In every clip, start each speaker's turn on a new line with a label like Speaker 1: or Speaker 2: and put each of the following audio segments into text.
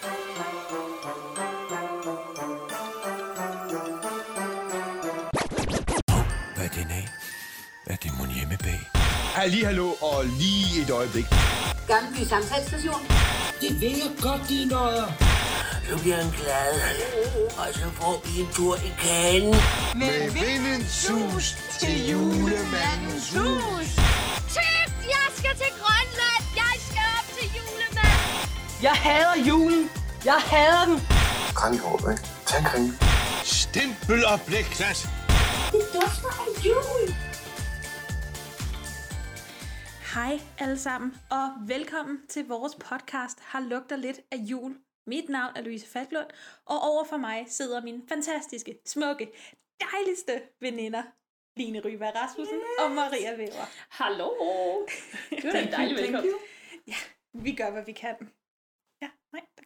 Speaker 1: Hvad er den af? Er det mon hjemme bag?
Speaker 2: Halli, hallo, og lige et øjeblik.
Speaker 3: Gammelby Samtalsstation.
Speaker 1: Det vil jeg godt, de nøjer. Så bliver han glad. Og så får vi en tur i kagen.
Speaker 2: Med vindens sus til julemandens hus.
Speaker 4: Jeg
Speaker 5: hader julen. Jeg hader den.
Speaker 6: Kranjehåb, ikke? Tag en.
Speaker 2: Stempel og blikklat.
Speaker 3: Det dufter af jul.
Speaker 7: Hej alle sammen, og velkommen til vores podcast Har lugter lidt af jul. Mit navn er Louise Falklund, og over for mig sidder mine fantastiske, smukke, dejligste veninder, Line Ryberg Rasmussen yes. og Maria Væver.
Speaker 8: Hallo! Det var en dejlig velkommen.
Speaker 7: Ja, vi gør, hvad vi kan.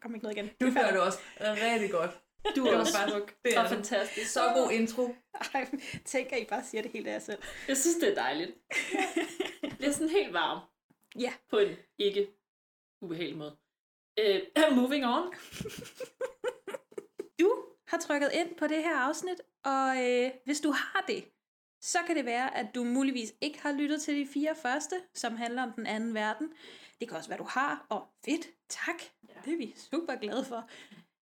Speaker 7: Kommer ikke noget igen.
Speaker 9: Du gør det også rigtig godt.
Speaker 8: Du er også
Speaker 9: bare
Speaker 8: smuk
Speaker 9: det er
Speaker 8: og fantastisk.
Speaker 9: Så god intro.
Speaker 7: Ej, tænker I bare siger det helt af jer selv.
Speaker 8: Jeg synes, det er dejligt. Det er sådan helt varm.
Speaker 7: Ja.
Speaker 8: På en ikke ubehagelig måde. Uh, moving on.
Speaker 7: Du har trykket ind på det her afsnit, og øh, hvis du har det, så kan det være, at du muligvis ikke har lyttet til de fire første, som handler om den anden verden. Det kan også være, du har, og fedt, tak. Ja. Det er vi super glade for.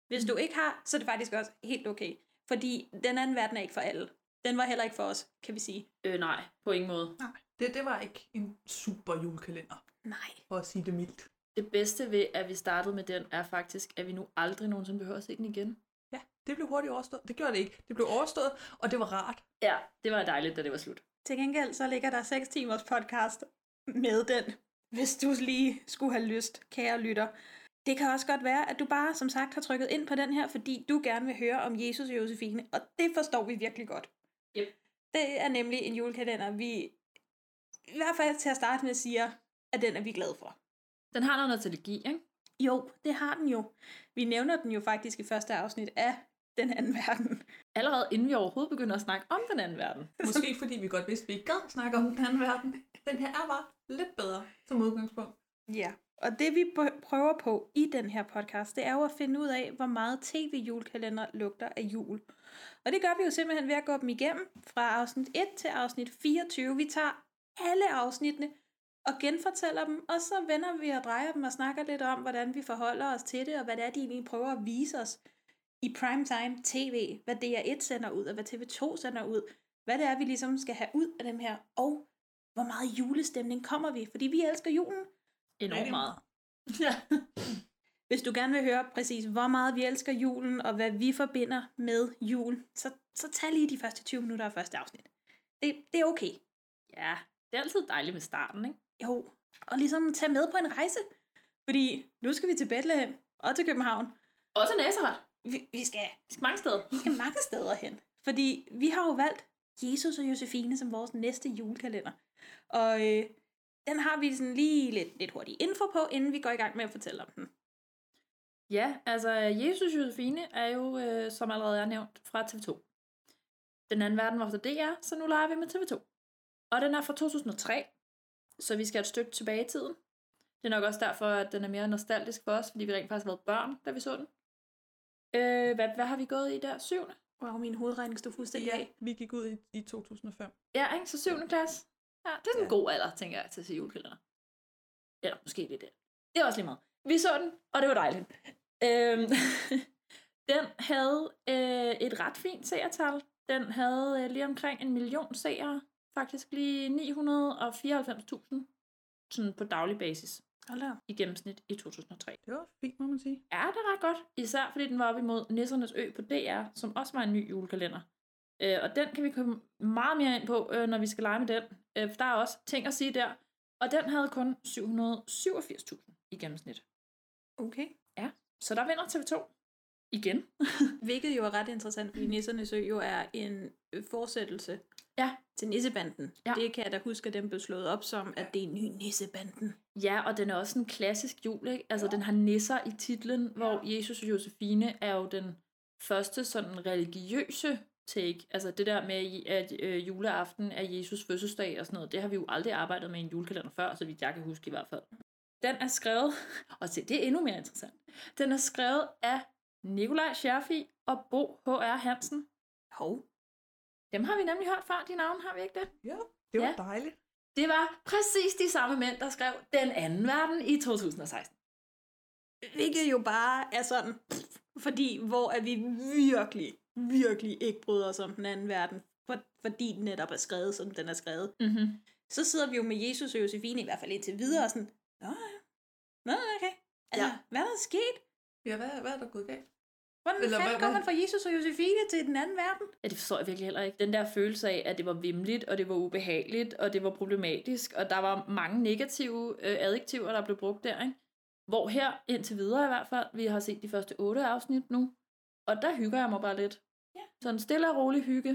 Speaker 7: Hvis du ikke har, så er det faktisk også helt okay. Fordi den anden verden er ikke for alle. Den var heller ikke for os, kan vi sige.
Speaker 8: Øh, nej, på ingen måde.
Speaker 9: Nej, det, det var ikke en super julekalender,
Speaker 7: Nej.
Speaker 9: for at sige det mildt.
Speaker 8: Det bedste ved, at vi startede med den, er faktisk, at vi nu aldrig nogensinde behøver at se den igen.
Speaker 9: Ja, det blev hurtigt overstået. Det gjorde det ikke. Det blev overstået, og det var rart.
Speaker 8: Ja, det var dejligt, da det var slut.
Speaker 7: Til gengæld så ligger der 6 timers podcast med den, hvis du lige skulle have lyst, kære lytter. Det kan også godt være, at du bare, som sagt, har trykket ind på den her, fordi du gerne vil høre om Jesus og Josefine, og det forstår vi virkelig godt.
Speaker 8: Yep.
Speaker 7: Det er nemlig en julekalender, vi i hvert fald til at starte med siger, at den er vi glade for.
Speaker 8: Den har noget nostalgi, ikke?
Speaker 7: Jo, det har den jo. Vi nævner den jo faktisk i første afsnit af den anden verden.
Speaker 8: Allerede inden vi overhovedet begynder at snakke om den anden verden.
Speaker 9: Måske fordi vi godt vidste, at vi ikke gad snakke om den anden verden. Den her er bare lidt bedre som udgangspunkt.
Speaker 7: Ja, og det vi prøver på i den her podcast, det er jo at finde ud af, hvor meget tv-julekalender lugter af jul. Og det gør vi jo simpelthen ved at gå dem igennem fra afsnit 1 til afsnit 24. Vi tager alle afsnittene og genfortæller dem, og så vender vi og drejer dem og snakker lidt om, hvordan vi forholder os til det, og hvad det er, de egentlig prøver at vise os i primetime tv, hvad DR1 sender ud, og hvad TV2 sender ud, hvad det er, vi ligesom skal have ud af dem her, og hvor meget julestemning kommer vi, fordi vi elsker julen,
Speaker 8: Enormt meget.
Speaker 9: Ja.
Speaker 7: Hvis du gerne vil høre præcis, hvor meget vi elsker julen, og hvad vi forbinder med jul, så, så tag lige de første 20 minutter af første afsnit. Det, det er okay.
Speaker 8: Ja, det er altid dejligt med starten, ikke?
Speaker 7: Jo, og ligesom tage med på en rejse. Fordi nu skal vi til Bethlehem og til København.
Speaker 8: Også Nazareth.
Speaker 7: Vi, vi, skal,
Speaker 8: Vi skal mange steder.
Speaker 7: vi skal mange steder hen. Fordi vi har jo valgt Jesus og Josefine som vores næste julekalender. Og øh, den har vi sådan lige lidt, lidt hurtig info på, inden vi går i gang med at fortælle om den.
Speaker 8: Ja, altså Jesus Josefine er jo, øh, som allerede er nævnt, fra TV2. Den anden verden var fra DR, så nu leger vi med TV2. Og den er fra 2003, så vi skal et stykke tilbage i tiden. Det er nok også derfor, at den er mere nostalgisk for os, fordi vi rent faktisk har været børn, da vi så den. Øh, hvad, hvad har vi gået i der? Syvende?
Speaker 7: Wow, min hovedregning stod fuldstændig
Speaker 9: Ja,
Speaker 7: af.
Speaker 9: vi gik ud i, i 2005.
Speaker 8: Ja, ikke? Så syvende klasse. Ja, det er sådan en
Speaker 9: Ja.
Speaker 8: god alder, tænker jeg, til at se julekalender. Eller måske lidt det. Det er også lige meget. Vi så den, og det var dejligt. Øhm, den havde øh, et ret fint seertal. Den havde øh, lige omkring en million seere. Faktisk lige 994.000 sådan på daglig basis
Speaker 7: Hold da.
Speaker 8: i gennemsnit i 2003.
Speaker 9: Det var fint, må man sige.
Speaker 8: Ja, det er ret godt. Især fordi den var op imod Nissernes Ø på DR, som også var en ny julekalender. Øh, og den kan vi komme meget mere ind på, øh, når vi skal lege med den. Øh, for der er også ting at sige der. Og den havde kun 787.000 i gennemsnit.
Speaker 7: Okay.
Speaker 8: Så der vinder TV2 igen.
Speaker 7: Hvilket jo er ret interessant, fordi Nissernes Ø jo er en fortsættelse
Speaker 8: Ja.
Speaker 7: til Nissebanden.
Speaker 8: Ja.
Speaker 7: Det kan jeg da huske, at den blev slået op som, at det er en ny Nissebanden.
Speaker 8: Ja, og den er også en klassisk jul, ikke? Altså, den har nisser i titlen, hvor Jesus og Josefine er jo den første sådan religiøse take. Altså det der med, at øh, juleaften er Jesus fødselsdag og sådan noget, det har vi jo aldrig arbejdet med i en julekalender før, så vidt jeg kan huske i hvert fald. Den er skrevet, og se, det er endnu mere interessant. Den er skrevet af Nikolaj Scherfi og Bo H.R. Hansen.
Speaker 7: Hov.
Speaker 8: Dem har vi nemlig hørt før, de navne har vi ikke det?
Speaker 9: Ja, det var
Speaker 8: Ja.
Speaker 9: dejligt.
Speaker 8: Det var præcis de samme mænd, der skrev Den anden verden i 2016.
Speaker 7: Hvilket jo bare er sådan, pff, fordi hvor er vi virkelig, virkelig ikke bryder os om den anden verden, for, fordi den netop er skrevet, som den er skrevet.
Speaker 8: Mm-hmm.
Speaker 7: Så sidder vi jo med Jesus og Josefine, i hvert fald indtil videre, og sådan, Nå, ja. Nå, okay. Altså,
Speaker 9: Ja.
Speaker 7: hvad er der sket?
Speaker 9: Ja, hvad, hvad er der gået galt?
Speaker 7: Hvordan
Speaker 9: Eller
Speaker 7: fanden
Speaker 9: hvad-
Speaker 7: går
Speaker 9: hvad-
Speaker 7: man fra Jesus og Josefine til den anden verden?
Speaker 8: Ja, det forstår jeg virkelig heller ikke. Den der følelse af, at det var vimligt, og det var ubehageligt, og det var problematisk, og der var mange negative øh, adjektiver, der blev brugt der, ikke? Hvor her, indtil videre i hvert fald, vi har set de første otte afsnit nu, og der hygger jeg mig bare lidt.
Speaker 7: Ja.
Speaker 8: Sådan stille og rolig hygge.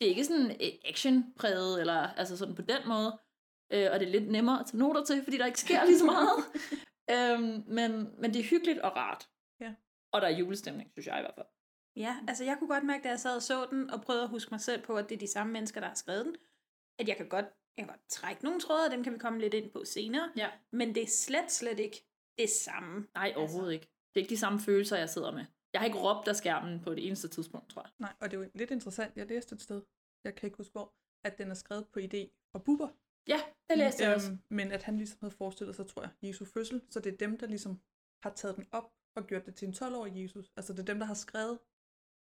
Speaker 8: Det er ikke sådan øh, actionpræget, eller altså sådan på den måde, øh, og det er lidt nemmere at tage noter til, fordi der ikke sker lige så meget. øhm, men, men det er hyggeligt og rart.
Speaker 9: Ja.
Speaker 8: Og der er julestemning, synes jeg i hvert fald.
Speaker 7: Ja, altså jeg kunne godt mærke, da jeg sad og så den, og prøvede at huske mig selv på, at det er de samme mennesker, der har skrevet den, at jeg kan godt, jeg kan godt trække nogle tråde, og dem kan vi komme lidt ind på senere.
Speaker 8: Ja.
Speaker 7: Men det er slet, slet ikke det samme.
Speaker 8: Nej, overhovedet ikke. Det er ikke de samme følelser, jeg sidder med. Jeg har ikke råbt af skærmen på det eneste tidspunkt, tror jeg.
Speaker 9: Nej, og det er jo lidt interessant. Jeg læste et sted, jeg kan ikke huske hvor, at den er skrevet på idé fra Bubber.
Speaker 8: Ja, det læste jeg også.
Speaker 9: Øhm, men at han ligesom havde forestillet sig, tror jeg, Jesu fødsel. Så det er dem, der ligesom har taget den op og gjort det til en 12-årig Jesus. Altså det er dem, der har skrevet,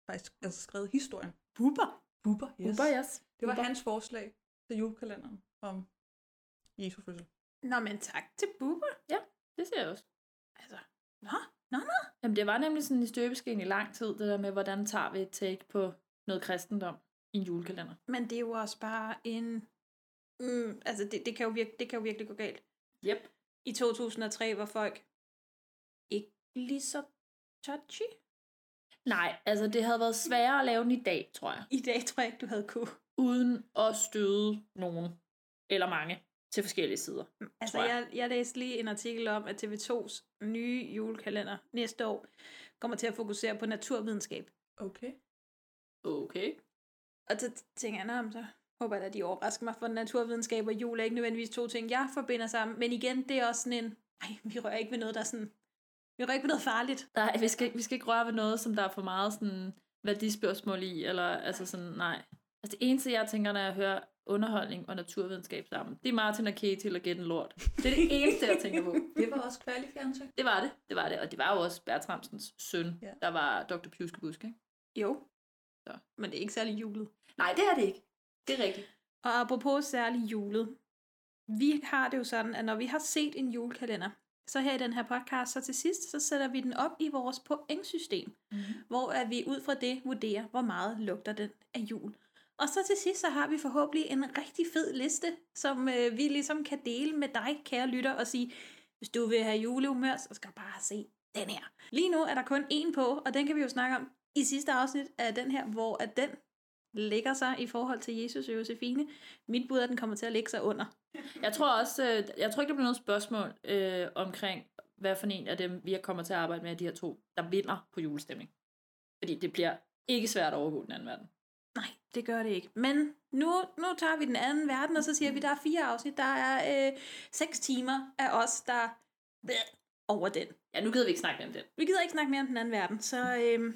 Speaker 9: faktisk, altså skrevet historien.
Speaker 7: Bubber?
Speaker 9: Bubber, yes.
Speaker 8: Bubber, yes.
Speaker 9: Det var
Speaker 8: Bubber.
Speaker 9: hans forslag til julekalenderen om Jesu fødsel.
Speaker 7: Nå, men tak til Bubber.
Speaker 8: Det ser jeg også.
Speaker 7: Altså, nå, nå, nå.
Speaker 8: Jamen, det var nemlig sådan i støbeskeen i lang tid, det der med, hvordan tager vi et take på noget kristendom i en julekalender.
Speaker 7: Men det er jo også bare en... Mm, altså, det, det, kan jo virke, det kan jo virkelig gå galt.
Speaker 8: Yep.
Speaker 7: I 2003 var folk lige så touchy.
Speaker 8: Nej, altså det havde været sværere at lave den i dag, tror jeg.
Speaker 7: I dag tror jeg ikke, du havde kunne.
Speaker 8: Uden at støde nogen, eller mange, til forskellige sider.
Speaker 7: Altså,
Speaker 8: tror jeg.
Speaker 7: jeg, jeg læste lige en artikel om, at TV2's nye julekalender næste år kommer til at fokusere på naturvidenskab.
Speaker 9: Okay.
Speaker 8: Okay.
Speaker 7: Og så tænker jeg, "Nå, men så håber jeg, at de overrasker mig, for naturvidenskab og jul er ikke nødvendigvis to ting, jeg forbinder sammen. Men igen, det er også sådan en, ej, vi rører ikke ved noget, der er sådan, vi rører ikke ved noget farligt.
Speaker 8: Nej, vi skal, vi skal ikke røre ved noget, som der er for meget sådan værdispørgsmål i, eller altså sådan, nej. Altså det eneste, jeg tænker, når jeg hører underholdning og naturvidenskab sammen, det er Martin og Ketil og Get en Lort. Det er det eneste, jeg tænker på.
Speaker 9: Det var også kvalifikfjernsyn.
Speaker 8: Det var det, det var det. Og det var jo også Bertramsens søn,
Speaker 9: ja.
Speaker 8: der var Dr. Pjuskebusk, ikke?
Speaker 7: Jo.
Speaker 8: Så.
Speaker 7: Men det er ikke særlig julet.
Speaker 8: Nej, det er det ikke. Det er rigtigt.
Speaker 7: Og apropos særlig julet. Vi har det jo sådan, at når vi har set en julekalender, så her i den her podcast, så til sidst, så sætter vi den op i vores pointsystem,
Speaker 8: Mm.
Speaker 7: hvor at vi ud fra det vurderer, hvor meget lugter den af jul. Og så til sidst, så har vi forhåbentlig en rigtig fed liste, som øh, vi ligesom kan dele med dig, kære lytter, og sige, hvis du vil have julehumør, så skal du bare se den her. Lige nu er der kun én på, og den kan vi jo snakke om i sidste afsnit af den her, hvor at den lægger sig i forhold til Jesus og Josefine. Mit bud er, at den kommer til at lægge sig under.
Speaker 8: Jeg tror også, øh, jeg tror ikke, der bliver noget spørgsmål øh, omkring, hvad for en af dem, vi kommer til at arbejde med, af de her to, der vinder på julestemning. Fordi det bliver ikke svært at overgå den anden verden.
Speaker 7: Nej, det gør det ikke. Men nu, nu tager vi den anden verden, og så siger vi, at der er fire afsnit. Der er øh, seks timer af os, der over den.
Speaker 8: Ja, nu gider vi ikke snakke mere om den.
Speaker 7: Vi gider ikke snakke mere om den anden verden, så øh,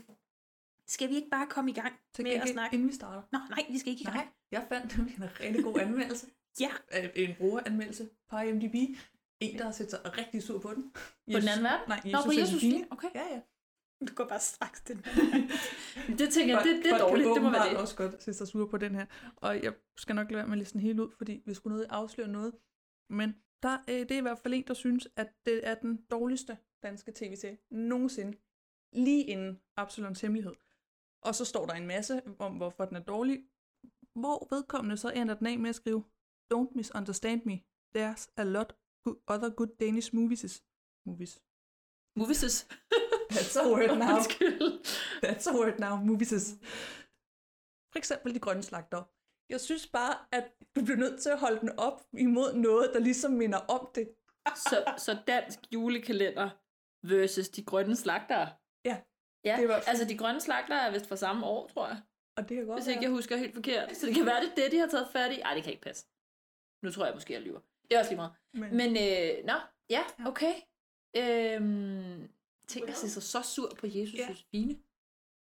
Speaker 7: skal vi ikke bare komme i gang
Speaker 9: Til
Speaker 7: med at snakke?
Speaker 9: inden vi starter.
Speaker 7: Nå, nej, vi skal ikke i gang.
Speaker 9: Nej, jeg fandt nemlig en rigtig god anmeldelse.
Speaker 7: Ja.
Speaker 9: Øh, En brugeranmeldelse på IMDb. En, der har set sig rigtig sur på den.
Speaker 8: På den anden verden?
Speaker 9: Nej,
Speaker 8: Nå,
Speaker 9: Jesus
Speaker 8: på
Speaker 9: og
Speaker 8: Jesus. Fine. Okay.
Speaker 9: Ja, ja.
Speaker 7: Du går bare straks den.
Speaker 8: Det tænker jeg, det, det er dårligt. Det må være det.
Speaker 9: også godt se sig sur på den her. Og jeg skal nok lade være med at læse den helt ud, fordi vi skulle noget afsløre noget. Men der, øh, det er i hvert fald en, der synes, at det er den dårligste danske tv-serie nogensinde. Lige inden Absalons Hemmelighed. Og så står der en masse om, hvorfor den er dårlig. Hvor vedkommende så ender den af med at skrive, Don't misunderstand me. There's a lot other good Danish movies. Movies.
Speaker 8: Movies.
Speaker 9: That's a word now. That's a word now, movies. For eksempel de grønne slagter. Jeg synes bare, at du bliver nødt til at holde den op imod noget, der ligesom minder om det.
Speaker 8: Så, så dansk julekalender versus de grønne slagtere.
Speaker 9: Ja.
Speaker 8: Ja,
Speaker 9: Det var-
Speaker 8: altså de grønne slagtere er vist fra samme år, tror jeg.
Speaker 9: Og det kan godt
Speaker 8: Hvis ikke
Speaker 9: være.
Speaker 8: jeg husker helt forkert. Så det kan være, det det, de har taget fat i. Ej, det kan ikke passe. Nu tror jeg måske, jeg lyver. Det er også lige meget.
Speaker 9: Men,
Speaker 8: Men, øh, nå, Ja, okay. Øhm, tænk at se sig så sur på Jesus
Speaker 7: ja.
Speaker 8: Josefine.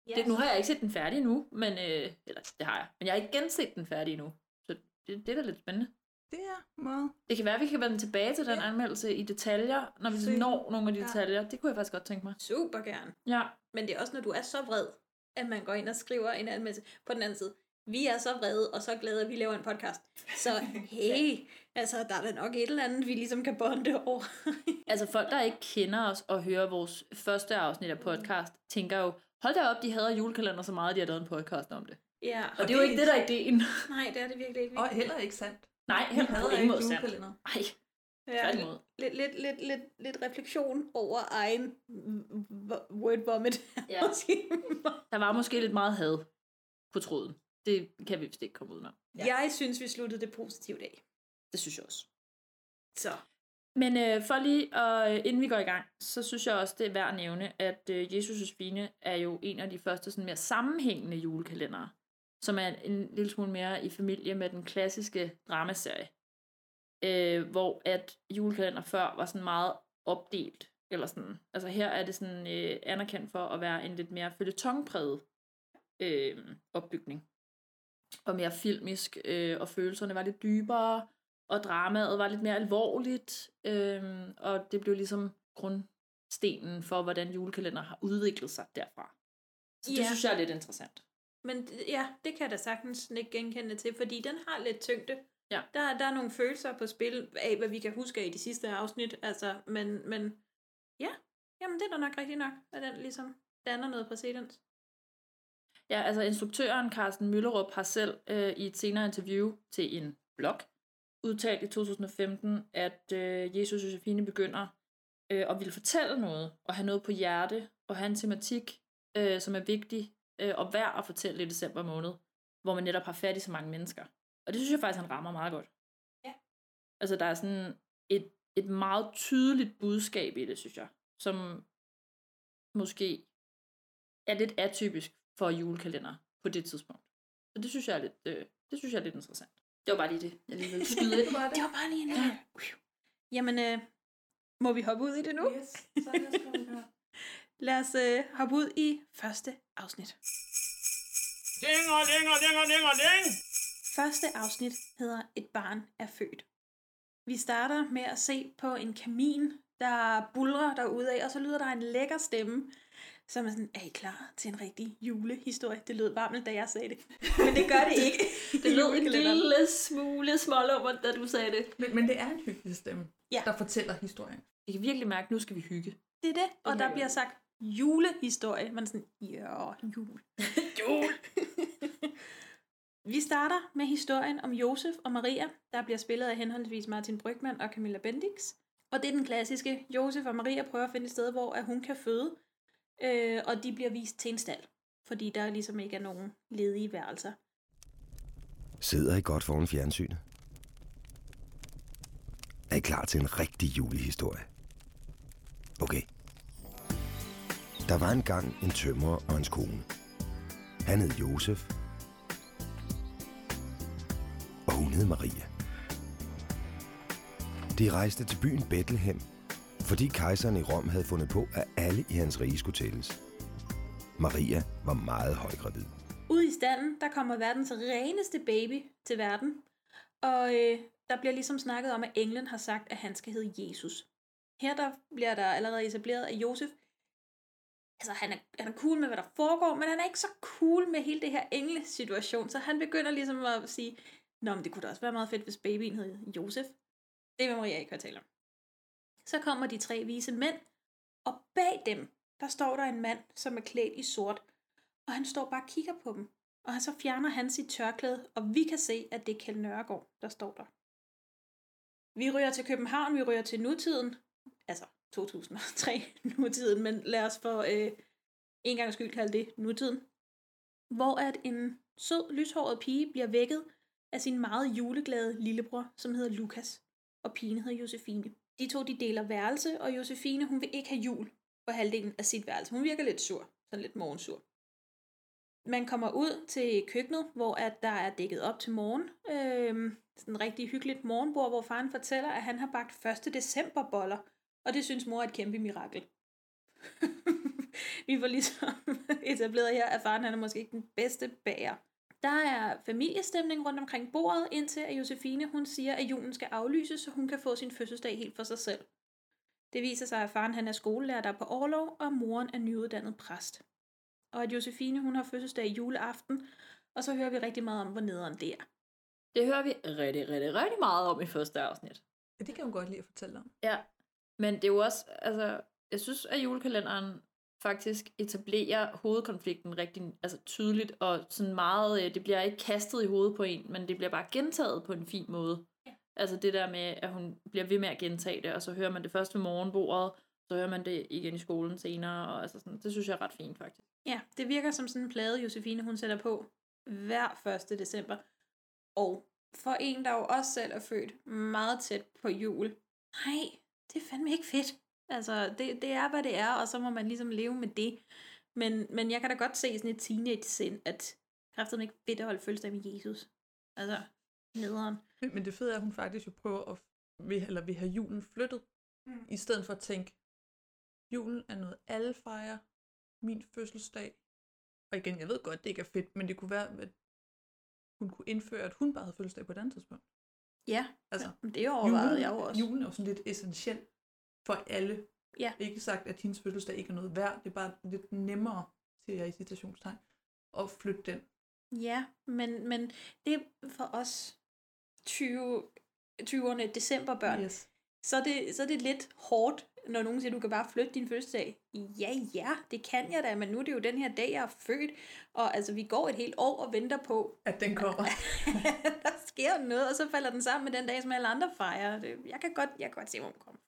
Speaker 7: Ja,
Speaker 8: Det, nu har jeg ikke set den færdig endnu, men, øh, eller det har jeg, men jeg har ikke genset den færdig endnu. Så det, det er da lidt spændende.
Speaker 9: Det er meget.
Speaker 8: Det kan være, at vi kan vende tilbage til den anmeldelse i detaljer, når vi
Speaker 9: Se.
Speaker 8: når nogle af de
Speaker 7: Ja.
Speaker 8: detaljer. Det kunne jeg faktisk godt tænke mig.
Speaker 7: Super gerne.
Speaker 8: Ja,
Speaker 7: Men det er også, når du er så vred, at man går ind og skriver en anmeldelse. På den anden side, vi er så vrede og så glade, at vi laver en podcast. Så hey, altså der er da nok et eller andet, vi ligesom kan bonde over.
Speaker 8: altså folk, der ikke kender os og hører vores første afsnit af podcast, tænker jo, hold da op, de hader julekalender så meget, at de har lavet en podcast om det.
Speaker 7: ja,
Speaker 8: Og det er jo ikke det, der er ideen.
Speaker 7: Nej, det er det virkelig ikke.
Speaker 9: Og heller ikke sandt.
Speaker 8: Nej, på ingen
Speaker 9: ikke
Speaker 8: måde sandt.
Speaker 9: julekalender.
Speaker 8: Nej,
Speaker 7: Ja,
Speaker 8: tværtimod.
Speaker 7: lidt, lidt, lidt, lidt, lidt refleksion over egen word vomit.
Speaker 8: Ja. Der var måske lidt meget had på tråden. Det kan vi vist ikke komme udenom.
Speaker 7: Jeg synes, vi sluttede det positivt af.
Speaker 8: Det synes jeg også.
Speaker 7: Så.
Speaker 8: Men øh, for lige, og inden vi går i gang, så synes jeg også, det er værd at nævne, at øh, Jesus Josefine er jo en af de første sådan mere sammenhængende julekalendere, som er en lille smule mere i familie med den klassiske dramaserie. Øh, hvor at julekalender før var sådan meget opdelt. Eller sådan. Altså her er det sådan øh, anerkendt for at være en lidt mere følgetongpræget øh, opbygning. Og mere filmisk, øh, og følelserne var lidt dybere, og dramaet var lidt mere alvorligt, øhm, og det blev ligesom grundstenen for, hvordan julekalender har udviklet sig derfra. Så det
Speaker 7: Ja.
Speaker 8: synes jeg er lidt interessant.
Speaker 7: Men ja, det kan jeg da sagtens ikke genkende til, fordi den har lidt tyngde.
Speaker 8: Ja.
Speaker 7: Der, der er nogle følelser på spil af, hvad vi kan huske af i de sidste afsnit. Altså, men, men ja, jamen det er da nok rigtigt nok, at den ligesom danner noget præcedens.
Speaker 8: Ja, altså instruktøren Carsten Møllerup har selv øh, i et senere interview til en blog udtalt i 2015, at øh, Jesus Josefine begynder øh, at ville fortælle noget, og have noget på hjerte, og have en tematik, øh, som er vigtig øh, og værd at fortælle i december måned, hvor man netop har fat i så mange mennesker. Og det synes jeg faktisk, han rammer meget godt.
Speaker 7: Ja.
Speaker 8: Altså, der er sådan et, et meget tydeligt budskab i det, synes jeg, som måske er lidt atypisk for julekalender på det tidspunkt. Så det synes jeg er lidt, øh, det synes jeg er lidt interessant. Det var bare lige det, jeg lige ville skyde ind.
Speaker 7: Det var bare lige en lille... Jamen, øh, må vi hoppe ud i det nu?
Speaker 9: Yes, så lad os komme.
Speaker 7: Lad os øh, hoppe ud i første afsnit.
Speaker 1: Dinger, dinger, dinger, dinger, ding!
Speaker 7: Første afsnit hedder Et barn er født. Vi starter med at se på en kamin, der bulrer derude af, og så lyder der en lækker stemme, som er sådan, er I klar til en rigtig julehistorie? Det lød varmt, da jeg sagde det. Men det gør det ikke.
Speaker 8: Det lød en lille smule smålummer, da du sagde det.
Speaker 9: Men, men det er en hyggelig stemme,
Speaker 7: Ja.
Speaker 9: der fortæller historien.
Speaker 8: Jeg kan virkelig mærke, at nu skal vi hygge.
Speaker 7: Det er det, og
Speaker 8: Det
Speaker 7: der
Speaker 8: er
Speaker 7: bliver sagt julehistorie. Man er sådan, ja, jul. jul. Vi starter med historien om Josef og Maria, der bliver spillet af henholdsvis Martin Brygman og Camilla Bendix. Og det er den klassiske, Josef og Maria prøver at finde et sted, hvor at hun kan føde, øh, og de bliver vist til en stald, fordi der ligesom ikke er nogen ledige værelser.
Speaker 10: Sidder I godt foran fjernsynet? Er I klar til en rigtig julehistorie? Okay. Der var engang en tømrer og hans kone. Han hed Josef. Og hun hed Maria. De rejste til byen Bethlehem, fordi kejseren i Rom havde fundet på, at alle i hans rige skulle tælles. Maria var meget højgravid.
Speaker 7: Ude i standen, der kommer verdens reneste baby til verden. Og øh, der bliver ligesom snakket om, at englen har sagt, at han skal hedde Jesus. Her der bliver der allerede etableret, at Josef, altså han er, han er cool med, hvad der foregår, men han er ikke så cool med hele det her engle-situation, så han begynder ligesom at sige, Nå, men det kunne da også være meget fedt, hvis babyen hed Josef. Det vil Maria ikke høre tale om. Så kommer de tre vise mænd, og bag dem, der står der en mand, som er klædt i sort, og han står bare og kigger på dem. Og så fjerner han sit tørklæde, og vi kan se, at det er Kjeld Nørregård, der står der. Vi ryger til København, vi ryger til nutiden, altså 2003 nutiden, men lad os for øh, en gang skyld kalde det nutiden. Hvor at en sød, lyshåret pige bliver vækket af sin meget juleglade lillebror, som hedder Lukas, og pigen hedder Josefine. De to de deler værelse, og Josefine hun vil ikke have jul på halvdelen af sit værelse. Hun virker lidt sur, sådan lidt morgensur. man kommer ud til køkkenet, hvor at der er dækket op til morgen. Øhm, sådan en rigtig hyggeligt morgenbord, hvor faren fortæller, at han har bagt 1. december boller. Og det synes mor er et kæmpe mirakel. Vi får ligesom etableret her, at faren han er måske ikke den bedste bager. Der er familiestemning rundt omkring bordet, indtil at Josefine hun siger, at julen skal aflyses, så hun kan få sin fødselsdag helt for sig selv. Det viser sig, at faren han er skolelærer, der er på overlov, og moren er nyuddannet præst. Og at Josefine hun har fødselsdag juleaften, og så hører vi rigtig meget om, hvor nederen det er.
Speaker 8: Det hører vi rigtig, rigtig, rigtig meget om i første afsnit.
Speaker 9: Ja, det kan hun godt lide at fortælle om.
Speaker 8: Ja, men det er jo også, altså, jeg synes, at julekalenderen faktisk etablerer hovedkonflikten rigtig altså, tydeligt, og sådan meget, øh, det bliver ikke kastet i hovedet på en, men det bliver bare gentaget på en fin måde. Ja. Altså det der med, at hun bliver ved med at gentage det, og så hører man det først ved morgenbordet, så hører man det igen i skolen senere, og altså sådan, det synes jeg er ret fint faktisk.
Speaker 7: Ja, det virker som sådan en plade, Josefine hun sætter på hver 1. december. Og for en, der jo også selv er født meget tæt på jul, nej, det er fandme ikke fedt. Altså, det, det er, hvad det er, og så må man ligesom leve med det. Men, men jeg kan da godt se sådan et teenage-sind, at kræfterne ikke fedt at holde fødselsdag med Jesus. Altså, nederen.
Speaker 9: Men, det fede er, at hun faktisk jo prøver at vil, eller vil have julen flyttet, mm. i stedet for at tænke, julen er noget alle fejrer, min fødselsdag. Og igen, jeg ved godt, det ikke er fedt, men det kunne være, at hun kunne indføre, at hun bare havde fødselsdag på et andet tidspunkt.
Speaker 7: Ja,
Speaker 9: Altså,
Speaker 7: ja, det overvejede
Speaker 9: julen,
Speaker 7: jeg jo også.
Speaker 9: Julen er jo sådan lidt essentiel for alle.
Speaker 7: Ja.
Speaker 9: Ikke sagt, at hendes fødselsdag ikke er noget værd. Det er bare lidt nemmere, siger jeg i citationstegn, at flytte den.
Speaker 7: Ja, men, men det er for os 20, 20'erne decemberbørn,
Speaker 9: Yes.
Speaker 7: så, er det, så er det lidt hårdt, når nogen siger, du kan bare flytte din fødselsdag. Ja, ja, det kan jeg da, men nu er det jo den her dag, jeg er født, og altså, vi går et helt år og venter på,
Speaker 9: At den kommer.
Speaker 7: der sker noget, og så falder den sammen med den dag, som alle andre fejrer. Det, jeg kan godt, jeg kan godt se, hvor den kommer.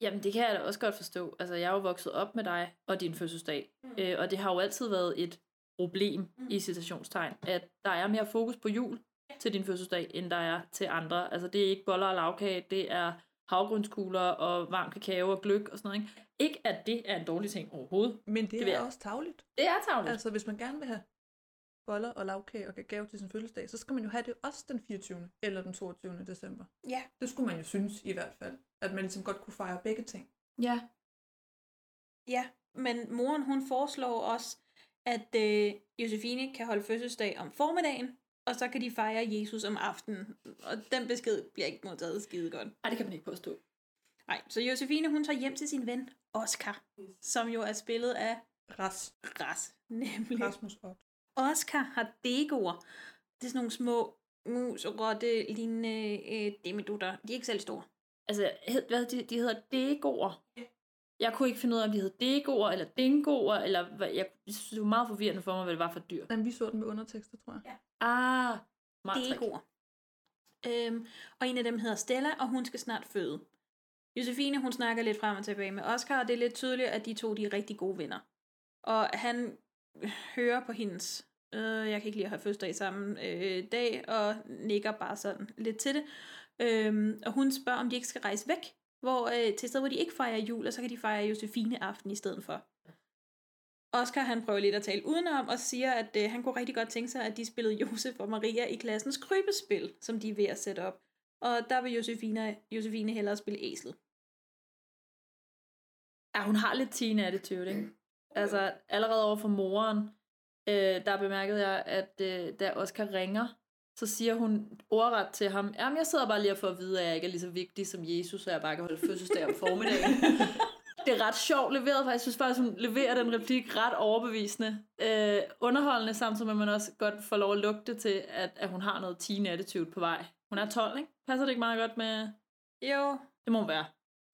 Speaker 8: Jamen, det kan jeg da også godt forstå. Altså, jeg er jo vokset op med dig og din fødselsdag, mm. øh, og det har jo altid været et problem, mm. i citationstegn, at der er mere fokus på jul til din fødselsdag, end der er til andre. Altså, det er ikke boller og lavkage, det er havgrundskugler og varm kakao og gløk og sådan noget. Ikke, ikke at det er en dårlig ting overhovedet.
Speaker 9: Men det,
Speaker 8: Det
Speaker 9: er
Speaker 8: jeg-
Speaker 9: også tavligt.
Speaker 8: Det er tavligt.
Speaker 9: Altså, hvis man gerne vil have boller og lavkage og kakao til sin fødselsdag, så skal man jo have det også den 24. eller den 22. december.
Speaker 7: Ja.
Speaker 9: Det skulle man jo synes i hvert fald, at man ligesom godt kunne fejre begge ting.
Speaker 8: Ja.
Speaker 7: Ja, men moren hun foreslår også, at øh, Josefine kan holde fødselsdag om formiddagen, og så kan de fejre Jesus om aftenen. Og den besked bliver ikke modtaget skide godt.
Speaker 8: Ej, det kan man ikke påstå.
Speaker 7: Nej, så Josefine hun tager hjem til sin ven Oscar, som jo er spillet af
Speaker 9: Ras.
Speaker 7: Ras, nemlig.
Speaker 9: Rasmus Ott.
Speaker 7: Oscar har degoer. Det er sådan nogle små mus og rotte lignende øh, demidutter. De er ikke selv store.
Speaker 8: Altså, hed, hvad, de, de hedder degoer. Jeg kunne ikke finde ud af, om de hed degoer eller dingoer, eller hvad, jeg, jeg synes, det var meget forvirrende for mig, hvad det var for dyr.
Speaker 9: Men vi så den med undertekster, tror jeg.
Speaker 7: Ja.
Speaker 8: Ah, trick.
Speaker 7: Degoer. Øhm, og en af dem hedder Stella, og hun skal snart føde. Josefine, hun snakker lidt frem og tilbage med Oscar, og det er lidt tydeligt, at de to de er rigtig gode venner. Og han hører på hendes, øh, jeg kan ikke lide at have fødselsdag samme øh, dag, og nikker bare sådan lidt til det. Øhm, og hun spørger, om de ikke skal rejse væk, hvor, øh, til et sted, hvor de ikke fejrer jul, og så kan de fejre Josefine aften i stedet for. Oscar han prøver lidt at tale udenom og siger, at øh, han kunne rigtig godt tænke sig, at de spillede Josef og Maria i klassens krybespil, som de er ved at sætte op. Og der vil Josefine, Josefine hellere spille æslet.
Speaker 8: Ja, hun har lidt teen attitude, ikke? Altså, allerede over for moren, øh, der bemærkede jeg, at øh, da Oscar ringer, så siger hun ordret til ham, jamen jeg sidder bare lige og får at vide, at jeg ikke er lige så vigtig som Jesus, så jeg bare kan holde fødselsdag om formiddagen. det er ret sjovt leveret, for jeg synes faktisk, hun leverer den replik ret overbevisende. Øh, underholdende, samtidig med, at man også godt får lov at lugte til, at, at hun har noget teen attitude på vej. Hun er 12, ikke? Passer det ikke meget godt med...
Speaker 7: Jo.
Speaker 8: Det må hun være.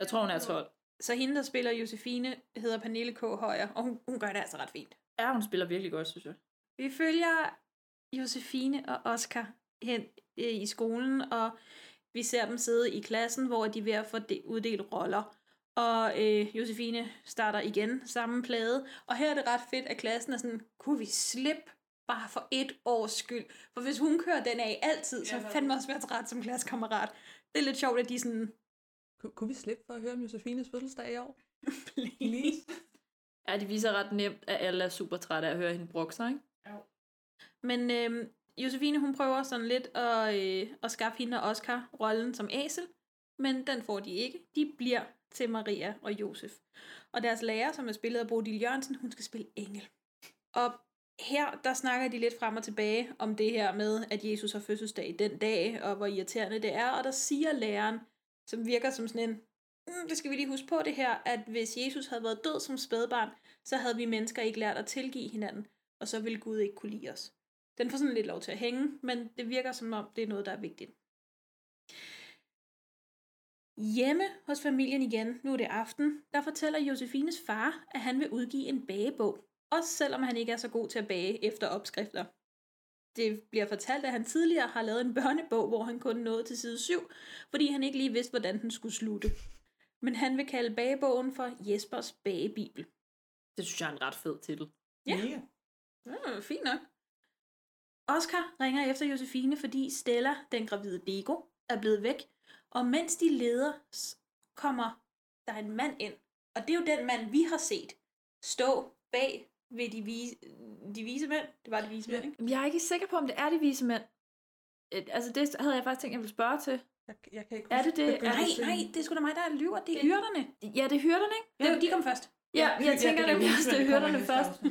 Speaker 8: Jeg tror, hun er 12.
Speaker 7: Så hende, der spiller Josefine, hedder Pernille K. Højer, og hun, hun gør det altså ret fint.
Speaker 8: Ja, hun spiller virkelig godt, synes jeg.
Speaker 7: Vi følger Josefine og Oscar hen øh, i skolen, og vi ser dem sidde i klassen, hvor de er ved at få de- uddelt roller. Og øh, Josefine starter igen samme plade, og her er det ret fedt, at klassen er sådan, kunne vi slippe bare for et års skyld? For hvis hun kører den af altid, så fandme også være træt som klassekammerat. Det er lidt sjovt, at de sådan,
Speaker 9: Ku- Kunne vi slippe for at høre om Josefines fødselsdag i år?
Speaker 7: please.
Speaker 8: Ja, de viser ret nemt, at alle er super trætte af at høre hende brokke sig, ikke?
Speaker 7: Men øh, Josefine, hun prøver sådan lidt at, øh, at skaffe hende og Oscar rollen som æsel, men den får de ikke. De bliver til Maria og Josef. Og deres lærer, som er spillet af Bodil Jørgensen, hun skal spille engel. Og her, der snakker de lidt frem og tilbage om det her med, at Jesus har fødselsdag den dag, og hvor irriterende det er. Og der siger læreren, som virker som sådan en, mm, det skal vi lige huske på det her, at hvis Jesus havde været død som spædbarn, så havde vi mennesker ikke lært at tilgive hinanden, og så ville Gud ikke kunne lide os. Den får sådan lidt lov til at hænge, men det virker som om, det er noget, der er vigtigt. Hjemme hos familien igen, nu er det aften, der fortæller Josefines far, at han vil udgive en bagebog, også selvom han ikke er så god til at bage efter opskrifter. Det bliver fortalt, at han tidligere har lavet en børnebog, hvor han kun nåede til side 7, fordi han ikke lige vidste, hvordan den skulle slutte. Men han vil kalde bagebogen for Jespers bagebibel.
Speaker 8: Det synes jeg er en ret fed titel.
Speaker 7: Ja. Ja, fint nok. Oscar ringer efter Josefine, fordi Stella, den gravide Dego, er blevet væk. Og mens de leder, kommer der en mand ind. Og det er jo den mand, vi har set stå bag ved de vise, de vise mænd. Det var de vise mænd, ikke?
Speaker 8: Jeg er ikke sikker på, om det er de vise mænd. Altså, det havde jeg faktisk tænkt, jeg ville spørge til.
Speaker 9: Jeg, jeg kan ikke
Speaker 8: Er det det? Er
Speaker 7: Nej,
Speaker 8: det
Speaker 7: nej, det er sgu da mig, der lyver. Det er hyrderne.
Speaker 8: Ja, det er hyrderne, ikke?
Speaker 7: Ja, de kom først.
Speaker 8: Ja, jeg tænker
Speaker 9: det er
Speaker 8: nemlig også, det er hyrderne først.
Speaker 9: i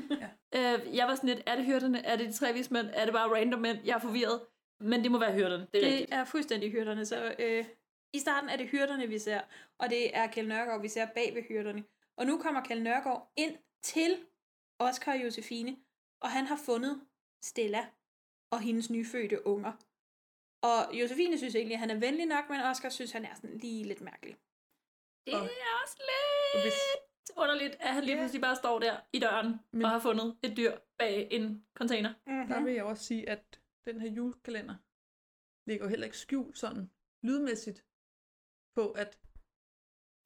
Speaker 8: Øh, jeg var sådan lidt, er det hyrderne? Er det de tre vismænd? Er det bare random mænd? Jeg er forvirret. Men det må være hyrderne. Det er
Speaker 7: Det
Speaker 8: rigtigt.
Speaker 7: er fuldstændig hyrderne. Så øh, i starten er det hyrderne, vi ser. Og det er Kjell Nørgaard, vi ser bag ved hyrderne. Og nu kommer Kjell Nørgaard ind til Oscar og Josefine. Og han har fundet Stella og hendes nyfødte unger. Og Josefine synes egentlig, at han er venlig nok, men Oscar synes, han er sådan lige lidt mærkelig.
Speaker 8: Det er også lidt
Speaker 9: Hvis,
Speaker 8: underligt, at han lige
Speaker 9: Ja.
Speaker 8: pludselig bare står der i døren
Speaker 9: Men-
Speaker 8: og har fundet et dyr bag en container.
Speaker 9: der vil jeg også sige, at den her julekalender ligger jo heller ikke skjult sådan lydmæssigt på, at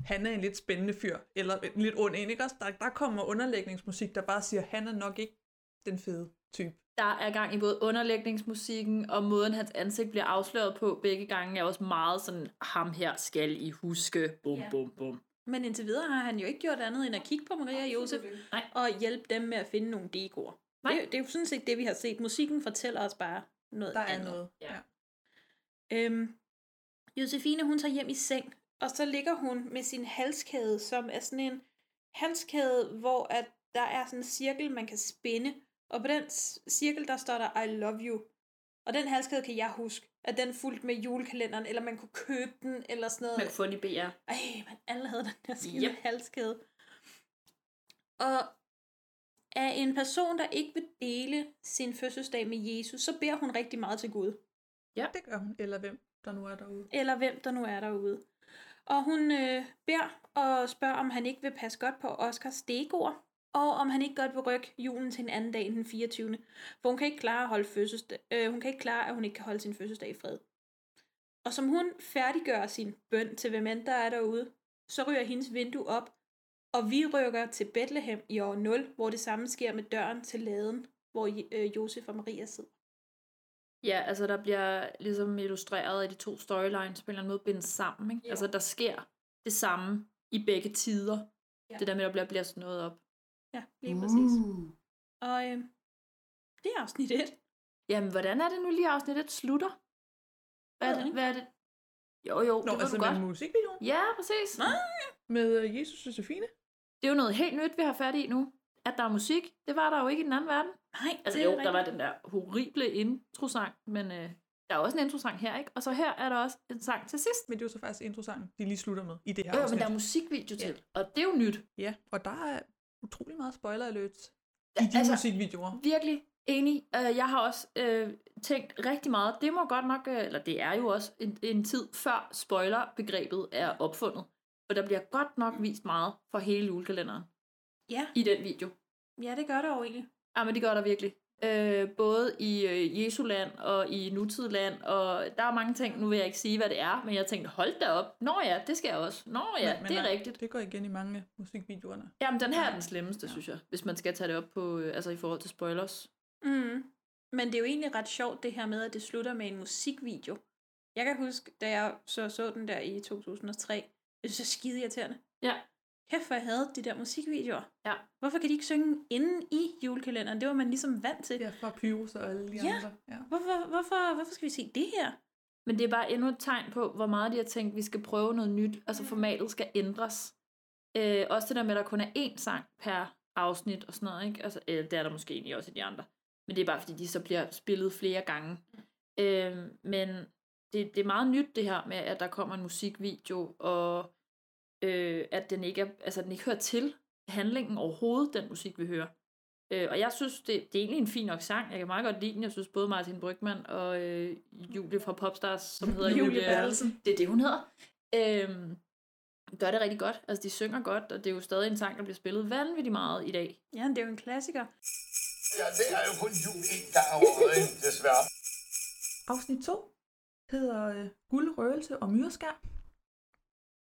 Speaker 9: han er en lidt spændende fyr, eller en lidt ond en, ikke også? Der, der kommer underlægningsmusik, der bare siger, at han er nok ikke den fede type.
Speaker 8: Der er gang i både underlægningsmusikken og måden, hans ansigt bliver afsløret på begge gange, er også meget sådan, ham her skal I huske, bum,
Speaker 7: Ja.
Speaker 8: bum, bum.
Speaker 7: Men indtil videre har han jo ikke gjort andet end at kigge på Maria og Josef
Speaker 8: Nej.
Speaker 7: og hjælpe dem med at finde nogle dekoer.
Speaker 8: Nej.
Speaker 7: Det, det er jo sådan set det, vi har set. Musikken fortæller os bare noget
Speaker 9: Der er
Speaker 7: andet.
Speaker 9: noget.
Speaker 8: Ja.
Speaker 7: Øhm, Josefine, hun tager hjem i seng, og så ligger hun med sin halskæde, som er sådan en halskæde, hvor at der er sådan en cirkel, man kan spænde, og på den cirkel, der står der I love you. Og den halskæde kan jeg huske, at den fulgte med julekalenderen, eller man kunne købe den, eller sådan noget.
Speaker 8: Man kunne få den i BR.
Speaker 7: Ej, man, alle havde den der skide
Speaker 8: Yep.
Speaker 7: halskæde. Og af en person, der ikke vil dele sin fødselsdag med Jesus, så beder hun rigtig meget til Gud.
Speaker 9: Ja, det gør hun. Eller hvem der nu er derude.
Speaker 7: Eller hvem der nu er derude. Og hun øh, beder og spørger, om han ikke vil passe godt på Oscars degoer, og om han ikke godt vil rykke julen til en anden dag end den 24. For hun kan ikke klare at holde fødselsdag. Øh, hun kan ikke klare, at hun ikke kan holde sin fødselsdag i fred. Og som hun færdiggør sin bøn til hvem end der er derude, så ryger hendes vindue op, og vi rykker til Bethlehem i år 0, hvor det samme sker med døren til laden, hvor øh, Josef og Maria sidder.
Speaker 8: Ja, altså der bliver ligesom illustreret, at de to storylines på en eller anden måde bindes sammen. Ikke?
Speaker 7: Ja.
Speaker 8: Altså der sker det samme i begge tider.
Speaker 7: Ja.
Speaker 8: Det der med, at der bliver blæst noget op.
Speaker 7: Ja, lige præcis. Og øh, det er afsnit 1.
Speaker 8: Jamen, hvordan er det nu lige afsnit 1 slutter? Hvad er det? Hvad er det? Jo, jo, det
Speaker 9: Nå,
Speaker 8: ved
Speaker 9: altså
Speaker 8: du
Speaker 9: med
Speaker 8: godt.
Speaker 9: musikvideoen.
Speaker 8: Ja, præcis.
Speaker 7: Nå.
Speaker 9: Med øh, Jesus og Josefine.
Speaker 8: Det er jo noget helt nyt, vi har fat i nu. At der er musik, det var der jo ikke i den anden verden.
Speaker 7: Nej,
Speaker 8: Altså
Speaker 7: det er
Speaker 8: jo, der var den der horrible introsang, men øh, der er også en introsang her, ikke? Og så her er der også en sang til sidst.
Speaker 9: Men det er jo så faktisk introsangen, de lige slutter med i det her
Speaker 8: Jo, jo, men
Speaker 9: afsnit.
Speaker 8: der er musikvideo til,
Speaker 9: Ja.
Speaker 8: og det er jo nyt.
Speaker 9: Ja, og der er utrolig meget spoiler alerts i de
Speaker 8: altså-
Speaker 9: musikvideoer.
Speaker 8: Virkelig enig. Øh, jeg har også øh, tænkt rigtig meget. Det må godt nok, øh, eller det er jo også en, en tid før spoiler-begrebet er opfundet. For der bliver godt nok vist meget for hele julekalenderen
Speaker 7: Ja,
Speaker 8: i den video.
Speaker 7: ja, det gør det jo egentlig.
Speaker 8: Ja, men det gør der virkelig. Øh, både i øh, Jesuland og i nutidland, og der er mange ting, nu vil jeg ikke sige, hvad det er, men jeg tænkte, hold da op. Nå ja, det skal jeg også. Nå ja,
Speaker 9: Men- men
Speaker 8: det er
Speaker 9: nej,
Speaker 8: rigtigt.
Speaker 9: Det går igen i mange musikvideoerne.
Speaker 8: Jamen, den her er den slemmeste, synes jeg, hvis man skal tage det op på, øh, altså i forhold til spoilers.
Speaker 7: Mm. Men det er jo egentlig ret sjovt det her med, at det slutter med en musikvideo. Jeg kan huske, da jeg så, så den der i 2003, jeg synes, det er skide irriterende.
Speaker 8: Ja.
Speaker 7: Kæft, hvor jeg havde de der musikvideoer.
Speaker 8: Ja.
Speaker 7: Hvorfor kan de ikke synge inden i julekalenderen? Det var man ligesom vant til.
Speaker 9: Ja, fra Pyrus og alle de
Speaker 7: Ja.
Speaker 9: andre. Ja.
Speaker 7: Hvorfor, hvorfor, hvorfor skal vi se det her?
Speaker 8: Men det er bare endnu et tegn på, hvor meget de har tænkt, at vi skal prøve noget nyt. Altså formatet skal ændres. Øh, også det der med, at der kun er én sang per afsnit og sådan noget. Ikke? Altså, øh, det er der måske egentlig også i de andre. Men det er bare fordi, de så bliver spillet flere gange. Øh, men det, det er meget nyt det her med, at der kommer en musikvideo, og øh, at den ikke, er, altså, den ikke hører til handlingen overhovedet, den musik, vi hører. Øh, og jeg synes, det, det er egentlig en fin nok sang. Jeg kan meget godt lide den. Jeg synes både Martin Brygman og øh, Julie fra Popstars, som hedder
Speaker 9: Julie
Speaker 8: Julie,
Speaker 9: Bertelsen.
Speaker 8: Det er det, hun hedder. Øh, gør det rigtig godt. Altså, de synger godt, og det er jo stadig en sang, der bliver spillet vanvittigt meget i dag.
Speaker 7: Ja, det er jo en klassiker.
Speaker 2: Ja, det er jo kun jul en gang om året, ikke? desværre.
Speaker 9: Afsnit 2 hedder øh, Guld, Røgelse og Myreskær.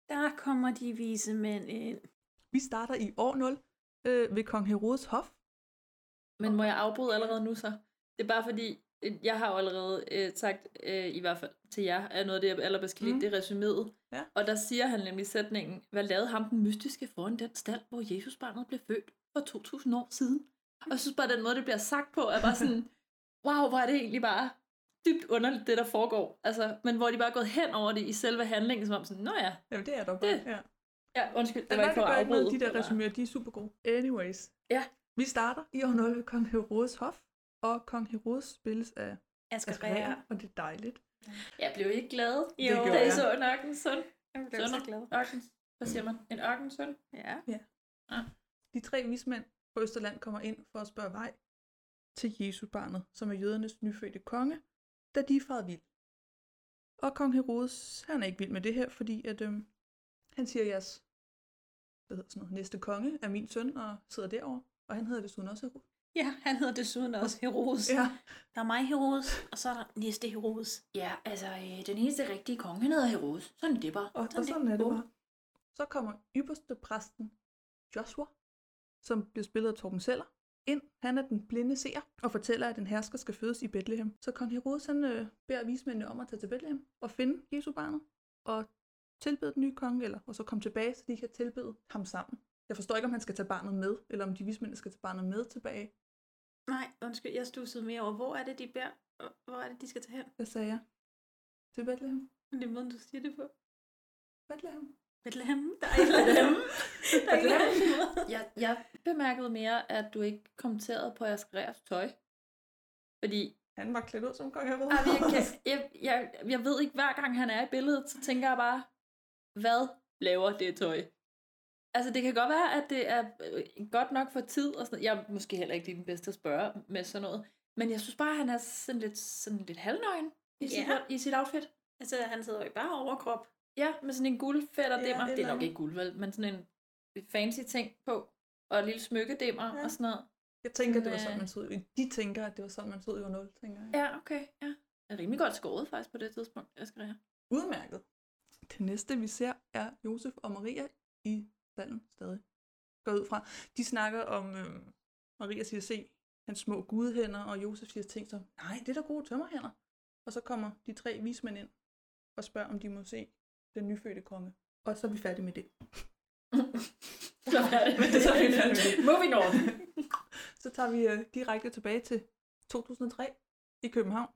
Speaker 7: Der kommer de vise mænd ind.
Speaker 9: Vi starter i år 0 øh, ved Kong Herodes Hof.
Speaker 8: Men må jeg afbryde allerede nu så? Det er bare fordi, øh, jeg har jo allerede øh, sagt, øh, i hvert fald til jer, at noget af det, jeg allerbedst kan lide,
Speaker 9: Mm.
Speaker 8: det er resuméet.
Speaker 9: Ja.
Speaker 8: Og der siger han nemlig sætningen, hvad lavede ham den mystiske foran den stald, hvor Jesusbarnet blev født for 2000 år siden? Og jeg synes bare, den måde, det bliver sagt på, er bare sådan, wow, hvor er det egentlig bare dybt underligt, det der foregår. Altså, men hvor de bare er gået hen over det i selve handlingen, som om sådan, nå ja,
Speaker 9: Jamen, det er der bare.
Speaker 8: Det-
Speaker 9: Ja.
Speaker 8: ja, undskyld, det
Speaker 9: Det
Speaker 8: var ikke for at afbryde.
Speaker 9: de der resuméer, de er super gode. Anyways.
Speaker 8: Ja.
Speaker 9: Vi starter i år 0 ved Kong Herodes Hof, og Kong Herodes spilles af
Speaker 7: Asger
Speaker 9: Asger.
Speaker 7: Rea,
Speaker 9: og det er dejligt.
Speaker 8: Jeg blev ikke glad,
Speaker 7: Jo,
Speaker 8: det
Speaker 9: gjorde
Speaker 8: da jeg så en ørkensøn.
Speaker 7: Jeg blev så glad.
Speaker 8: Ørkens, hvad siger man? En ørkensøn?
Speaker 7: Ja.
Speaker 9: De tre vismænd på Østerland kommer ind for at spørge vej til Jesus barnet, som er jødernes nyfødte konge, da de er faret vild. Og kong Herodes, han er ikke vild med det her, fordi at, øhm, han siger, at jeres hvad hedder sådan noget, næste konge er min søn og sidder derovre, og han hedder desuden også Herodes.
Speaker 7: Ja, han hedder desuden også Herodes.
Speaker 9: Ja,
Speaker 7: Der er mig Herodes, og så er der næste Herodes.
Speaker 8: Ja, altså, øh, den eneste rigtige konge, han hedder Herodes. Sådan er det bare.
Speaker 9: og, og sådan er det bare. Så kommer ypperste præsten Joshua, som bliver spillet af Torben Seller, ind. Han er den blinde seer og fortæller, at en hersker skal fødes i Bethlehem. Så kong Herodes han, øh, beder vismændene om at tage til Bethlehem og finde Jesu barnet og tilbede den nye konge, eller og så komme tilbage, så de kan tilbede ham sammen. Jeg forstår ikke, om han skal tage barnet med, eller om de vismændene skal tage barnet med tilbage.
Speaker 7: Nej, undskyld, jeg stussede mere over, hvor er det, de beder? Hvor er det, de skal tage hen?
Speaker 9: Hvad sagde jeg? Til Bethlehem?
Speaker 7: Det er måden, du siger det på.
Speaker 9: Bethlehem?
Speaker 7: Bethlehem. Der er et eller andet. Der er noget.
Speaker 8: Jeg, jeg bemærkede mere, at du ikke kommenterede på Askereas tøj. Fordi
Speaker 9: Han var klædt ud som kong
Speaker 8: men jeg, kan, jeg, jeg, jeg ved ikke, hver gang han er i billedet, så tænker jeg bare, hvad laver det tøj? Altså, det kan godt være, at det er øh, godt nok for tid, og sådan. Jeg er måske heller ikke den bedste at spørge med sådan noget. Men jeg synes bare, at han er sådan lidt, sådan lidt halvnøgen i, sit,
Speaker 7: Ja.
Speaker 8: i sit outfit.
Speaker 7: Altså, han sidder jo ikke bare overkrop.
Speaker 8: Ja, med sådan en guldfætter
Speaker 9: Ja,
Speaker 8: dimmer. det er nok ikke guld, vel, men sådan en fancy ting på. Og en lille smykkedimmer
Speaker 9: Ja.
Speaker 8: og sådan noget.
Speaker 9: Jeg tænker, det var sådan,
Speaker 8: øh,
Speaker 9: man så ud. De tænker, at det var sådan, man så ud i år 0, tænker jeg.
Speaker 8: Ja, okay, ja. Det er rimelig godt skåret faktisk på det tidspunkt, jeg skal have.
Speaker 9: Udmærket. Det næste, vi ser, er Josef og Maria i stallen stadig. Går ud fra. De snakker om, øh, Maria siger, se hans små gudehænder, og Josef siger ting som, nej, det er da gode tømmerhænder. Og så kommer de tre vismænd ind og spørger, om de må se den nyfødte konge. Og så er vi færdige med det.
Speaker 8: Så er det.
Speaker 9: Så er vi færdige med det.
Speaker 8: Moving on.
Speaker 9: Så tager vi øh, direkte tilbage til 2003 i København.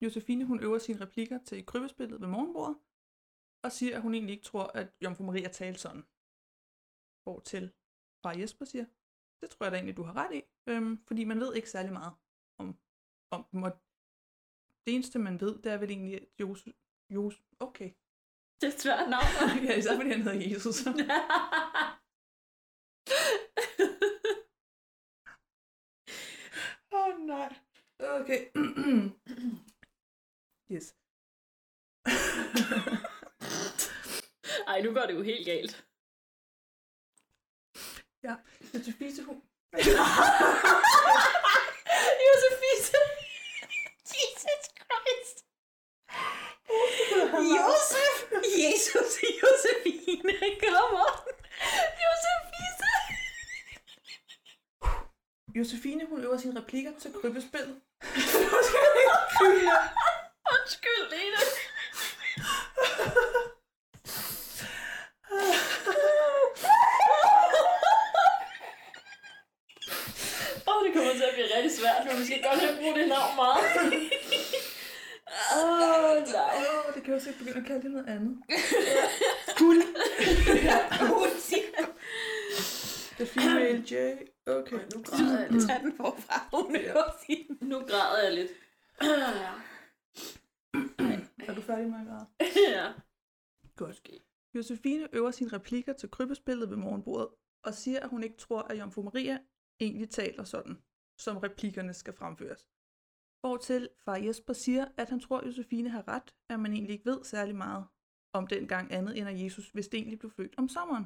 Speaker 9: Josefine, hun øver sine replikker til krybespillet ved morgenbordet, og siger, at hun egentlig ikke tror, at Jomfru Maria talte sådan. Hvor til far Jesper siger, det tror jeg da egentlig, du har ret i, øhm, fordi man ved ikke særlig meget om, om dem, og det eneste, man ved, det er vel egentlig, at Josef, Josef okay,
Speaker 8: Det er et svært navn.
Speaker 9: ja, især fordi han hedder Jesus. Åh oh, nej. Okay. yes.
Speaker 8: Ej, nu går det jo helt galt.
Speaker 9: ja, Josefine, hun...
Speaker 8: Josefine. Jesus Christ.
Speaker 7: Josef! Jesus, Josefine, kommer.
Speaker 8: Josefine.
Speaker 9: Josefine, hun øver sine replikker til krybespillet.
Speaker 8: Undskyld, Undskyld, Lena. Åh, oh, det kommer til at blive rigtig svært, men vi skal godt have brugt det navn meget.
Speaker 9: Sikkert begynde at kalde det noget andet.
Speaker 7: Guld.
Speaker 9: The female J. Okay.
Speaker 8: Nu græder jeg lidt.
Speaker 7: Tag den forfra. Hun
Speaker 9: Ja.
Speaker 8: Nu græder jeg lidt.
Speaker 9: Er du færdig med at græde?
Speaker 8: ja.
Speaker 9: Godt. Josefine øver sine replikker til krybespillet ved morgenbordet, og siger, at hun ikke tror, at Jomfru Maria egentlig taler sådan, som replikkerne skal fremføres. Hvortil far Jesper siger, at han tror, at Josefine har ret, at man egentlig ikke ved særlig meget om dengang andet, end at Jesus vist egentlig blev født om sommeren,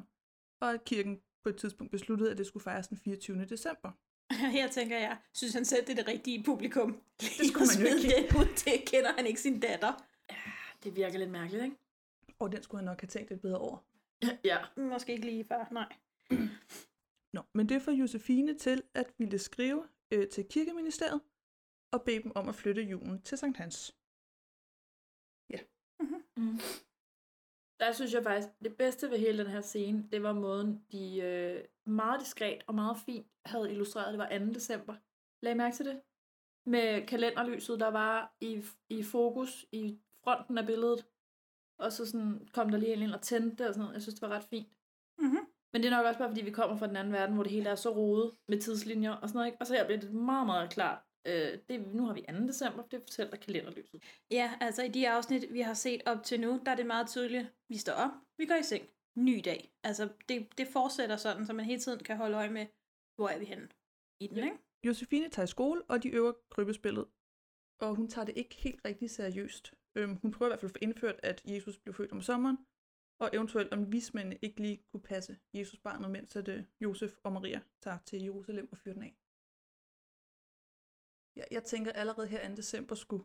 Speaker 9: og at kirken på et tidspunkt besluttede, at det skulle fejres den 24. december.
Speaker 7: Her tænker jeg, synes han selv, det er det rigtige publikum.
Speaker 9: Det skulle man jo ikke.
Speaker 7: Det, ud til kender han ikke sin datter.
Speaker 8: Det virker lidt mærkeligt, ikke?
Speaker 9: Og den skulle han nok have tænkt lidt bedre over.
Speaker 8: Ja.
Speaker 7: Måske ikke lige før, nej.
Speaker 9: Nå, men det får Josefine til at ville skrive øh, til kirkeministeriet og bede dem om at flytte julen til Sankt Hans.
Speaker 8: Mm. Der synes jeg faktisk, det bedste ved hele den her scene, det var måden, de øh, meget diskret og meget fint havde illustreret. Det var 2. december. Lag mærke til det? Med kalenderlyset, der var i, i fokus i fronten af billedet. Og så sådan kom der lige en ind og tændte det og sådan noget. Jeg synes, det var ret fint.
Speaker 7: Mm-hmm.
Speaker 8: Men det er nok også bare, fordi vi kommer fra den anden verden, hvor det hele er så rodet med tidslinjer og sådan noget. Ikke? Og så her bliver det meget, meget klart. Øh, det, nu har vi 2. december, det fortæller kalenderlyset.
Speaker 7: Ja, altså i de afsnit, vi har set op til nu, der er det meget tydeligt, vi står op, vi går i seng, ny dag. Altså det, det fortsætter sådan, så man hele tiden kan holde øje med, hvor er vi henne i den, ikke?
Speaker 9: Josefine tager i skole, og de øver krybespillet. Og hun tager det ikke helt rigtig seriøst. Øhm, hun prøver i hvert fald at få indført, at Jesus blev født om sommeren, og eventuelt om vismændene ikke lige kunne passe Jesus barnet, mens at, øh, Josef og Maria tager til Jerusalem og fyrer den af. Ja, jeg tænker allerede her 2. december skulle,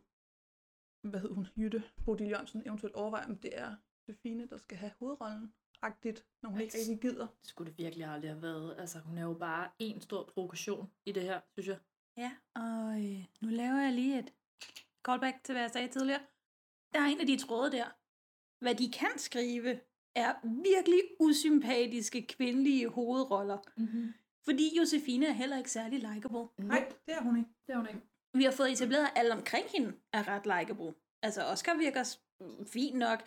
Speaker 9: hvad hed hun, Jytte Bodil Jørgensen eventuelt overveje, om det er Josefine, der skal have hovedrollen, agtigt, når hun ikke rigtig gider.
Speaker 8: Det skulle det virkelig aldrig have været. Altså, hun er jo bare en stor provokation i det her, synes jeg.
Speaker 7: Ja, og øh, nu laver jeg lige et callback til, hvad jeg sagde tidligere. Der er en af de tråde der. Hvad de kan skrive, er virkelig usympatiske kvindelige hovedroller.
Speaker 8: Mm-hmm.
Speaker 7: Fordi Josefine er heller ikke særlig likable.
Speaker 9: Nej, det er hun ikke.
Speaker 8: Det er hun ikke.
Speaker 7: Vi har fået etableret, at alle omkring hende er ret likable. Altså, Oscar virker fint nok.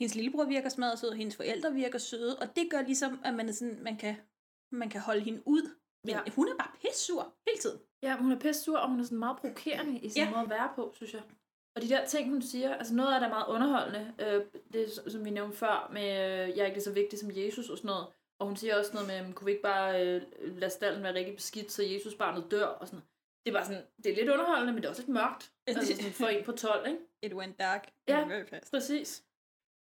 Speaker 7: Hendes lillebror virker smadret sød, hendes forældre virker søde, og det gør ligesom, at man, er sådan, man, kan, man kan holde hende ud. Men
Speaker 8: Ja.
Speaker 7: hun er bare pissur hele tiden.
Speaker 8: Ja, hun er pisse sur, og hun er sådan meget provokerende i sin
Speaker 7: Ja.
Speaker 8: måde at være på, synes jeg. Og de der ting, hun siger, altså noget af det er meget underholdende. Øh, det er, som vi nævnte før, med øh, jeg er ikke lige så vigtig som Jesus og sådan noget. Og hun siger også noget med, kunne vi ikke bare øh, lade stallen være rigtig beskidt, så Jesus barnet dør og sådan noget. Det er bare sådan, det er lidt underholdende, men det er også lidt mørkt. Altså sådan for en på 12, ikke?
Speaker 7: It went dark.
Speaker 8: Ja,
Speaker 7: very fast.
Speaker 8: præcis.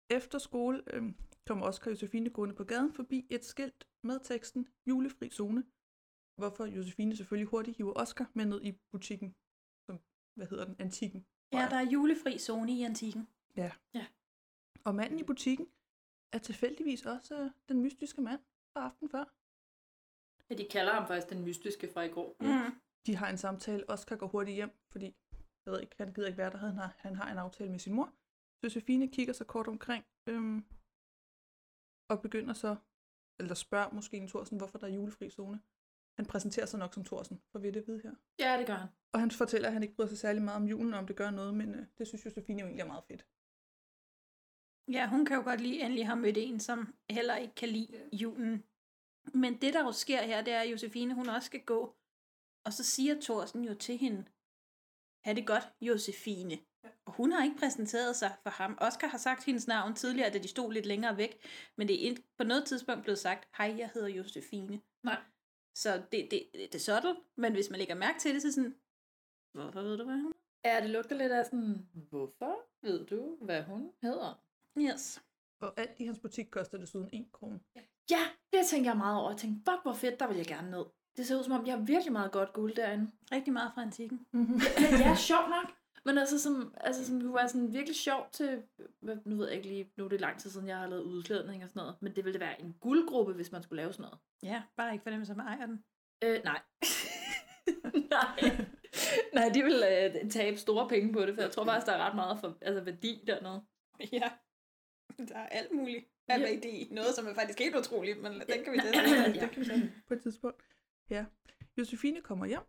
Speaker 9: Efter skole øh, kommer Oscar og Josefine gående på gaden forbi et skilt med teksten julefri zone, hvorfor Josefine selvfølgelig hurtigt hiver Oscar med ned i butikken, som, hvad hedder den, antikken.
Speaker 7: Ja, der er julefri zone i antikken.
Speaker 9: Ja.
Speaker 8: Ja.
Speaker 9: Og manden i butikken er tilfældigvis også øh, den mystiske mand fra aften før.
Speaker 8: Ja, de kalder ham faktisk den mystiske fra i går.
Speaker 7: Mm.
Speaker 9: De har en samtale. Oscar går hurtigt hjem, fordi jeg ved ikke, han gider ikke være der. Han har, han har en aftale med sin mor. Josefine kigger sig kort omkring, øhm, og begynder så, eller spørger måske en Thorsen, hvorfor der er julefri zone. Han præsenterer sig nok som Thorsen, for vi det vide her.
Speaker 8: Ja, det gør han.
Speaker 9: Og han fortæller, at han ikke bryder sig særlig meget om julen, og om det gør noget, men øh, det synes Josefine jo egentlig er meget fedt.
Speaker 7: Ja, hun kan jo godt lide endelig have mødt en, som heller ikke kan lide julen. Men det, der jo sker her, det er, at Josefine, hun også skal gå. Og så siger Thorsten jo til hende, ha' det godt, Josefine. Og hun har ikke præsenteret sig for ham. Oscar har sagt hendes navn tidligere, da de stod lidt længere væk. Men det er på noget tidspunkt blevet sagt, hej, jeg hedder Josefine.
Speaker 8: Nej.
Speaker 7: Så det, det, det er subtle, men hvis man lægger mærke til det, så sådan, hvorfor ved du, hvad hun
Speaker 8: Ja, det lugter lidt af sådan, hvorfor ved du, hvad hun hedder?
Speaker 7: Yes.
Speaker 9: Og alt i hans butik koster desuden 1 krone.
Speaker 8: Ja, det tænker jeg meget over. Jeg tænkte, fuck, hvor fedt, der vil jeg gerne ned. Det ser ud som om, jeg har virkelig meget godt guld derinde.
Speaker 7: Rigtig meget fra antikken.
Speaker 9: Mm-hmm.
Speaker 8: Men ja, sjovt nok. Men altså, som, altså, som kunne være sådan virkelig sjov til, hvad- nu ved jeg ikke lige, nu er det lang tid siden, jeg har lavet udklædning og sådan noget, men det ville være en guldgruppe, hvis man skulle lave sådan noget.
Speaker 7: Ja, bare ikke for dem, som ejer den.
Speaker 8: Øh, nej. nej. Nej, de vil øh, tabe store penge på det, for jeg tror faktisk, der er ret meget for, altså, værdi dernede.
Speaker 7: Ja. Der er alt muligt af
Speaker 8: Ja.
Speaker 7: værdi. Noget, som er faktisk helt utroligt, men den kan vi da
Speaker 9: det kan vi tage på et tidspunkt. Ja. Josefine kommer hjem,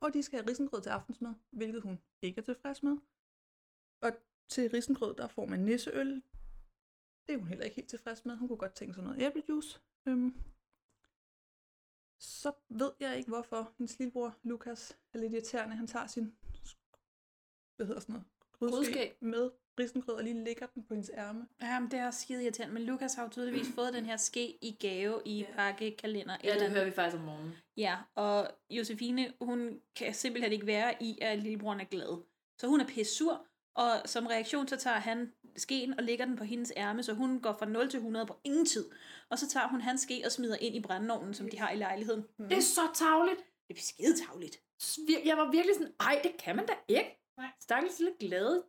Speaker 9: og de skal have risengrød til aftensmad, hvilket hun ikke er tilfreds med. Og til risengrød, der får man nisseøl. Det er hun heller ikke helt tilfreds med. Hun kunne godt tænke sig noget æblejuice. Øhm. Så ved jeg ikke, hvorfor hendes lillebror Lukas er lidt irriterende. Han tager sin, hvad hedder sådan noget, Grydske. med risengrød og lige lægger den på hendes ærme.
Speaker 7: Ja, men det er også skide irriterende. Men Lukas har jo tydeligvis fået den her ske i gave i pakkekalender.
Speaker 8: Ja, det hører vi faktisk om morgenen.
Speaker 7: Ja, og Josefine, hun kan simpelthen ikke være i, at lillebroren er glad. Så hun er pisse sur, og som reaktion, så tager han skeen og lægger den på hendes ærme, så hun går fra 0 til 100 på ingen tid. Og så tager hun hans ske og smider ind i brændeovnen, som de har i lejligheden.
Speaker 8: Det er så tavligt.
Speaker 7: Det er skide tavligt.
Speaker 8: Jeg var virkelig sådan, ej, det kan man da ikke. Nej. Stakkels lille glade,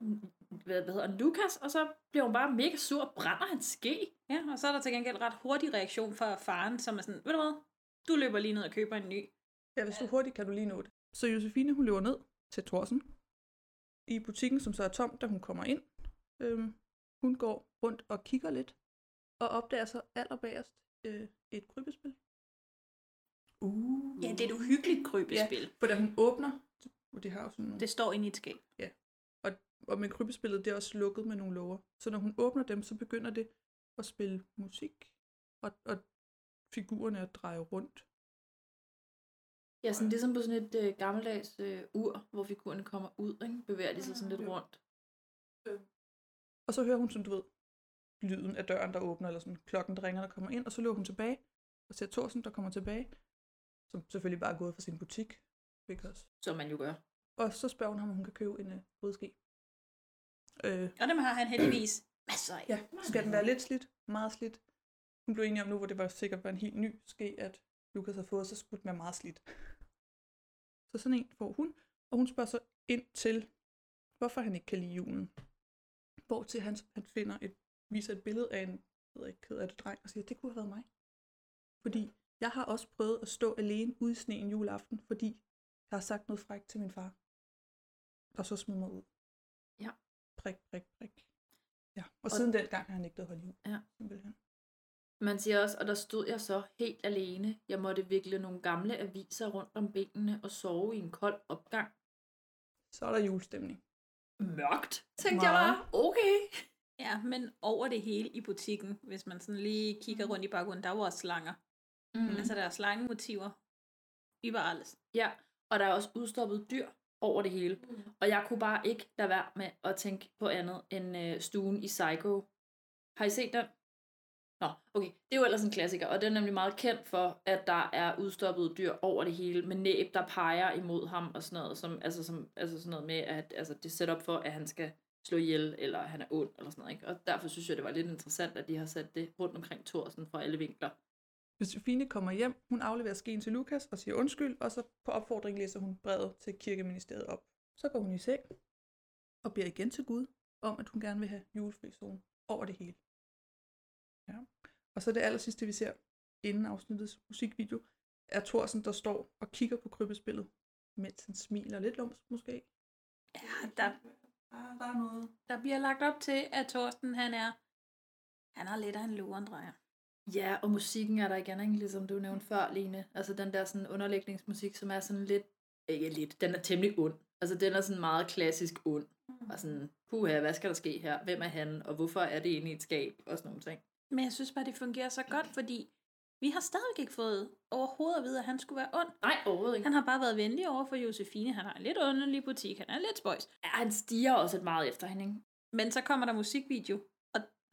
Speaker 8: hvad, hvad hedder han, Lukas, og så bliver hun bare mega sur og brænder hans ske.
Speaker 7: Ja, og så er der til gengæld ret hurtig reaktion fra faren, som er sådan, ved du hvad, du løber lige ned og køber en ny.
Speaker 9: Ja, hvis du hurtigt kan du lige nå det. Så Josefine, hun løber ned til Thorsen i butikken, som så er tom, da hun kommer ind. Øhm, hun går rundt og kigger lidt, og opdager så allerbagerst øh, et krybespil.
Speaker 7: Uh. Ja, det er et uhyggeligt krybespil.
Speaker 9: Ja, for da hun åbner, og det har jo sådan nogle...
Speaker 7: Det står inde i et skab.
Speaker 9: Ja, og, med krybespillet, det er også lukket med nogle låger. Så når hun åbner dem, så begynder det at spille musik, og, og figurerne at dreje rundt.
Speaker 8: Ja, sådan ligesom på sådan et øh, gammeldags øh, ur, hvor figurerne kommer ud, ikke? bevæger de sig sådan lidt rundt.
Speaker 9: Og så hører hun sådan, du ved, lyden af døren, der åbner, eller sådan klokken, der ringer, der kommer ind, og så løber hun tilbage, og ser Thorsen, der kommer tilbage, som selvfølgelig bare er gået fra sin butik, because.
Speaker 8: Som man jo gør.
Speaker 9: Og så spørger hun ham, om hun kan købe en uh, brødske. Øh,
Speaker 7: Og dem har han heldigvis masser af.
Speaker 9: ja, skal den være lidt slidt, meget slidt. Hun blev enig om nu, hvor det var sikkert var en helt ny ske, at Lukas har fået, så skulle den være meget slidt. Så sådan en får hun, og hun spørger så ind til, hvorfor han ikke kan lide julen. Hvor til han, han finder et, viser et billede af en, jeg ved ikke, ked af det dreng, og siger, det kunne have været mig. Fordi jeg har også prøvet at stå alene ude i sneen juleaften, fordi jeg har sagt noget frækt til min far. Og så smed mig ud.
Speaker 8: Ja.
Speaker 9: Prik, prik, prik. Ja, og, og siden dengang har han ikke holde jul.
Speaker 8: Ja.
Speaker 9: Simpelthen.
Speaker 8: Man siger også, og der stod jeg så helt alene. Jeg måtte vikle nogle gamle aviser rundt om benene og sove i en kold opgang.
Speaker 9: Så er der julestemning.
Speaker 8: Mørkt, tænkte jeg
Speaker 9: Meget.
Speaker 8: bare. Okay.
Speaker 7: Ja, men over det hele i butikken, hvis man sådan lige kigger rundt i baggrunden, der var også slanger.
Speaker 8: Mm.
Speaker 7: Altså, der er slangemotiver überalt.
Speaker 8: Ja, og der er også udstoppet dyr over det hele. Mm. Og jeg kunne bare ikke lade være med at tænke på andet end øh, stuen i Psycho. Har I set den? Nå, okay. Det er jo ellers en klassiker, og den er nemlig meget kendt for, at der er udstoppede dyr over det hele, med næb, der peger imod ham og sådan noget, som, altså, som, altså sådan noget med, at altså, det er sat op for, at han skal slå ihjel, eller han er ond, eller sådan noget. Ikke? Og derfor synes jeg, det var lidt interessant, at de har sat det rundt omkring Thorsen fra alle vinkler.
Speaker 9: Josefine kommer hjem, hun afleverer skeen til Lukas og siger undskyld, og så på opfordring læser hun brevet til kirkeministeriet op. Så går hun i seng og beder igen til Gud om, at hun gerne vil have julefri zone over det hele. Ja. Og så det aller sidste, vi ser inden afsnittets musikvideo, er Thorsen, der står og kigger på krybespillet, mens han smiler lidt lumsk måske.
Speaker 7: Ja, der,
Speaker 9: Ah, der er noget.
Speaker 7: der bliver lagt op til, at Thorsten, han er, han har lidt af en lurendrejer.
Speaker 8: Ja, og musikken er der igen, ikke? ligesom du nævnte før, Line. Altså den der sådan underlægningsmusik, som er sådan lidt, ikke lidt, den er temmelig ond. Altså den er sådan meget klassisk ond. Og sådan, puha, hvad skal der ske her? Hvem er han? Og hvorfor er det inde i et skab? Og sådan nogle ting.
Speaker 7: Men jeg synes bare, det fungerer så godt, fordi vi har stadig ikke fået overhovedet at vide, at han skulle være ond.
Speaker 8: Nej, overhovedet ikke.
Speaker 7: Han har bare været venlig over for Josefine. Han har en lidt underlig butik. Han er lidt spøjs.
Speaker 8: Ja, han stiger også et meget efter hende, ikke?
Speaker 7: Men så kommer der musikvideo.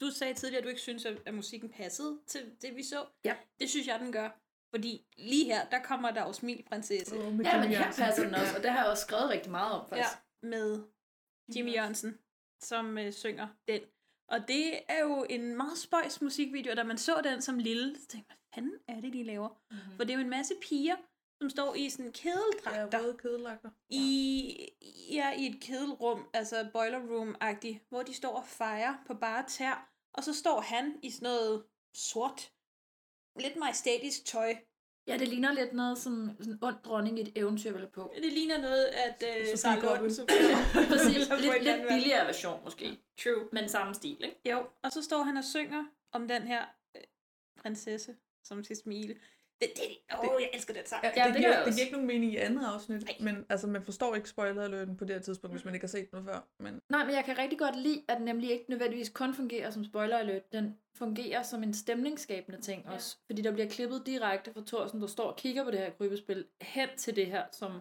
Speaker 7: Du sagde tidligere, at du ikke synes, at musikken passede til det, vi så.
Speaker 8: Ja.
Speaker 7: Det synes jeg, den gør. Fordi lige her, der kommer der jo smil, prinsesse.
Speaker 9: Oh,
Speaker 8: Ja, men her
Speaker 9: Jørgensen.
Speaker 8: passer den også, og det har jeg også skrevet rigtig meget om, faktisk.
Speaker 7: Ja, med Jimmy Jørgensen, som øh, synger den. Og det er jo en meget spøjs musikvideo, og da man så den som lille, så tænkte man, hvad fanden er det, de laver? Mm-hmm. For det er jo en masse piger, som står i sådan
Speaker 9: Ja,
Speaker 7: kedeldragter.
Speaker 9: røde kedelagter.
Speaker 7: i, ja, i et kedelrum, altså boiler room-agtigt, hvor de står og fejrer på bare tær, og så står han i sådan noget sort, lidt majestætisk tøj.
Speaker 8: Ja, det ligner lidt noget sådan, sådan ond dronning i et eventyr, vel på.
Speaker 7: Det ligner noget, at øh, Sarah. Lund,
Speaker 8: Præcis,
Speaker 7: en
Speaker 8: lidt, lidt billigere version måske,
Speaker 7: True.
Speaker 8: men samme stil, ikke?
Speaker 7: Jo, og så står han og synger om den her øh, prinsesse, som skal smile. Det, det, åh, jeg elsker den sang.
Speaker 9: Ja,
Speaker 8: Ja,
Speaker 9: det,
Speaker 8: det
Speaker 9: giver, det giver ikke nogen mening i andet afsnit, men altså, man forstår ikke spoiler alerten på det her tidspunkt, hvis man ikke har set noget før. Men
Speaker 8: Nej, men jeg kan rigtig godt lide, at den nemlig ikke nødvendigvis kun fungerer som spoiler alert. Den fungerer som en stemningsskabende ting ja. også. Fordi der bliver klippet direkte fra Thorsen, der står og kigger på det her krybespil, hen til det her, som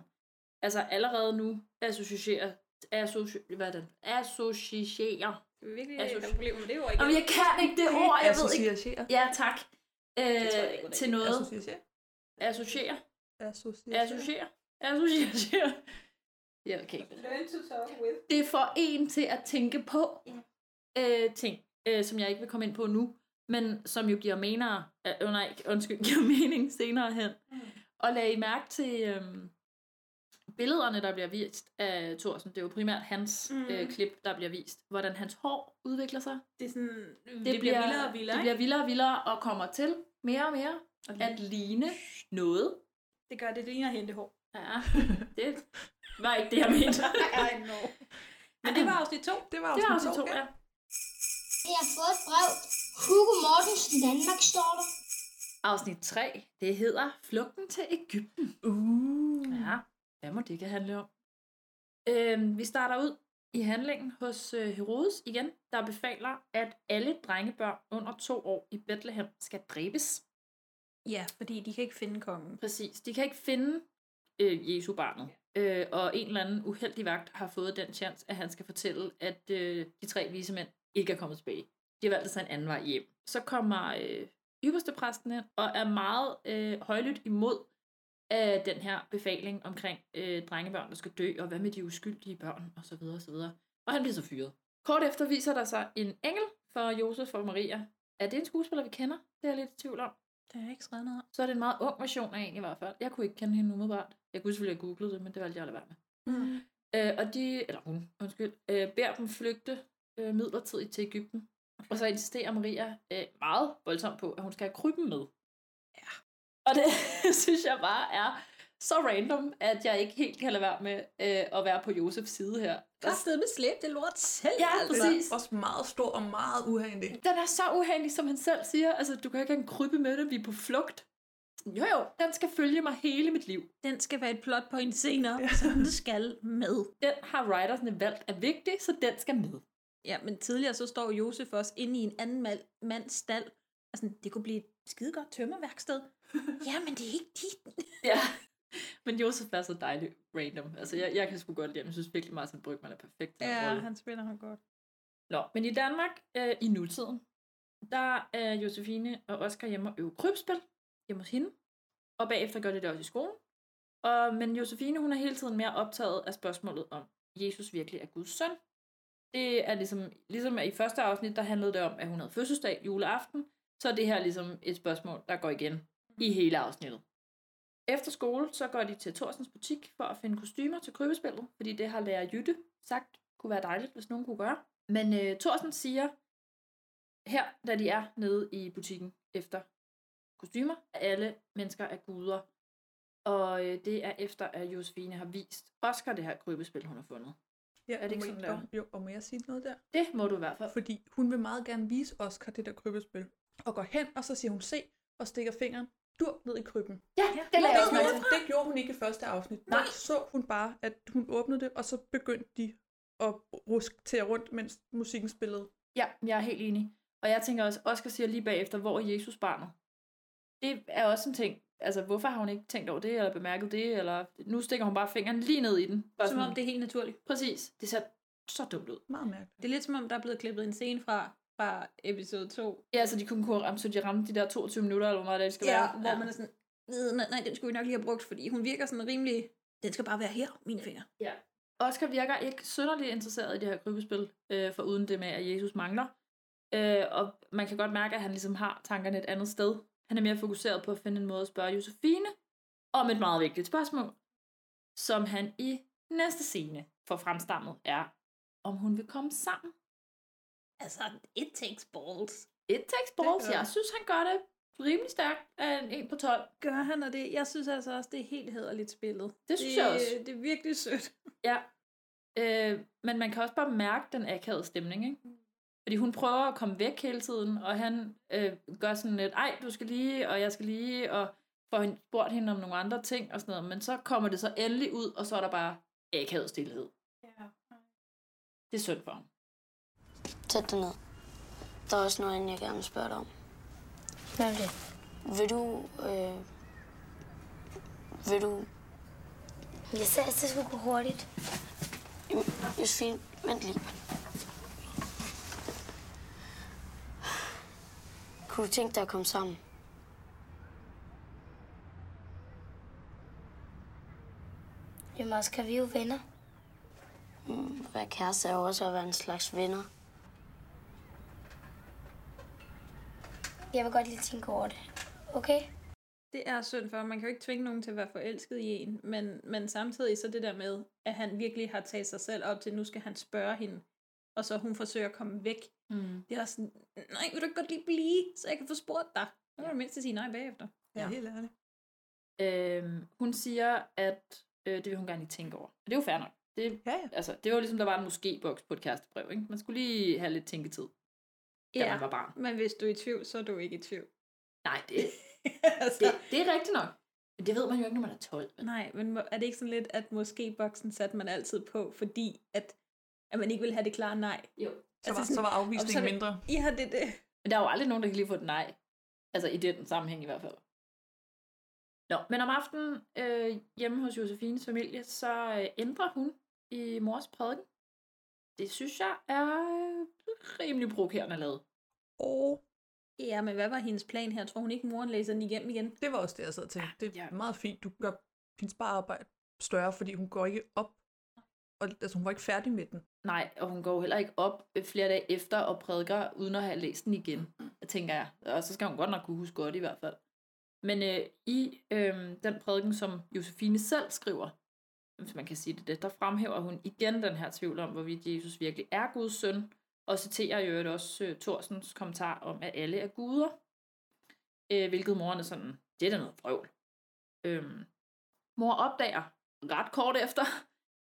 Speaker 8: altså allerede nu associerer, associ, hvad er det? associerer.
Speaker 7: Det er virkelig
Speaker 8: Associ-
Speaker 7: et problem med det ord igen.
Speaker 8: Jamen, jeg kan ikke det ord, jeg ved ikke. Ja, tak. Øh,
Speaker 7: Det tror jeg ikke, er
Speaker 8: til noget.
Speaker 9: Associerer.
Speaker 8: Associere.
Speaker 9: Associerer.
Speaker 8: Associere. Associere. Ja, okay.
Speaker 7: Learn to talk with.
Speaker 8: det får en til at tænke på øh, ting, øh, som jeg ikke vil komme ind på nu, men som jo giver mening, øh, nej, undskyld, giver mening senere hen. Mm. Og lagde I mærke til øh, billederne, der bliver vist af Thorsen. Det er jo primært hans
Speaker 7: Mm.
Speaker 8: mm. øh, klip, der bliver vist. Hvordan hans hår udvikler sig.
Speaker 7: Det er sådan, det,
Speaker 8: Det,
Speaker 7: bliver vildere og vildere,
Speaker 8: Det bliver vildere og vildere og kommer til mere og mere at ligne noget.
Speaker 7: Det gør det, det ligner hentehår.
Speaker 8: Ja, det var ikke det, jeg mente.
Speaker 7: I know. Men det var afsnit to.
Speaker 9: Det var
Speaker 8: Det var
Speaker 9: afsnit
Speaker 8: også to,
Speaker 9: to,
Speaker 8: ja.
Speaker 11: Jeg har fået et brev. Hugo Mortensen, Danmark, står der.
Speaker 8: Afsnit 3, det hedder Flugten til Ægypten.
Speaker 9: Uh.
Speaker 8: Ja, hvad må det kan handle om? Øhm, vi starter ud i handlingen hos øh, Herodes igen, der befaler, at alle drengebørn under to år i Bethlehem skal dræbes.
Speaker 7: Ja, fordi de kan ikke finde kongen.
Speaker 8: Præcis. De kan ikke finde øh, Jesu barnet. Øh, og en eller anden uheldig vagt har fået den chance, at han skal fortælle, at øh, de tre vise mænd ikke er kommet tilbage. De har valgt tage en anden vej hjem. Så kommer øh, ypperste præsten ind og er meget øh, højlydt imod af den her befaling omkring øh, drengebørn, der skal dø, og hvad med de uskyldige børn, og så videre, og så videre. Og han bliver så fyret. Kort efter viser der sig en engel for Josef og Maria. Er det en skuespiller, vi kender? Det er jeg lidt i tvivl om.
Speaker 7: Det er ikke skrevet noget.
Speaker 8: Så er det en meget ung version af en i hvert fald. Jeg kunne ikke kende hende umiddelbart. Jeg kunne selvfølgelig have googlet det, men det valgte jeg at lade være med.
Speaker 7: Mm.
Speaker 8: Øh, og de, eller hun, undskyld, øh, beder dem flygte øh, midlertidigt til Ægypten. Og så insisterer Maria øh, meget voldsomt på, at hun skal have krybben med. Og det synes jeg bare er så random, at jeg ikke helt kan lade være med øh, at være på Josefs side her.
Speaker 7: Kastet med slæb, det lort selv.
Speaker 8: Ja,
Speaker 7: altså.
Speaker 8: præcis.
Speaker 9: Også meget stor og meget uhandig.
Speaker 8: Den er så uhandig, som han selv siger. Altså, du kan ikke have en krybbe med det, vi er på flugt. Jo jo, den skal følge mig hele mit liv.
Speaker 7: Den skal være et plot point senere, ja. som det skal med.
Speaker 8: Den har writersne valgt er vigtig, så den skal med.
Speaker 7: Ja, men tidligere så står Josef også inde i en anden mand, mands stald. Altså, det kunne blive et skidegodt tømmerværksted. Ja, men det er ikke dit.
Speaker 8: Ja. Men Josef er så dejlig random. Altså, jeg, jeg kan sgu godt lide ham. Jeg synes virkelig, Martin Brygman er perfekt.
Speaker 7: Ja,
Speaker 8: rolle.
Speaker 7: han spiller ham godt.
Speaker 8: Nå, men i Danmark, øh, i nutiden, der er Josefine og Oscar hjemme og øve krybspil hjemme hos hende. Og bagefter gør de det også i skolen. Og, men Josefine, hun er hele tiden mere optaget af spørgsmålet om, Jesus virkelig er Guds søn. Det er ligesom, ligesom i første afsnit, der handlede det om, at hun havde fødselsdag juleaften. Så er det her ligesom et spørgsmål, der går igen i hele afsnittet. Efter skole, så går de til Thorsens butik for at finde kostymer til krybespillet, fordi det har lærer Jytte sagt kunne være dejligt, hvis nogen kunne gøre. Men øh, Thorsen siger, her, da de er nede i butikken efter kostymer, at alle mennesker er guder. Og øh, det er efter, at Josefine har vist Oscar det her krybespil, hun har fundet.
Speaker 9: Ja,
Speaker 8: Er det ikke sådan, der?
Speaker 9: Jo, jo, og må jeg sige noget der?
Speaker 8: Det må du i hvert fald.
Speaker 9: Fordi hun vil meget gerne vise Oscar det der krybespil. Og går hen, og så siger hun, se, og stikker fingeren dur ned i krybben.
Speaker 8: Ja, det lader
Speaker 9: det,
Speaker 8: også
Speaker 9: hun, det gjorde hun ikke i første afsnit.
Speaker 8: Nej.
Speaker 9: Der så hun bare, at hun åbnede det, og så begyndte de at ruske til rundt, mens musikken spillede.
Speaker 8: Ja, jeg er helt enig. Og jeg tænker også, Oscar siger lige bagefter, hvor er Jesus barnet? Det er også en ting. Altså, hvorfor har hun ikke tænkt over det, eller bemærket det, eller nu stikker hun bare fingeren lige ned i den. Bare
Speaker 7: Som
Speaker 8: sådan-
Speaker 7: om det er helt naturligt.
Speaker 8: Præcis. Det ser så dumt ud.
Speaker 9: Meget mærkeligt.
Speaker 7: Det er lidt som om, der er blevet klippet en scene fra, fra episode 2.
Speaker 8: Ja, så de kunne kunne ramme, så de ramte de der 22 minutter, eller hvor meget det skal
Speaker 7: Ja,
Speaker 8: være.
Speaker 7: hvor man er sådan, "Øh, nej, nej, den skulle vi nok lige have brugt, fordi hun virker sådan rimelig, den skal bare være her, mine fingre.
Speaker 8: Ja. Oscar virker ikke synderligt interesseret i det her krybespil, øh, for uden det med, at Jesus mangler. Øh, og man kan godt mærke, at han ligesom har tankerne et andet sted. Han er mere fokuseret på at finde en måde at spørge Josefine om et meget vigtigt spørgsmål, som han i næste scene får fremstammet er, om hun vil komme sammen.
Speaker 7: Altså, it takes balls.
Speaker 8: It takes balls. Jeg
Speaker 7: det.
Speaker 8: synes, han gør det rimelig stærkt af en 1 på 12.
Speaker 7: Gør han og det? Jeg synes altså også, det er helt hederligt spillet.
Speaker 8: Det synes jeg også.
Speaker 7: Det er virkelig sødt.
Speaker 8: Ja. Øh, men man kan også bare mærke den akavede stemning, ikke? Fordi hun prøver at komme væk hele tiden, og han øh, gør sådan lidt, ej, du skal lige, og jeg skal lige, og får hende, spurgt hende om nogle andre ting og sådan noget, men så kommer det så endelig ud, og så er der bare akavet stillhed.
Speaker 7: Ja.
Speaker 8: Det er synd for ham.
Speaker 12: Sæt dig ned. Der er også noget, andet, jeg gerne vil spørge dig om. Hvad er det? Vil du... Øh, vil du... Jeg sagde, at det skulle gå hurtigt. Jamen, Josefine, vent lige. Kunne du tænke dig at komme sammen? Jamen, kan vi jo venner. Mm, At være kæreste er jo også at være en slags venner. Jeg vil godt lige tænke over det. Okay?
Speaker 7: Det er synd for, man kan jo ikke tvinge nogen til at være forelsket i en, men, men samtidig så det der med, at han virkelig har taget sig selv op til, nu skal han spørge hende, og så hun forsøger at komme væk.
Speaker 8: Mm.
Speaker 7: Det er også sådan, nej, vil du ikke godt lige blive, så jeg kan få spurgt dig? Så må du mindst sige nej bagefter.
Speaker 9: Ja, helt ærligt.
Speaker 8: Øhm, hun siger, at øh, det vil hun gerne lige tænke over. Og det er jo fair nok. Det,
Speaker 9: ja, ja.
Speaker 8: Altså, det var ligesom, der var en måske-boks på et kærestebrev. Ikke? Man skulle lige have lidt tænketid, da man var barn.
Speaker 7: men hvis du er i tvivl, så er du ikke i tvivl.
Speaker 8: Nej, det,
Speaker 7: altså,
Speaker 8: det, det er rigtigt nok. Men det ved man jo ikke, når man er 12. vel?
Speaker 7: Nej, men er det ikke sådan lidt, at måske-boksen satte man altid på, fordi at, at man ikke ville have det klare nej?
Speaker 8: Jo.
Speaker 9: Så var- så var afvisningen mindre.
Speaker 7: Ja, det det.
Speaker 8: Men der er jo aldrig nogen, der kan lige få et nej. Altså i den sammenhæng i hvert fald. Nå, men om aftenen øh, hjemme hos Josefines familie, så øh, ændrer hun i mors prædiken. Det synes jeg er øh, rimelig provokerende lavet.
Speaker 9: Og
Speaker 7: Ja, men hvad var hendes plan her? Tror hun ikke, moren læser den igennem igen?
Speaker 9: det var også det, jeg sad og tænkte. Det er meget fint. Du gør hendes sparearbejde større, fordi hun går ikke op. Og, altså, hun var ikke færdig med den.
Speaker 8: Nej, og hun går heller ikke op øh, flere dage efter og prædiker, uden at have læst den igen, tænker jeg. Og så skal hun godt nok kunne huske godt i hvert fald. Men øh, i øh, den prædiken, som Josefine selv skriver, hvis man kan sige det, det, der fremhæver hun igen den her tvivl om, hvorvidt Jesus virkelig er Guds søn, og citerer jo øvrigt også øh, Thorsens kommentar om, at alle er guder, øh, hvilket moren er sådan, det er da noget vrøvl. Øhm, mor opdager ret kort efter,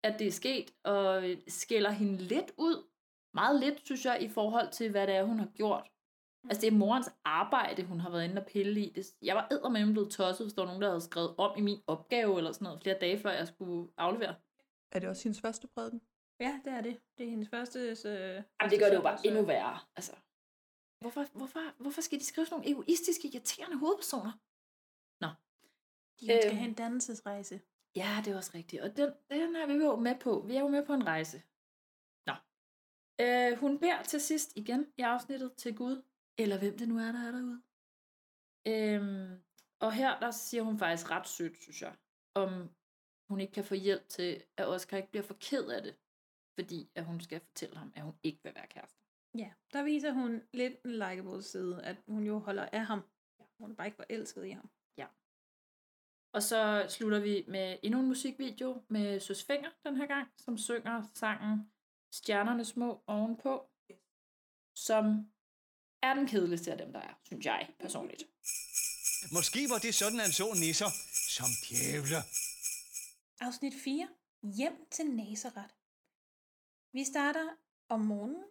Speaker 8: at det er sket, og skælder hende lidt ud. Meget lidt, synes jeg, i forhold til, hvad det er, hun har gjort. Altså, det er morens arbejde, hun har været inde og pille i. Det, jeg var eddermame blevet tosset, hvis der var nogen, der havde skrevet om i min opgave, eller sådan noget, flere dage før jeg skulle aflevere.
Speaker 9: Er det også hendes første prædiken?
Speaker 7: Ja, det er det. Det er hendes første... Øh,
Speaker 8: Jamen, det gør det jo bare endnu værre. Altså, hvorfor, hvorfor, hvorfor skal de skrive sådan nogle egoistiske, irriterende hovedpersoner? Nå.
Speaker 7: De skal
Speaker 8: Øhm.
Speaker 7: have en dannelsesrejse.
Speaker 8: Ja, det er også rigtigt. Og den, den er vi jo med på. Vi er jo med på en rejse. Nå. Øh, hun beder til sidst igen i afsnittet til Gud, eller hvem det nu er, der er derude. Øhm, og her, der siger hun faktisk ret sødt, synes jeg, om hun ikke kan få hjælp til, at Oscar ikke bliver for ked af det, fordi at hun skal fortælle ham, at hun ikke vil være kæreste.
Speaker 7: Ja, der viser hun lidt en likeable side, at hun jo holder af ham. Hun er bare ikke forelsket i ham.
Speaker 8: Ja. Og så slutter vi med endnu en musikvideo med Søs Finger den her gang, som synger sangen Stjernerne små ovenpå, som er den kedeligste af dem, der er, synes jeg personligt.
Speaker 13: Måske var det sådan, han så nisser som djævler.
Speaker 7: Afsnit 4. Hjem til Nazareth. Vi starter om morgenen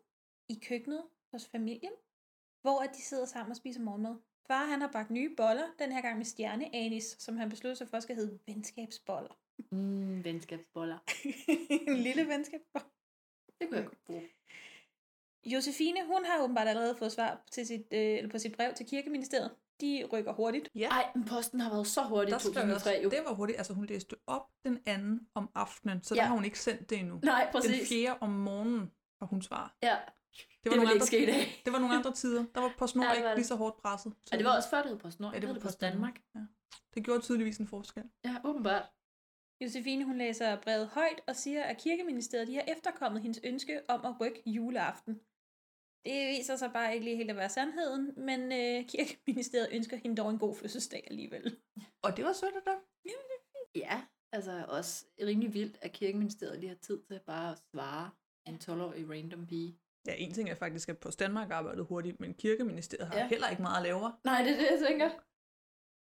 Speaker 7: i køkkenet hos familien, hvor at de sidder sammen og spiser morgenmad. Far han har bagt nye boller, den her gang med stjerneanis, som han besluttede sig for skal hedde venskabsboller.
Speaker 8: Mm, venskabsboller.
Speaker 7: en lille venskabsboller.
Speaker 8: Det kunne jeg godt bruge.
Speaker 7: Josefine, hun har åbenbart allerede fået svar til sit, øh, eller på sit brev til kirkeministeriet. De rykker hurtigt.
Speaker 9: Ja.
Speaker 8: Ej, men posten har været så hurtig i
Speaker 9: Der skrev jeg
Speaker 8: 2003 jo.
Speaker 9: det var hurtigt. Altså, hun læste op den anden om aftenen, så
Speaker 8: Ja.
Speaker 9: der har hun ikke sendt det endnu.
Speaker 8: Nej,
Speaker 9: Den
Speaker 8: præcis.
Speaker 9: fjerde om morgenen har hun svar.
Speaker 8: Ja. Det
Speaker 9: nogle
Speaker 8: ville ikke
Speaker 9: andre,
Speaker 8: ske i dag.
Speaker 9: Det var nogle andre tider. Der var PostNord
Speaker 8: Ja, det var
Speaker 9: ikke
Speaker 8: det.
Speaker 9: lige så hårdt presset.
Speaker 8: Ja, det var også før, det hed PostNord.
Speaker 9: Ja, det var
Speaker 8: Post
Speaker 9: Post
Speaker 8: Danmark.
Speaker 9: Ja. Det gjorde tydeligvis en forskel.
Speaker 8: Ja, åbenbart.
Speaker 7: Josefine, hun læser brevet højt og siger, at kirkeministeriet de har efterkommet hendes ønske om at rykke juleaften. Det viser sig bare ikke lige helt at være sandheden, men øh, kirkeministeriet ønsker hende dog en god fødselsdag alligevel.
Speaker 9: Og det var sødt af dem.
Speaker 8: Ja, altså også rimelig vildt, at kirkeministeriet lige har tid til bare at svare en 12-årig random pige.
Speaker 9: Ja, en ting er faktisk, at Post Danmark arbejdede hurtigt, men kirkeministeriet har
Speaker 8: ja.
Speaker 9: heller ikke meget at lave.
Speaker 8: Nej, det er det, jeg tænker.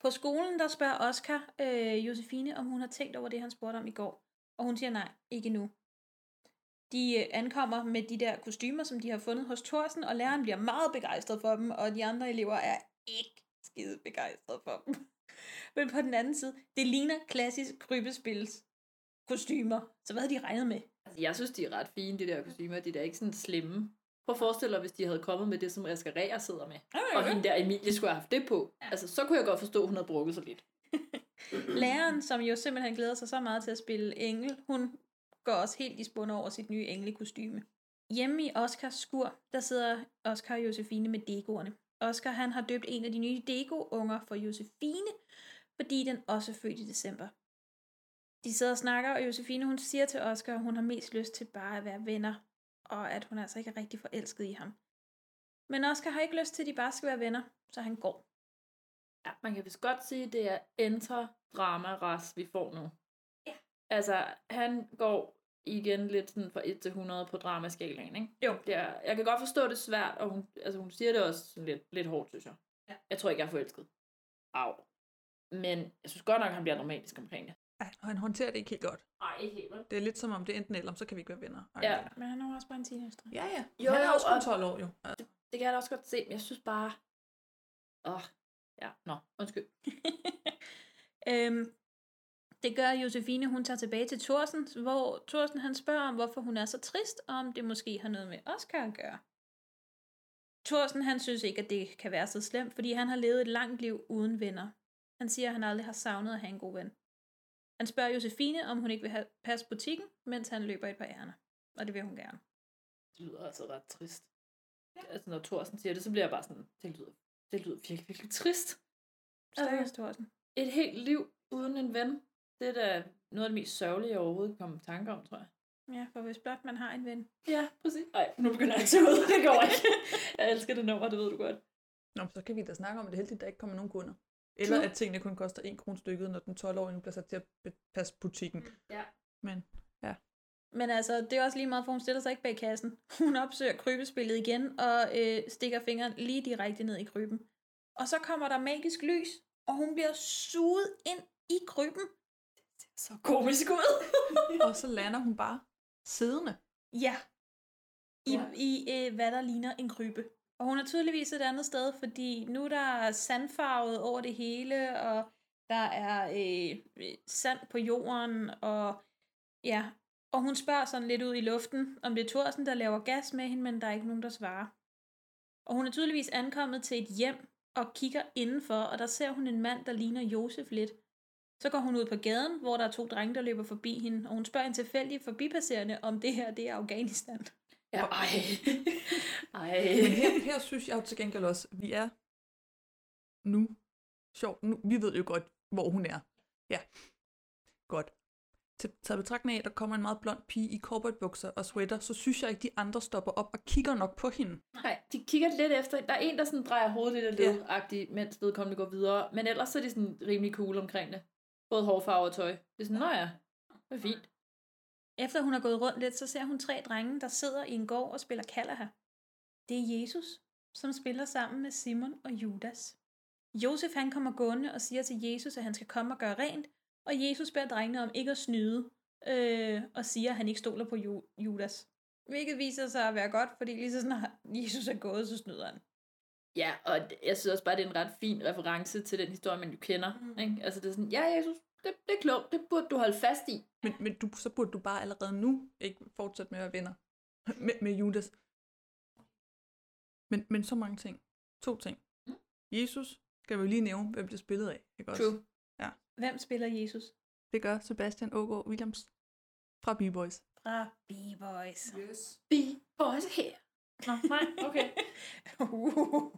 Speaker 7: På skolen, der spørger Oscar øh, Josefine, om hun har tænkt over det, han spurgte om i går. Og hun siger nej, ikke nu. De øh, ankommer med de der kostymer, som de har fundet hos Thorsen, og læreren bliver meget begejstret for dem, og de andre elever er ikke skide begejstrede for dem. Men på den anden side, det ligner klassisk krybespils kostymer. Så hvad havde de regnet med?
Speaker 8: Altså, jeg synes, de er ret fine, de der kostymer. De er da ikke sådan slemme. Prøv at forestille dig, hvis de havde kommet med det, som Ascaria sidder med. Og hende der Emilie skulle have haft det på. Altså, så kunne jeg godt forstå, at hun havde brukket sig lidt.
Speaker 7: Læreren, som jo simpelthen glæder sig så meget til at spille engel, hun går også helt i spund over sit nye englekostyme. Hjemme i Oscars skur, der sidder Oscar og Josefine med degoerne. Oscar han har døbt en af de nye dego-unger for Josefine, fordi den også er født i december. De sidder og snakker, og Josefine hun siger til Oscar, at hun har mest lyst til bare at være venner, og at hun altså ikke er rigtig forelsket i ham. Men Oscar har ikke lyst til, at de bare skal være venner, så han går.
Speaker 8: Ja, man kan vist godt sige, at det er enter drama ras vi får nu. Altså, han går igen lidt sådan fra 1 til 100 på dramaskalaen, ikke?
Speaker 7: Jo.
Speaker 8: Det er, jeg kan godt forstå, det er svært, og hun, altså, hun siger det også sådan lidt, lidt hårdt, synes jeg.
Speaker 7: Ja.
Speaker 8: Jeg tror ikke, jeg er forelsket. Au. Men jeg synes godt nok, at han bliver dramatisk omkring det.
Speaker 9: Ja, og han håndterer det ikke helt godt.
Speaker 8: Nej, ikke helt. vel?
Speaker 9: Det er lidt som om det er enten eller, så kan vi ikke være venner.
Speaker 8: Ja.
Speaker 7: Men han er jo også bare en teenager.
Speaker 9: Ja, ja.
Speaker 8: Jo,
Speaker 9: han er også kun
Speaker 8: og-
Speaker 9: 12 år, jo. Ja.
Speaker 8: Det, det kan jeg da også godt se, men jeg synes bare... Åh, oh, ja, nå, undskyld.
Speaker 7: Øhm, det gør Josefine, hun tager tilbage til Thorsen, hvor Thorsen han spørger om, hvorfor hun er så trist, og om det måske har noget med Oscar at gøre. Thorsen han synes ikke, at det kan være så slemt, fordi han har levet et langt liv uden venner. Han siger, at han aldrig har savnet at have en god ven. Han spørger Josefine, om hun ikke vil have passe butikken, mens han løber et par ærner. Og det vil hun gerne.
Speaker 8: Det lyder altså ret trist. Ja. Altså, når Thorsen siger det, så bliver jeg bare sådan, det lyder, det lyder virkelig, virkelig trist.
Speaker 7: Stakkels Thorsen.
Speaker 8: Et helt liv uden en ven, det er da noget af det mest sørgelige, jeg overhovedet kan komme i tanke om, tror jeg.
Speaker 7: Ja, for hvis blot man har en ven.
Speaker 8: Ja, præcis. Nej, nu begynder jeg at se ud. Det går ikke. Jeg elsker det nummer, det ved du godt.
Speaker 9: Nå, så kan vi da snakke om, at det er heldigt, at der ikke kommer nogen kunder. Eller
Speaker 8: True.
Speaker 9: at tingene kun koster 1 krone stykket, når den 12-årige bliver sat til at passe butikken.
Speaker 8: Ja.
Speaker 9: Men ja.
Speaker 7: Men altså, det er også lige meget, for hun stiller sig ikke bag kassen. Hun opsøger krybespillet igen og øh, stikker fingeren lige direkte ned i kryben. Og så kommer der magisk lys, og hun bliver suget ind i kryben.
Speaker 8: Så komisk ud.
Speaker 9: og så lander hun bare siddende.
Speaker 7: Ja. I, ja. i øh, hvad der ligner en krybe. Og hun er tydeligvis et andet sted, fordi nu der er sandfarvet over det hele, og der er øh, øh, sand på jorden, og ja. Og hun spørger sådan lidt ud i luften, om det er Thorsen, der laver gas med hende, men der er ikke nogen, der svarer. Og hun er tydeligvis ankommet til et hjem, og kigger indenfor, og der ser hun en mand, der ligner Josef lidt. Så går hun ud på gaden, hvor der er to drenge, der løber forbi hende, og hun spørger en tilfældig forbipasserende, om det her det er Afghanistan.
Speaker 8: Ja, ej. ej.
Speaker 9: Men her, her synes jeg jo til gengæld også, at vi er nu. Sjovt, nu, vi ved jo godt, hvor hun er. Ja, godt. Til taget betragtning af, at der kommer en meget blond pige i bukser og sweater, så synes jeg ikke, de andre stopper op og kigger nok på hende.
Speaker 8: Nej, de kigger lidt efter. Der er en, der sådan drejer hovedet lidt af led mens vedkommende går videre. Men ellers så er de sådan rimelig cool omkring det. Både hårfarve og tøj. Det er sådan, nå ja, det er fint.
Speaker 7: Efter hun har gået rundt lidt, så ser hun tre drenge, der sidder i en gård og spiller Kalaha. Det er Jesus, som spiller sammen med Simon og Judas. Josef han kommer gående og siger til Jesus, at han skal komme og gøre rent, og Jesus beder drengene om ikke at snyde, øh, og siger, at han ikke stoler på Ju- Judas. Hvilket viser sig at være godt, fordi lige så snart Jesus er gået, så snyder han.
Speaker 8: Ja, og jeg synes også bare, det er en ret fin reference til den historie, man jo kender. Mm. Ikke? Altså det er sådan, ja Jesus, det, det er klogt, det burde du holde fast i.
Speaker 9: Men, men du, så burde du bare allerede nu ikke fortsætte med at være venner med, med Judas. Men, men så mange ting. To ting.
Speaker 8: Mm.
Speaker 9: Jesus skal vi jo lige nævne, hvem det er spillet af. Ikke også?
Speaker 8: True.
Speaker 9: Ja.
Speaker 7: Hvem spiller Jesus?
Speaker 9: Det gør Sebastian Ågaard Williams fra B-Boys.
Speaker 7: Fra B-Boys.
Speaker 9: Yes.
Speaker 8: B-Boys her. Nå, nej, okay.
Speaker 7: uh,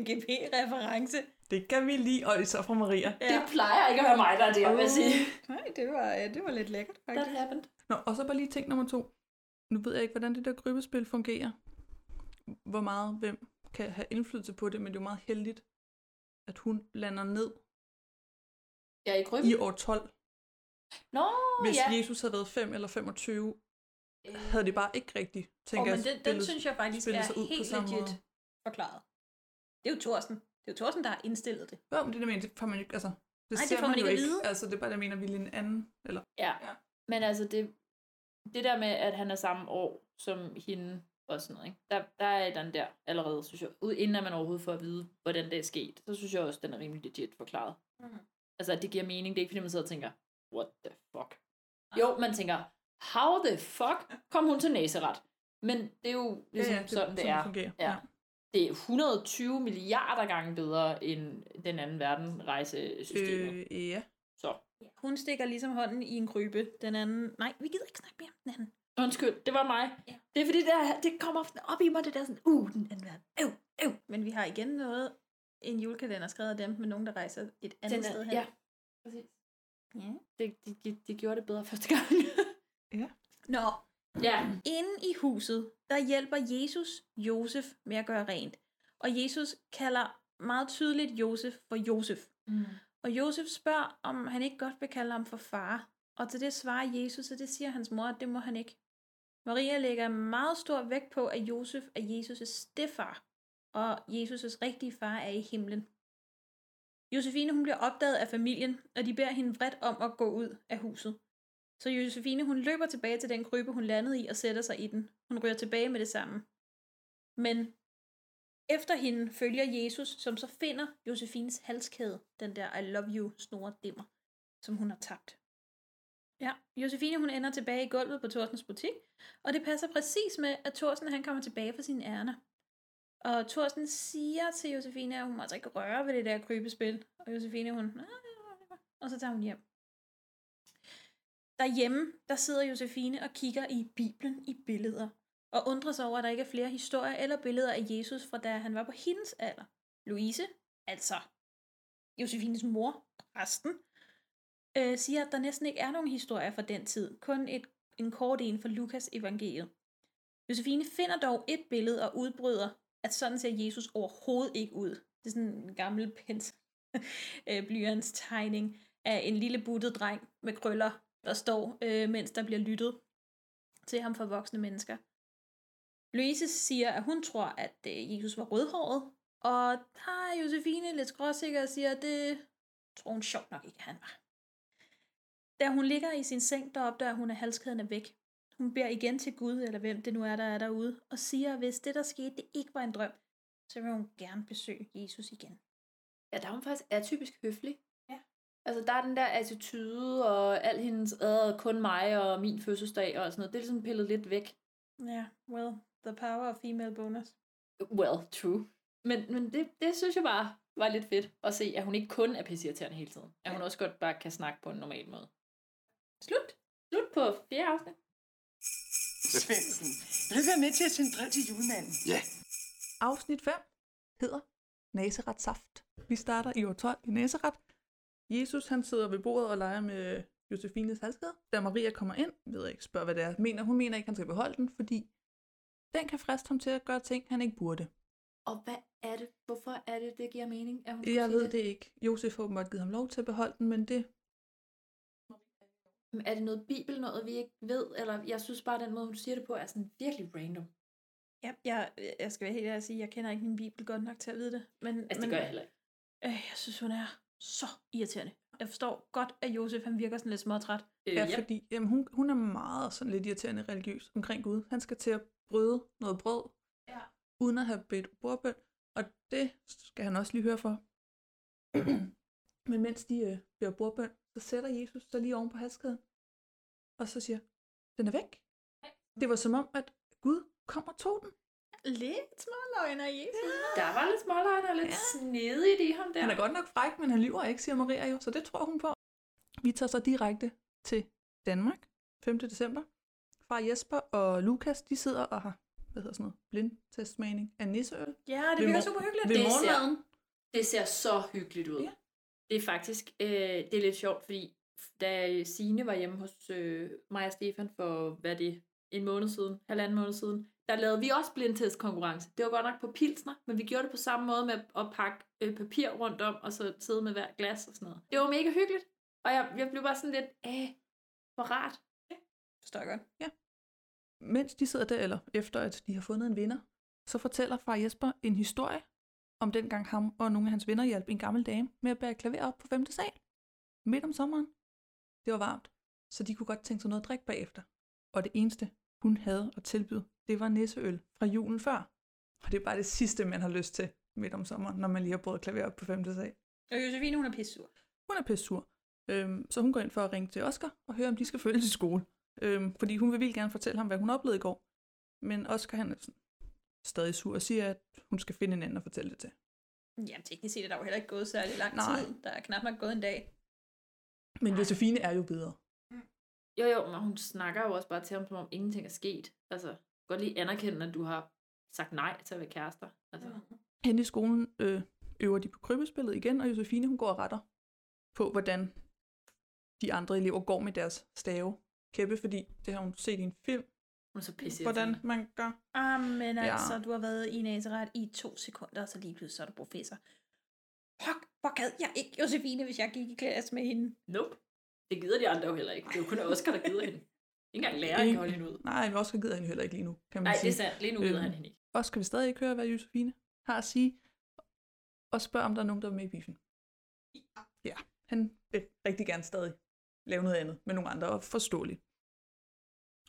Speaker 7: MGP-reference.
Speaker 9: Det kan vi lige, og så fra Maria.
Speaker 8: Det plejer ikke at være mig, der er det, vil jeg sige.
Speaker 7: Nej, det var, ja, det var lidt lækkert, faktisk.
Speaker 8: That happened.
Speaker 9: Nå, og så bare lige ting nummer to. Nu ved jeg ikke, hvordan det der krybespil fungerer. Hvor meget hvem kan have indflydelse på det, men det er jo meget heldigt, at hun lander ned
Speaker 8: Ja, i krybben.
Speaker 9: i år 12.
Speaker 8: Nå,
Speaker 9: Hvis
Speaker 8: ja.
Speaker 9: Jesus havde været 5 eller 25, havde det bare ikke rigtigt, tænker
Speaker 7: Oh, men den, den synes jeg faktisk er helt legit
Speaker 9: måde.
Speaker 7: forklaret. Det er jo Thorsten. Det er jo Thorsten, der har indstillet det.
Speaker 9: Jo, men det der mener, det får man ikke, altså, det
Speaker 7: Nej, det får man
Speaker 9: jo
Speaker 7: ikke at vide.
Speaker 9: Altså, det er bare, der mener, vi en anden, eller...
Speaker 8: Ja. ja. Men altså, det, det der med, at han er samme år som hende og sådan noget, ikke? Der, der er den der allerede, synes jeg. Ud, inden at man overhovedet får at vide, hvordan det er sket, så synes jeg også, den er rimelig legit forklaret.
Speaker 7: Mhm.
Speaker 8: Altså, at det giver mening. Det er ikke, fordi man sidder og tænker, what the fuck? Jo, man tænker, how the fuck kom hun til Nazareth? Men det er jo ligesom
Speaker 9: Ja,
Speaker 8: ja,
Speaker 9: det-
Speaker 8: sådan, det
Speaker 9: sådan
Speaker 8: er.
Speaker 9: det fungerer.
Speaker 8: Ja.
Speaker 9: Ja.
Speaker 8: Det er 120 milliarder gange bedre end den anden verden rejsesystemet.
Speaker 9: Øh, ja.
Speaker 8: Så.
Speaker 7: Hun stikker ligesom hånden i en krybe. Den anden... Nej, vi gider ikke snakke mere om den anden.
Speaker 8: Undskyld, det var mig. Ja. Det er fordi, det, er, det kommer ofte op i mig, det der sådan, uh, den anden verden. Øv, øv.
Speaker 7: Men vi har igen noget, en julekalender skrevet af dem med nogen, der rejser et andet
Speaker 8: Den er-
Speaker 7: sted hen.
Speaker 8: ja, præcis.
Speaker 7: Ja.
Speaker 8: Det, de, de, de gjorde det bedre første gang.
Speaker 9: ja.
Speaker 7: Nå.
Speaker 8: Ja.
Speaker 7: Inde i huset, der hjælper Jesus Josef med at gøre rent. Og Jesus kalder meget tydeligt Josef for Josef.
Speaker 8: Mm.
Speaker 7: Og Josef spørger, om han ikke godt vil kalde ham for far. Og til det svarer Jesus, og det siger hans mor, at det må han ikke. Maria lægger meget stor vægt på, at Josef er Jesus' stefar, og Jesus' rigtige far er i himlen. Josefine hun bliver opdaget af familien, og de beder hende vredt om at gå ud af huset. Så Josefine hun løber tilbage til den krybe, hun landede i og sætter sig i den. Hun ryger tilbage med det samme. Men efter hende følger Jesus, som så finder Josefines halskæde, den der I love you snore dimmer, som hun har tabt. Ja, Josefine hun ender tilbage i gulvet på Thorsens butik, og det passer præcis med, at Thorsen han kommer tilbage fra sine ærner. Og Thorsten siger til Josefine, at hun må altså ikke røre ved det der krybespil. Og Josefine hun, "Ah, og så tager hun hjem. Derhjemme, der sidder Josefine og kigger i Bibelen i billeder, og undrer sig over, at der ikke er flere historier eller billeder af Jesus fra da han var på hendes alder. Louise, altså Josefines mor, resten, øh, siger, at der næsten ikke er nogen historier fra den tid, kun et, en kort en fra Lukas evangeliet. Josefine finder dog et billede og udbryder, at sådan ser Jesus overhovedet ikke ud. Det er sådan en gammel pensel øh, blyants tegning af en lille buttet dreng med krøller, der står, øh, mens der bliver lyttet til ham for voksne mennesker. Louise siger, at hun tror, at øh, Jesus var rødhåret, og der er Josefine lidt skråsikker og siger, at det tror hun sjovt nok ikke, han var. Da hun ligger i sin seng, der opdager hun, at halskæden er væk. Hun beder igen til Gud, eller hvem det nu er, der er derude, og siger, at hvis det, der skete, det ikke var en drøm, så vil hun gerne besøge Jesus igen.
Speaker 8: Ja, der er hun faktisk atypisk høflig. Altså, der er den der attitude, og al hendes ad, kun mig og min fødselsdag og sådan noget, det er ligesom pillet lidt væk.
Speaker 7: Ja, well, the power of female bonus.
Speaker 8: Well, true. Men, men det, det synes jeg bare var lidt fedt at se, at hun ikke kun er pisseirriterende hele tiden. At hun også godt bare kan snakke på en normal måde. Slut. Slut på fjerde afsnit.
Speaker 2: Svendsen, vil du være med til at sende brev til julemanden?
Speaker 6: Ja.
Speaker 9: Afsnit 5 hedder Nazareth Saft. Vi starter i år 12 i Nazareth. Jesus han sidder ved bordet og leger med Josefines halskæde. Da Maria kommer ind, ved jeg ikke, spørger hvad det er, mener, hun mener ikke, han skal beholde den, fordi den kan friste ham til at gøre ting, han ikke burde.
Speaker 8: Og hvad er det? Hvorfor er det, det giver mening? At hun
Speaker 9: Jeg ved det ikke. Josef har åbenbart givet ham lov til at beholde den, men det...
Speaker 8: Men Er det noget bibel, noget vi ikke ved? Eller jeg synes bare, den måde, hun siger det på, er sådan virkelig random.
Speaker 7: Ja, jeg, jeg skal være helt ærlig at sige, jeg kender ikke min bibel godt nok til at vide det. Men,
Speaker 8: Altså, det
Speaker 7: men,
Speaker 8: gør jeg heller ikke.
Speaker 7: Øh, jeg synes, hun er så irriterende. Jeg forstår godt, at Josef han virker sådan lidt småtræt.
Speaker 8: Øh,
Speaker 9: Ja, fordi jamen, hun, hun er meget sådan lidt irriterende religiøs omkring Gud. Han skal til at bryde noget brød,
Speaker 7: Ja.
Speaker 9: uden at have bedt bordbøn, og det skal han også lige høre for. Men mens de øh, beder bordbøn, så sætter Jesus sig lige oven på halskæden, og så siger, den er væk. Det var som om, at Gud kom og tog den.
Speaker 7: Lidt småløgner, Jesus.
Speaker 8: Der var lidt smålejner og lidt ja. snedigt i ham der.
Speaker 9: Han er godt nok fræk, men han lyver ikke, siger Maria jo, så det tror hun på. Vi tager så direkte til Danmark, 5. december. Far Jesper og Lukas, de sidder og har, hvad hedder sådan noget, blindtestmagning af nisseøl.
Speaker 7: Ja, det
Speaker 9: mor-
Speaker 7: super hyggeligt.
Speaker 9: Ved
Speaker 8: Det ser, det ser så hyggeligt ud.
Speaker 9: Ja.
Speaker 8: Det er faktisk øh, det er lidt sjovt, fordi da Sine var hjemme hos øh, mig og Stefan for, hvad det, en måned siden, halvanden måned siden, der lavede vi også blindtestkonkurrence. Det var godt nok på pilsner, men vi gjorde det på samme måde med at pakke øh, papir rundt om, og så sidde med hver glas og sådan noget. Det var mega hyggeligt, og jeg, jeg blev bare sådan lidt, æh, hvor rart.
Speaker 7: Forstår jeg godt.
Speaker 9: Ja. Mens de sidder der, eller efter at de har fundet en vinder, så fortæller far Jesper en historie om dengang ham og nogle af hans venner hjalp en gammel dame med at bære klaver op på 5. sal. Midt om sommeren. Det var varmt, så de kunne godt tænke sig noget at drikke bagefter. Og det eneste, hun havde at tilbyde, det var nisseøl fra julen før. Og det er bare det sidste, man har lyst til midt om sommeren, når man lige har brugt klaver op på 5. sal.
Speaker 7: Og Josefine, hun er pissur.
Speaker 9: Hun er pisse sur. Øhm, så hun går ind for at ringe til Oscar og høre, om de skal følges i skole. Øhm, fordi hun vil vildt gerne fortælle ham, hvad hun oplevede i går. Men Oscar han er sådan, stadig sur og siger, at hun skal finde en anden at fortælle det til.
Speaker 7: Jamen, teknisk set er der jo heller ikke gået særlig lang
Speaker 9: Nej.
Speaker 7: tid. Der er knap nok gået en dag.
Speaker 9: Men Josefine er jo bedre.
Speaker 8: Jo, jo, men hun snakker jo også bare til ham, som om ingenting er sket. Altså, godt lige anerkende, at du har sagt nej til at være kærester. Altså,
Speaker 9: Henne i skolen øh, øver de på krybespillet igen, og Josefine hun går og retter på, hvordan de andre elever går med deres stave kæppe, fordi det har hun set i en film.
Speaker 8: Hun er så pisse
Speaker 9: Hvordan man gør.
Speaker 7: Ah, men
Speaker 9: Ja.
Speaker 7: altså, du har været i Nazareth i to sekunder, og så lige pludselig så er du professor. Fuck, hvor gad jeg ikke Josefine, hvis jeg gik i klasse med hende.
Speaker 8: Nope. Det gider de andre jo heller ikke. Det er jo kun Oscar, der gider hende. Ikke engang læreren kan holde hende ud.
Speaker 9: Nej, men Oscar gider hende heller ikke lige nu, kan man
Speaker 8: Nej,
Speaker 9: sige.
Speaker 8: det er sandt. Lige nu gider han hende ikke.
Speaker 9: Oscar vil stadig ikke høre, hvad Josefine har at sige, og spørger, om der er nogen, der er med i biffen. Ja, han vil rigtig gerne stadig lave noget andet med nogle andre, og forståeligt.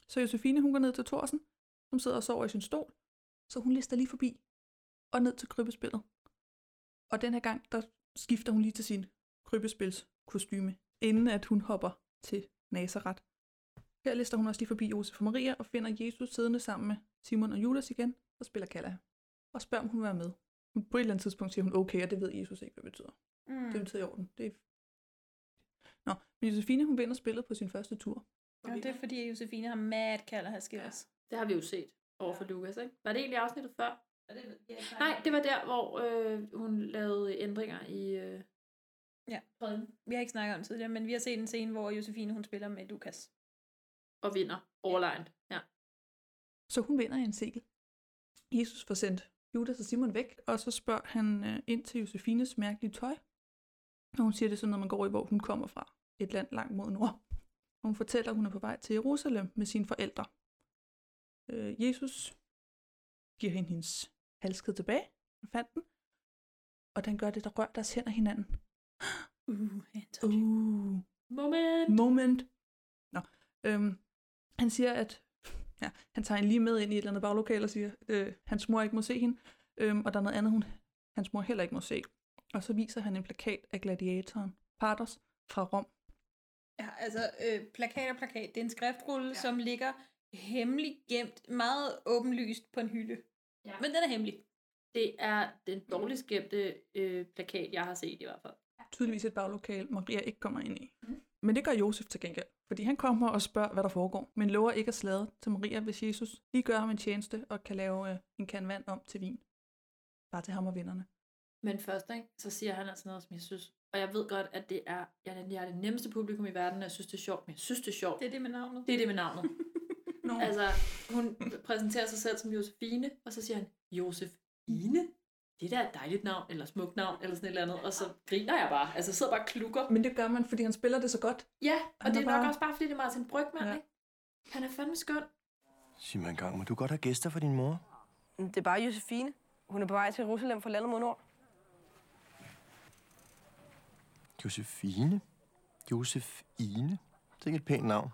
Speaker 9: Så Josefine, hun går ned til Thorsen, som sidder og sover i sin stol, så hun lister lige forbi og ned til krybespillet. Og den her gang, der skifter hun lige til sin krybespils kostyme, inden at hun hopper til Nazareth. Her lister hun også lige forbi Josef og Maria og finder Jesus siddende sammen med Simon og Judas igen og spiller Kalla. Og spørger, om hun vil være med. Men På et eller andet tidspunkt siger hun okay, og det ved Jesus ikke, hvad det betyder.
Speaker 7: Mm.
Speaker 9: Det betyder i orden. Det er... Nå, men Josefine, hun vinder spillet på sin første tur.
Speaker 7: Og det er fordi, at Josefine har mad kalder her skills.
Speaker 8: Det har vi jo set over for Lukas, ikke? Var det egentlig afsnittet før?
Speaker 7: Ja, det, ja,
Speaker 8: Nej, det var der, hvor øh, hun lavede ændringer i... Øh,
Speaker 7: Ja, vi har ikke snakket om det tidligere, men vi har set en scene, hvor Josefine hun spiller med Lukas.
Speaker 8: og vinder overlegnet. Ja.
Speaker 9: Så hun vinder i en segel. Jesus får sendt Judas og Simon væk, og så spørger han øh, ind til Josefines mærkelige tøj. Og hun siger det er sådan, når man går i, hvor hun kommer fra. Et land langt mod nord. Og hun fortæller, at hun er på vej til Jerusalem med sine forældre. Øh, Jesus giver hende hendes halskæde tilbage. Hun fandt den. Og den gør det, der rører deres hænder hinanden.
Speaker 7: Uh,
Speaker 9: uh.
Speaker 8: Moment.
Speaker 9: Moment. Nå. Øhm, han siger, at ja, han tager hende lige med ind i et eller andet baglokale og siger, øh, hans mor ikke må se hende, øhm, og der er noget andet, hun, hans mor heller ikke må se. Og så viser han en plakat af gladiatoren Pardos fra Rom.
Speaker 7: Ja, altså øh, plakat og plakat. Det er en skriftrulle, ja. som ligger hemmeligt gemt, meget åbenlyst på en hylde.
Speaker 8: Ja.
Speaker 7: Men den er hemmelig.
Speaker 8: Det er den dårligst gemte øh, plakat, jeg har set i hvert fald.
Speaker 9: Tydeligvis et baglokale, Maria ikke kommer ind i. Men det gør Josef til gengæld, fordi han kommer og spørger, hvad der foregår, men lover ikke at sladre til Maria, hvis Jesus lige gør ham en tjeneste og kan lave øh, en kan vand om til vin. Bare til ham og vennerne.
Speaker 8: Men først, ikke, så siger han altså noget, som jeg synes... Og jeg ved godt, at det er, jeg, er- jeg er det nemmeste publikum i verden, og jeg synes, det er sjovt, men jeg synes, det er sjovt.
Speaker 7: Det er det med navnet.
Speaker 8: Det er det med navnet.
Speaker 9: no.
Speaker 8: Altså, hun præsenterer sig selv som Josefine, og så siger han, Josefine? Det der er et dejligt navn, eller smukt navn, eller sådan et eller andet. Og så griner jeg bare. Altså, jeg sidder bare og klukker.
Speaker 9: Men det gør man, fordi han spiller det så godt.
Speaker 8: Ja, og
Speaker 9: Han
Speaker 8: det
Speaker 9: er
Speaker 8: er nok
Speaker 9: bare-
Speaker 8: også bare, fordi det er Martin Brygman,
Speaker 9: Ja.
Speaker 8: ikke? Han er fandme skøn.
Speaker 14: Sig mig engang, må du godt have gæster for din mor?
Speaker 5: Det er bare Josefine. Hun er på vej til Jerusalem fra landet mod nord.
Speaker 14: Josefine? Josefine? Det er ikke et pænt navn.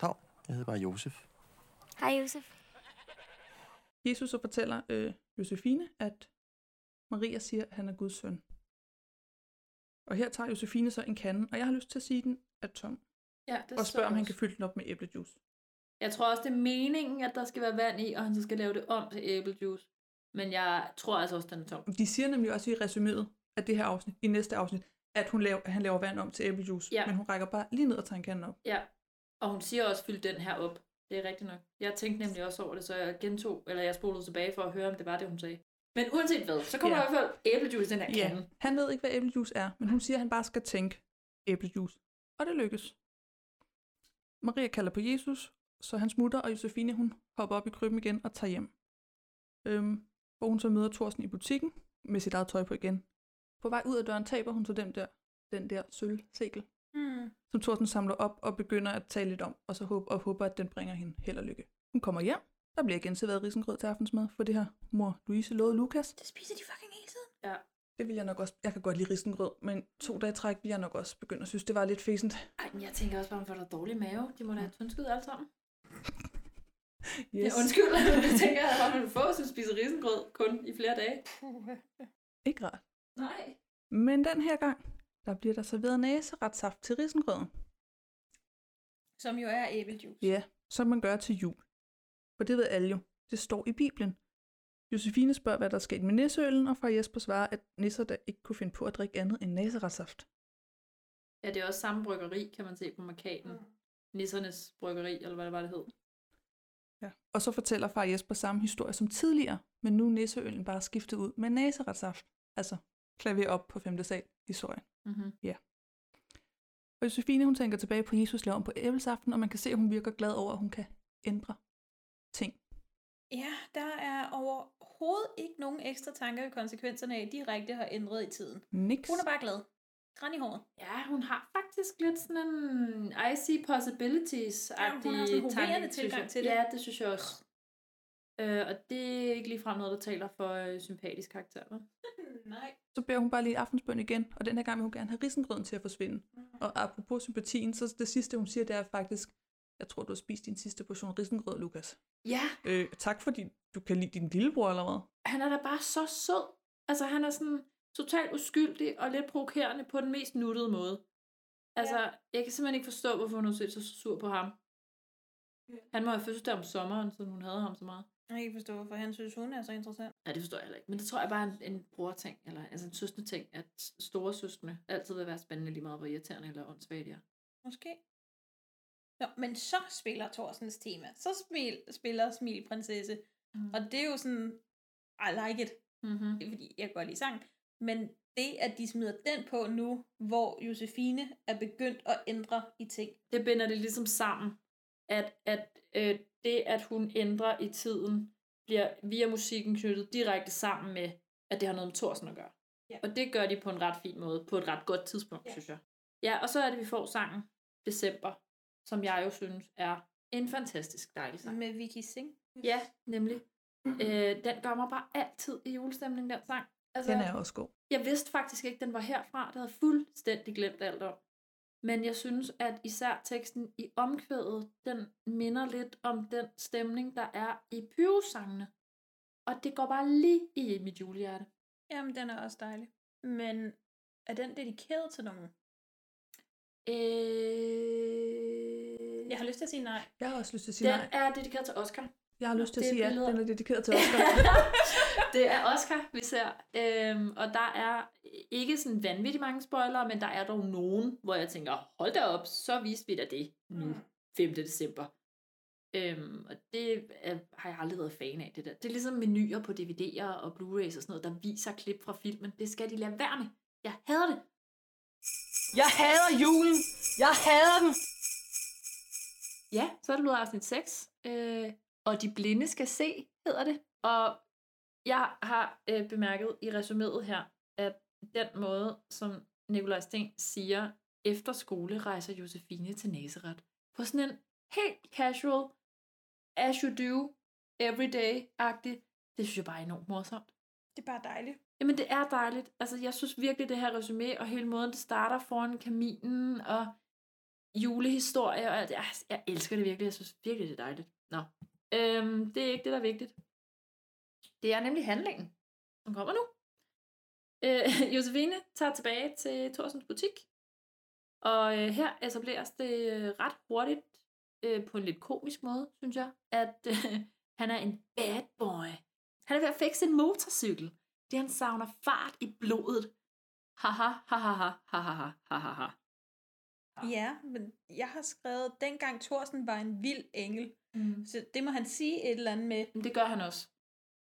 Speaker 14: Dag, jeg hedder bare Josef.
Speaker 12: Hej, Josef.
Speaker 9: Jesus så fortæller øh, Josefine, at Maria siger, at han er Guds søn. Og her tager Josefine så en kande, og jeg har lyst til at sige, den er tom.
Speaker 8: Ja, det
Speaker 9: og spørger, om han kan fylde den op med æblejuice.
Speaker 8: Jeg tror også, det er meningen, at der skal være vand i, og han så skal lave det om til æblejuice. Men jeg tror altså også, den er tom.
Speaker 9: De siger nemlig også i resuméet af det her afsnit, i næste afsnit, at hun laver, at han laver vand om til æblejuice.
Speaker 8: Ja.
Speaker 9: Men hun rækker bare lige ned og tager en kande op.
Speaker 8: Ja, og hun siger også, fyld den her op. Det er rigtigt nok. Jeg tænkte nemlig også over det, så jeg gentog, eller jeg spolede tilbage for at høre, om det var det, hun sagde. Men uanset hvad, så kommer
Speaker 9: Ja.
Speaker 8: ja. i hvert fald æblejuice i den her
Speaker 9: Ja,
Speaker 8: kande.
Speaker 9: han ved ikke, hvad æblejuice er, men hun siger, at han bare skal tænke æblejuice. Og det lykkes. Maria kalder på Jesus, så han smutter, og Josefine hun hopper op i krybben igen og tager hjem. Øhm, hvor hun så møder Thorsten i butikken med sit eget tøj på igen. På vej ud af døren taber hun så den der, den der sølvsegel,
Speaker 7: Hmm.
Speaker 9: som Thorsten samler op og begynder at tale lidt om, og så håber, og håber, at den bringer hende held og lykke. Hun kommer hjem. Der bliver igen serveret risengrød til aftensmad, for det har mor Louise lovet Lukas.
Speaker 7: Det spiser de fucking hele tiden.
Speaker 8: Ja.
Speaker 9: Det vil jeg nok også. Jeg kan godt lide risengrød, men to dage træk vil jeg nok også begynde at synes, det var lidt fæsent.
Speaker 8: Ej, men jeg tænker også bare, om får der dårlig mave. De må da have tyndskid alle sammen.
Speaker 9: Yes.
Speaker 8: Ja, undskyld, det tænker jeg, at man få, som spiser risengrød kun i flere dage.
Speaker 9: Ikke rart.
Speaker 8: Nej.
Speaker 9: Men den her gang, der bliver der serveret næseretssaft til risengrøden.
Speaker 7: Som jo er æblejuice.
Speaker 9: Ja, som man gør til jul. For det ved alle jo. Det står i Bibelen. Josefine spørger, hvad der skete med nisseølen, og fra Jesper svarer, at nisser der ikke kunne finde på at drikke andet end næseretssaft.
Speaker 8: Ja, det er også samme bryggeri, kan man se på markaden. Mm. Nissernes bryggeri, eller hvad det var, det hed.
Speaker 9: Ja. Og så fortæller far Jesper samme historie som tidligere, men nu er nisseølen bare skiftet ud med næseretssaft. Altså klaver op på 5. sal historien.
Speaker 8: Mm-hmm.
Speaker 9: Ja. Og Josefine, hun tænker tilbage på Jesus laven på æblesaften, og man kan se, at hun virker glad over, at hun kan ændre ting.
Speaker 7: Ja, der er overhovedet ikke nogen ekstra tanker i konsekvenserne af, at direkte har ændret i tiden.
Speaker 9: Niks.
Speaker 7: Hun er bare glad. Græn i håret.
Speaker 8: Ja, hun har faktisk lidt sådan en I see possibilities
Speaker 7: Ja, hun har sådan en tilgang til det.
Speaker 8: Ja, det synes jeg også. Øh, og det er ikke ligefrem noget, der taler for øh, sympatisk karakter. vel?
Speaker 7: Nej.
Speaker 9: Så beder hun bare lige aftensbøn igen, og den her gang vil hun gerne have risengrøden til at forsvinde.
Speaker 7: Mhm.
Speaker 9: Og apropos sympatien, så det sidste, hun siger, det er faktisk, jeg tror, du har spist din sidste portion risengrød, Lukas.
Speaker 8: Ja,
Speaker 9: Øh, tak fordi du kan lide din lillebror, eller hvad?
Speaker 8: han er da bare så sød. Altså, han er sådan totalt uskyldig og lidt provokerende på den mest nuttede måde. Altså, ja. jeg kan simpelthen ikke forstå, hvorfor hun har set så sur på ham. Han må have fødselsdag om sommeren, siden hun havde ham så meget.
Speaker 7: Jeg kan ikke forstå, hvorfor han synes, hun er så interessant.
Speaker 8: Nej, det forstår jeg heller ikke. Men det tror jeg bare er en, en brorting, eller altså en søskende ting, at store søskende altid vil være spændende lige meget, hvor irriterende eller åndssvagt de er.
Speaker 7: Måske. Nå, men så spiller Thorsens tema. Så smil, spiller Smil Prinsesse. Mm. Og det er jo sådan, I like it.
Speaker 8: Mm-hmm.
Speaker 7: Det er fordi, jeg godt lide sang. Men det, at de smider den på nu, hvor Josefine er begyndt at ændre i ting.
Speaker 8: Det binder det ligesom sammen, at, at øh, det, at hun ændrer i tiden, bliver via musikken knyttet direkte sammen med, at det har noget med Thorsen at gøre.
Speaker 7: Ja.
Speaker 8: Og det gør de på en ret fin måde, på et ret godt tidspunkt, ja. synes jeg. Ja, og så er det, vi får sangen December, som jeg jo synes er en fantastisk dejlig sang.
Speaker 7: Med Vicky Singh.
Speaker 8: Ja, nemlig. Øh, den gør mig bare altid i julestemning, den sang. Altså,
Speaker 9: Den er også god.
Speaker 8: Jeg vidste faktisk ikke, den var herfra. Det havde fuldstændig glemt alt om. Men jeg synes, at især teksten i omkvædet, den minder lidt om den stemning, der er i Pyrus-sangene. Og det går bare lige i mit julehjerte.
Speaker 7: Jamen, den er også dejlig. Men er den dedikeret til nogen?
Speaker 8: Øh...
Speaker 7: Jeg har lyst til at sige nej.
Speaker 9: Jeg har også lyst til at sige
Speaker 8: Den
Speaker 9: nej.
Speaker 8: er dedikeret til Oscar.
Speaker 9: Jeg har lyst til at sige ja,
Speaker 8: billeder.
Speaker 9: den er dedikeret til Oscar.
Speaker 8: det er Oscar, vi ser. Øhm, og der er ikke sådan vanvittigt mange spoilere, men der er dog nogen, hvor jeg tænker, hold da op, så viste vi da det nu, 5. december. Øhm, og det er, har jeg aldrig været fan af, det der. Det er ligesom menuer på DVD'er og Blu-rays og sådan noget, der viser klip fra filmen. Det skal de lade være med. Jeg hader det.
Speaker 1: Jeg hader julen! Jeg hader den!
Speaker 8: Ja, så er det blevet afsnit 6. Øh, og de blinde skal se, hedder det. Og jeg har øh, bemærket i resuméet her, at den måde, som Nikolaj Sten siger, efter skole rejser Josefine til Nazareth. På sådan en helt casual, as you do, everyday-agtig. Det synes jeg bare er enormt morsomt.
Speaker 7: Det er bare dejligt.
Speaker 8: Jamen, det er dejligt. Altså, jeg synes virkelig, det her resume og hele måden, det starter foran kaminen og julehistorie og. Jeg, jeg elsker det virkelig. Jeg synes virkelig, det er dejligt. Nå. Øhm, det er ikke det, der er vigtigt. Det er nemlig handlingen, som kommer nu. Øh, Josefine tager tilbage til Thorsens butik. Og øh, her etableres det øh, ret hurtigt, øh, på en lidt komisk måde, synes jeg, at øh, han er en bad boy. Han er ved at fikse en motorcykel. Det han savner fart i blodet. Haha, haha, haha, haha, haha, haha.
Speaker 7: Ja, men jeg har skrevet, dengang Thorsen var en vild engel.
Speaker 8: Mm.
Speaker 7: Så det må han sige et eller andet med.
Speaker 8: Men det gør han også.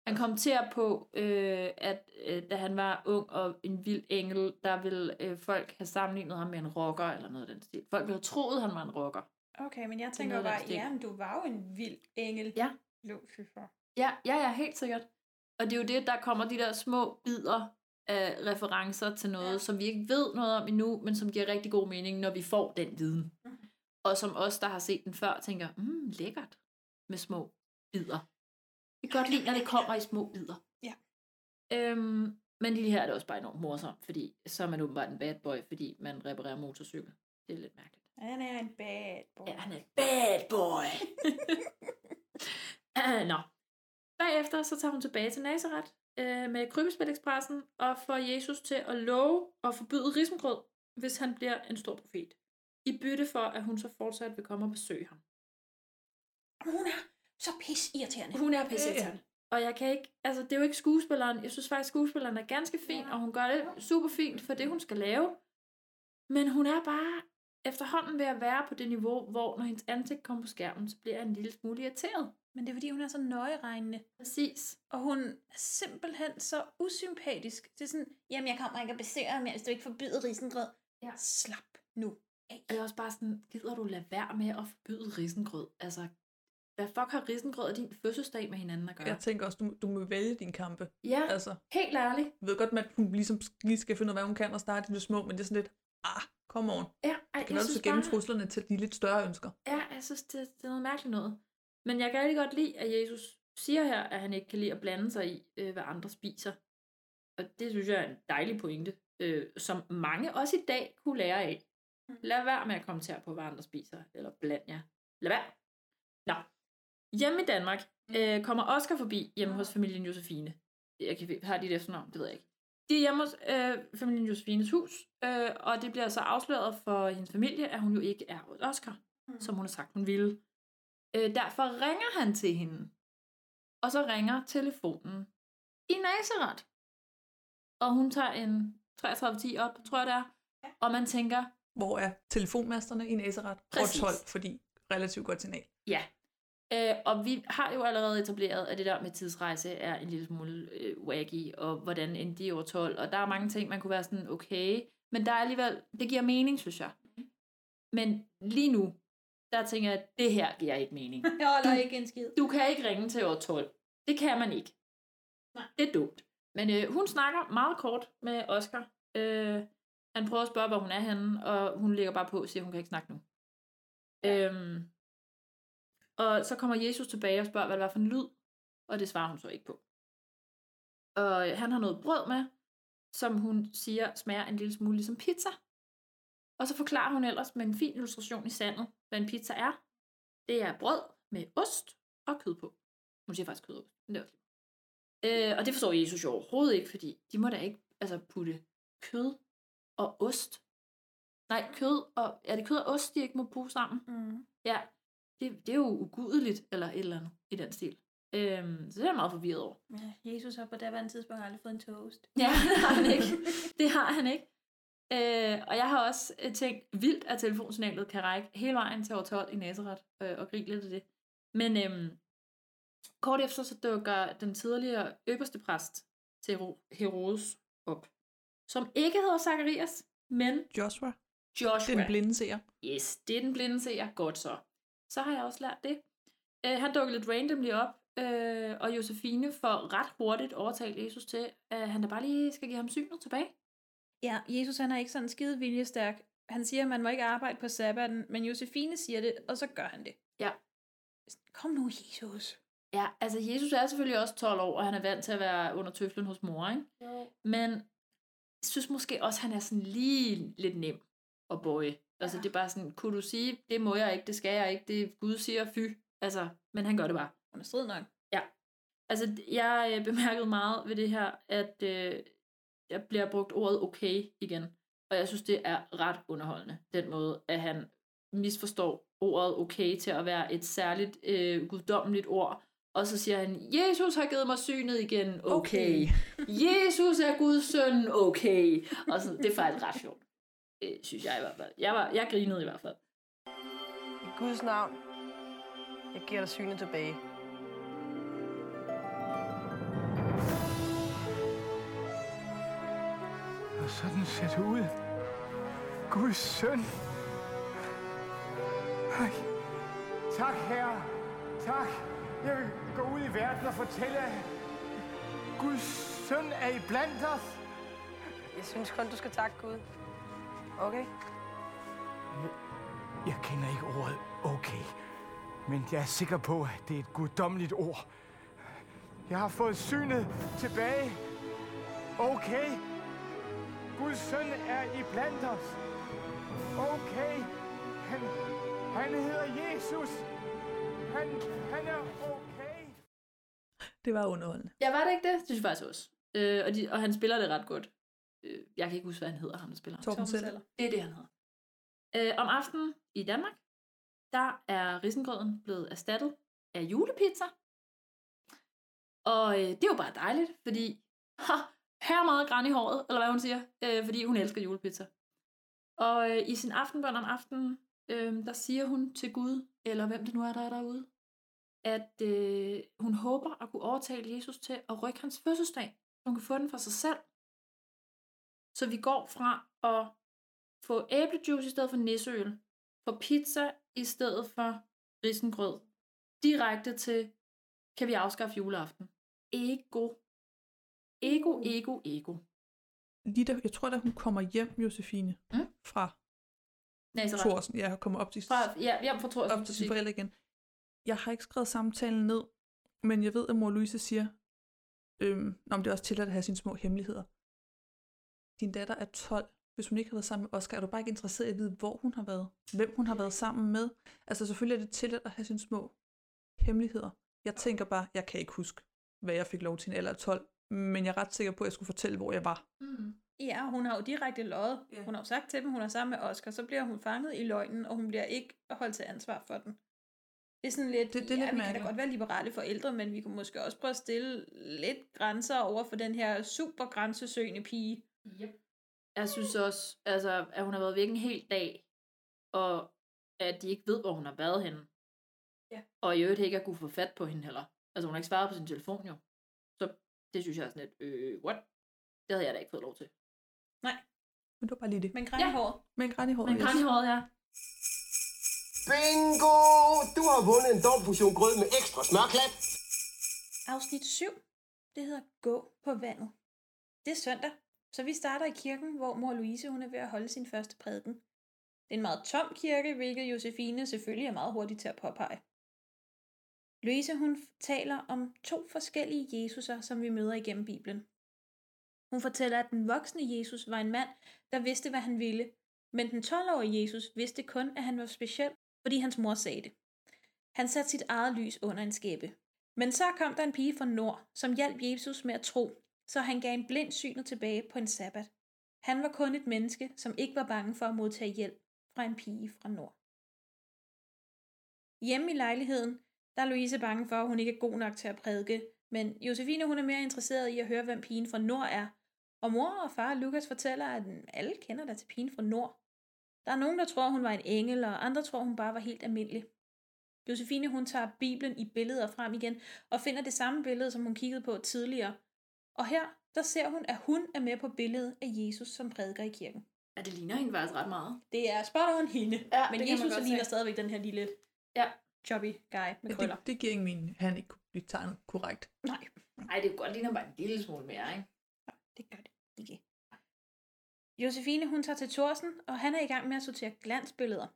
Speaker 8: Han kommenterer på, øh, at øh, da han var ung og en vild engel, der ville øh, folk have sammenlignet ham med en rocker eller noget af den stil. Folk ville have troet, han var en rocker.
Speaker 7: Okay, men jeg
Speaker 8: er
Speaker 7: tænker bare, ja, men du var jo en vild engel.
Speaker 8: Ja.
Speaker 7: Lucifer.
Speaker 8: Ja, ja, ja, helt sikkert. Og det er jo det, der kommer de der små bidder af referencer til noget, ja. som vi ikke ved noget om endnu, men som giver rigtig god mening, når vi får den viden.
Speaker 7: Mhm.
Speaker 8: Og som os, der har set den før, tænker, mm, lækkert med små bidder. Vi kan godt lide, når det kommer i små bidder.
Speaker 7: Ja.
Speaker 8: Øhm, men lige her er det også bare enormt morsomt, fordi så er man åbenbart en bad boy, fordi man reparerer motorcykel. Det er lidt mærkeligt.
Speaker 7: Han er en bad boy.
Speaker 8: Ja, han er en bad boy. Nå. Bagefter så tager hun tilbage til Nazareth øh, med Krybespil Expressen og får Jesus til at love at forbyde risengrød hvis han bliver en stor profet. I bytte for, at hun så fortsat vil komme og besøge ham.
Speaker 7: Hun er så pis irriterende.
Speaker 8: Hun er pisse irriterende. Og jeg kan ikke, altså det er jo ikke skuespilleren. Jeg synes faktisk, skuespilleren er ganske fin, ja. og hun gør det super fint for det, hun skal lave. Men hun er bare efterhånden ved at være på det niveau, hvor når hendes ansigt kommer på skærmen, så bliver jeg en lille smule irriteret.
Speaker 7: Men det er fordi, hun er så nøjeregnende.
Speaker 8: Præcis.
Speaker 7: Og hun er simpelthen så usympatisk. Det er sådan, jamen jeg kommer ikke at besøge ham, hvis du ikke forbyder risengrød.
Speaker 8: Ja.
Speaker 7: Slap nu af.
Speaker 8: Og jeg er også bare sådan, gider du lade være med at forbyde risengrød? Altså, hvad fuck har risengrød og din fødselsdag med hinanden at gøre?
Speaker 9: Jeg tænker også, du, du må vælge din kampe.
Speaker 8: Ja,
Speaker 9: Altså,
Speaker 8: helt ærligt.
Speaker 9: jeg ved godt, at hun ligesom lige skal finde ud af, hvad hun kan og starte i det små, men det er sådan lidt, ah, come on.
Speaker 8: Ja, ej,
Speaker 9: Det kan
Speaker 8: jeg
Speaker 9: være, du skal gemme
Speaker 8: bare-
Speaker 9: truslerne til de lidt større ønsker.
Speaker 8: Ja, jeg synes, det, det er noget mærkeligt noget. Men jeg kan rigtig godt lide, at Jesus siger her, at han ikke kan lide at blande sig i, øh, hvad andre spiser. Og det synes jeg er en dejlig pointe, øh, som mange også i dag kunne lære af. Lad være med at kommentere på, hvad andre spiser, eller bland jer. Lad være. Nå. Hjemme i Danmark øh, kommer Oscar forbi hjemme hos familien Josefine. Jeg kan, har de et efternavn? Det ved jeg ikke. De er hjemme hos øh, familien Josefines hus, øh, og det bliver så afsløret for hendes familie, at hun jo ikke er hos Oscar, mm. som hun har sagt, hun ville. Øh, derfor ringer han til hende. Og så ringer telefonen i Nazareth. Og hun tager en 3310 op, tror jeg det er. Og man tænker...
Speaker 9: Hvor er telefonmasterne i Nazareth?
Speaker 8: Præcis.
Speaker 9: 12, fordi relativt godt signal.
Speaker 8: Ja. Øh, og vi har jo allerede etableret, at det der med tidsrejse er en lille smule øh, wacky, og hvordan endte de over 12, og der er mange ting, man kunne være sådan, okay, men der er alligevel, det giver mening, synes jeg. Men lige nu, der tænker jeg, at det her giver ikke mening.
Speaker 7: Jeg holder ikke en skid.
Speaker 8: Du kan ikke ringe til år 12. Det kan man ikke.
Speaker 7: Nej.
Speaker 8: Det er dumt. Men øh, hun snakker meget kort med Oscar. Øh, han prøver at spørge, hvor hun er henne, og hun ligger bare på og siger, at hun kan ikke snakke nu. Øhm, og så kommer Jesus tilbage og spørger, hvad det var for en lyd, og det svarer hun så ikke på. Og øh, han har noget brød med, som hun siger smager en lille smule ligesom pizza. Og så forklarer hun ellers med en fin illustration i sandet, hvad en pizza er. Det er brød med ost og kød på. Hun siger faktisk kød og ost. men det er også øh, og det forstår Jesus jo overhovedet ikke, fordi de må da ikke altså, putte kød og ost. Nej, kød og... Er det kød og ost, de ikke må bruge sammen?
Speaker 7: Mm.
Speaker 8: Ja, det, det er jo ugudeligt, eller et eller andet i den stil. Øhm, så det er jeg meget forvirret over.
Speaker 7: Ja, Jesus har på daværende tidspunkt aldrig fået en toast.
Speaker 8: Ja, det har han ikke. Det har han ikke. Øh, og jeg har også øh, tænkt vildt, at telefonsignalet kan række hele vejen til år 12 i Nazareth øh, og grine lidt af det. Men øhm, kort efter så dukker den tidligere øverste præst til Hero- Herodes op, som ikke hedder Zacharias, men
Speaker 9: Joshua.
Speaker 8: Joshua.
Speaker 9: Den blinde seer.
Speaker 8: Yes, det er den blinde seer. Godt så. Så har jeg også lært det. Øh, han dukker lidt randomly op, øh, og Josefine får ret hurtigt overtalt Jesus til, at han da bare lige skal give ham synet tilbage.
Speaker 7: Ja, Jesus han er ikke sådan skide viljestærk. Han siger, at man må ikke arbejde på sabbaten, men Josefine siger det, og så gør han det.
Speaker 8: Ja.
Speaker 7: Kom nu, Jesus.
Speaker 8: Ja, altså Jesus er selvfølgelig også 12 år, og han er vant til at være under tøflen hos mor, ikke?
Speaker 7: Jo.
Speaker 8: Men jeg synes måske også, at han er sådan lige lidt nem at bøje. Altså det er bare sådan, kunne du sige, det må jeg ikke, det skal jeg ikke, det Gud siger fy. Altså, men han gør det bare.
Speaker 7: Hun er strid nok.
Speaker 8: Ja. Altså, jeg øh, bemærkede meget ved det her, at øh, jeg bliver brugt ordet okay igen. Og jeg synes, det er ret underholdende, den måde, at han misforstår ordet okay til at være et særligt øh, guddommeligt ord. Og så siger han, Jesus har givet mig synet igen, okay. okay. Jesus er Guds søn, okay. Og sådan, det er faktisk ret sjovt. Det synes jeg i hvert fald. Jeg, var, jeg grinede i hvert fald.
Speaker 5: I Guds navn, jeg giver dig synet tilbage.
Speaker 15: Og sådan ser det ud. Guds søn. Ej. Tak, herre. Tak. Jeg vil gå ud i verden og fortælle, at Guds søn er i blandt os.
Speaker 5: Jeg synes kun, du skal takke Gud. Okay?
Speaker 15: Jeg kender ikke ordet okay, men jeg er sikker på, at det er et guddommeligt ord. Jeg har fået synet tilbage. Okay. Guds søn er i blandt os. Okay. Han, han hedder Jesus. Han, han er okay.
Speaker 9: Det var underholdende.
Speaker 8: Ja, var det ikke det? Det synes jeg faktisk også. Øh, og, de, og han spiller det ret godt. øh, jeg kan ikke huske, hvad han hedder, ham der spiller.
Speaker 9: Torben Seller.
Speaker 8: Det er det, han hedder. Øh, om aftenen i Danmark, der er risengrøden blevet erstattet af julepizza. Og øh, det er jo bare dejligt, fordi ha, her meget græn i håret, eller hvad hun siger, øh, fordi hun elsker julepizza. Og øh, i sin aftenbøn om aftenen, øh, der siger hun til Gud, eller hvem det nu er, der er derude, at øh, hun håber at kunne overtale Jesus til at rykke hans fødselsdag, så hun kan få den for sig selv. Så vi går fra at få æblejuice i stedet for nisseøl, få pizza i stedet for risengrød, direkte til, kan vi afskaffe juleaften. Ego. Ego, ego, ego.
Speaker 9: Lige da, jeg tror, da hun kommer hjem, Josefine,
Speaker 8: mm?
Speaker 9: fra
Speaker 8: Nazareth.
Speaker 9: Thorsen, ja, kommer op til,
Speaker 8: Fra, ja, hjem fra Thorsen.
Speaker 9: op til sine forældre igen. Jeg har ikke skrevet samtalen ned, men jeg ved, at mor Louise siger, øhm, om det er også tilladt at have sine små hemmeligheder. Din datter er 12. Hvis hun ikke har været sammen med Oscar, er du bare ikke interesseret i at vide, hvor hun har været? Hvem hun har været sammen med? Altså selvfølgelig er det tilladt at have sine små hemmeligheder. Jeg tænker bare, jeg kan ikke huske, hvad jeg fik lov til en alder af 12, men jeg er ret sikker på, at jeg skulle fortælle, hvor jeg var.
Speaker 7: Mm. Ja, hun har jo direkte løjet. Yeah. Hun har jo sagt til dem, hun er sammen med Oscar, så bliver hun fanget i løgnen, og hun bliver ikke holdt til ansvar for den. Det er sådan lidt,
Speaker 9: det, det er
Speaker 7: ja,
Speaker 9: lidt
Speaker 7: vi kan
Speaker 9: mærkeligt.
Speaker 7: da godt være liberale forældre, men vi kan måske også prøve at stille lidt grænser over for den her super grænsesøgende pige.
Speaker 8: Yep. Jeg synes også, altså, at hun har været væk en hel dag, og at de ikke ved, hvor hun har været henne.
Speaker 7: Ja.
Speaker 8: Og i øvrigt ikke at kunne få fat på hende heller. Altså, hun har ikke svaret på sin telefon jo. Det synes jeg er sådan lidt, øh, what? Det havde jeg da ikke fået lov til.
Speaker 7: Nej.
Speaker 9: Men det var bare lige det.
Speaker 7: Men græn i håret.
Speaker 9: Men græn i håret,
Speaker 8: Men græn i håret, ja.
Speaker 14: Bingo! Du har vundet en dum portion grød med ekstra smørklat.
Speaker 7: Afsnit 7. Det hedder Gå på vandet. Det er søndag, så vi starter i kirken, hvor mor Louise hun er ved at holde sin første prædiken. Det er en meget tom kirke, hvilket Josefine selvfølgelig er meget hurtig til at påpege. Louise hun taler om to forskellige Jesuser, som vi møder igennem Bibelen. Hun fortæller, at den voksne Jesus var en mand, der vidste, hvad han ville, men den 12-årige Jesus vidste kun, at han var speciel, fordi hans mor sagde det. Han satte sit eget lys under en skæbe. Men så kom der en pige fra nord, som hjalp Jesus med at tro, så han gav en blind synet tilbage på en sabbat. Han var kun et menneske, som ikke var bange for at modtage hjælp fra en pige fra nord. Hjemme i lejligheden, der er Louise bange for, at hun ikke er god nok til at prædike, men Josefine hun er mere interesseret i at høre, hvem pigen fra nord er. Og mor og far Lukas fortæller, at alle kender der til pigen fra nord. Der er nogen, der tror, hun var en engel, og andre tror, hun bare var helt almindelig. Josefine hun tager Bibelen i billeder frem igen, og finder det samme billede, som hun kiggede på tidligere. Og her, der ser hun, at hun er med på billedet af Jesus, som prædiker i kirken.
Speaker 8: Ja, det ligner hende faktisk ret meget.
Speaker 7: Det er spot on hende,
Speaker 8: Ja,
Speaker 7: men Jesus ligner
Speaker 8: se.
Speaker 7: stadigvæk den her lille
Speaker 8: ja.
Speaker 7: Chubby guy med
Speaker 9: Ja,
Speaker 7: krøller.
Speaker 9: det, det giver ingen mening, han ikke kunne blive tegnet korrekt.
Speaker 7: Nej.
Speaker 8: Nej, det kunne godt ligne bare en lille smule mere, ikke?
Speaker 7: Det gør det ikke. Josefine hun tager til Thorsen, og han er i gang med at sortere glansbilleder.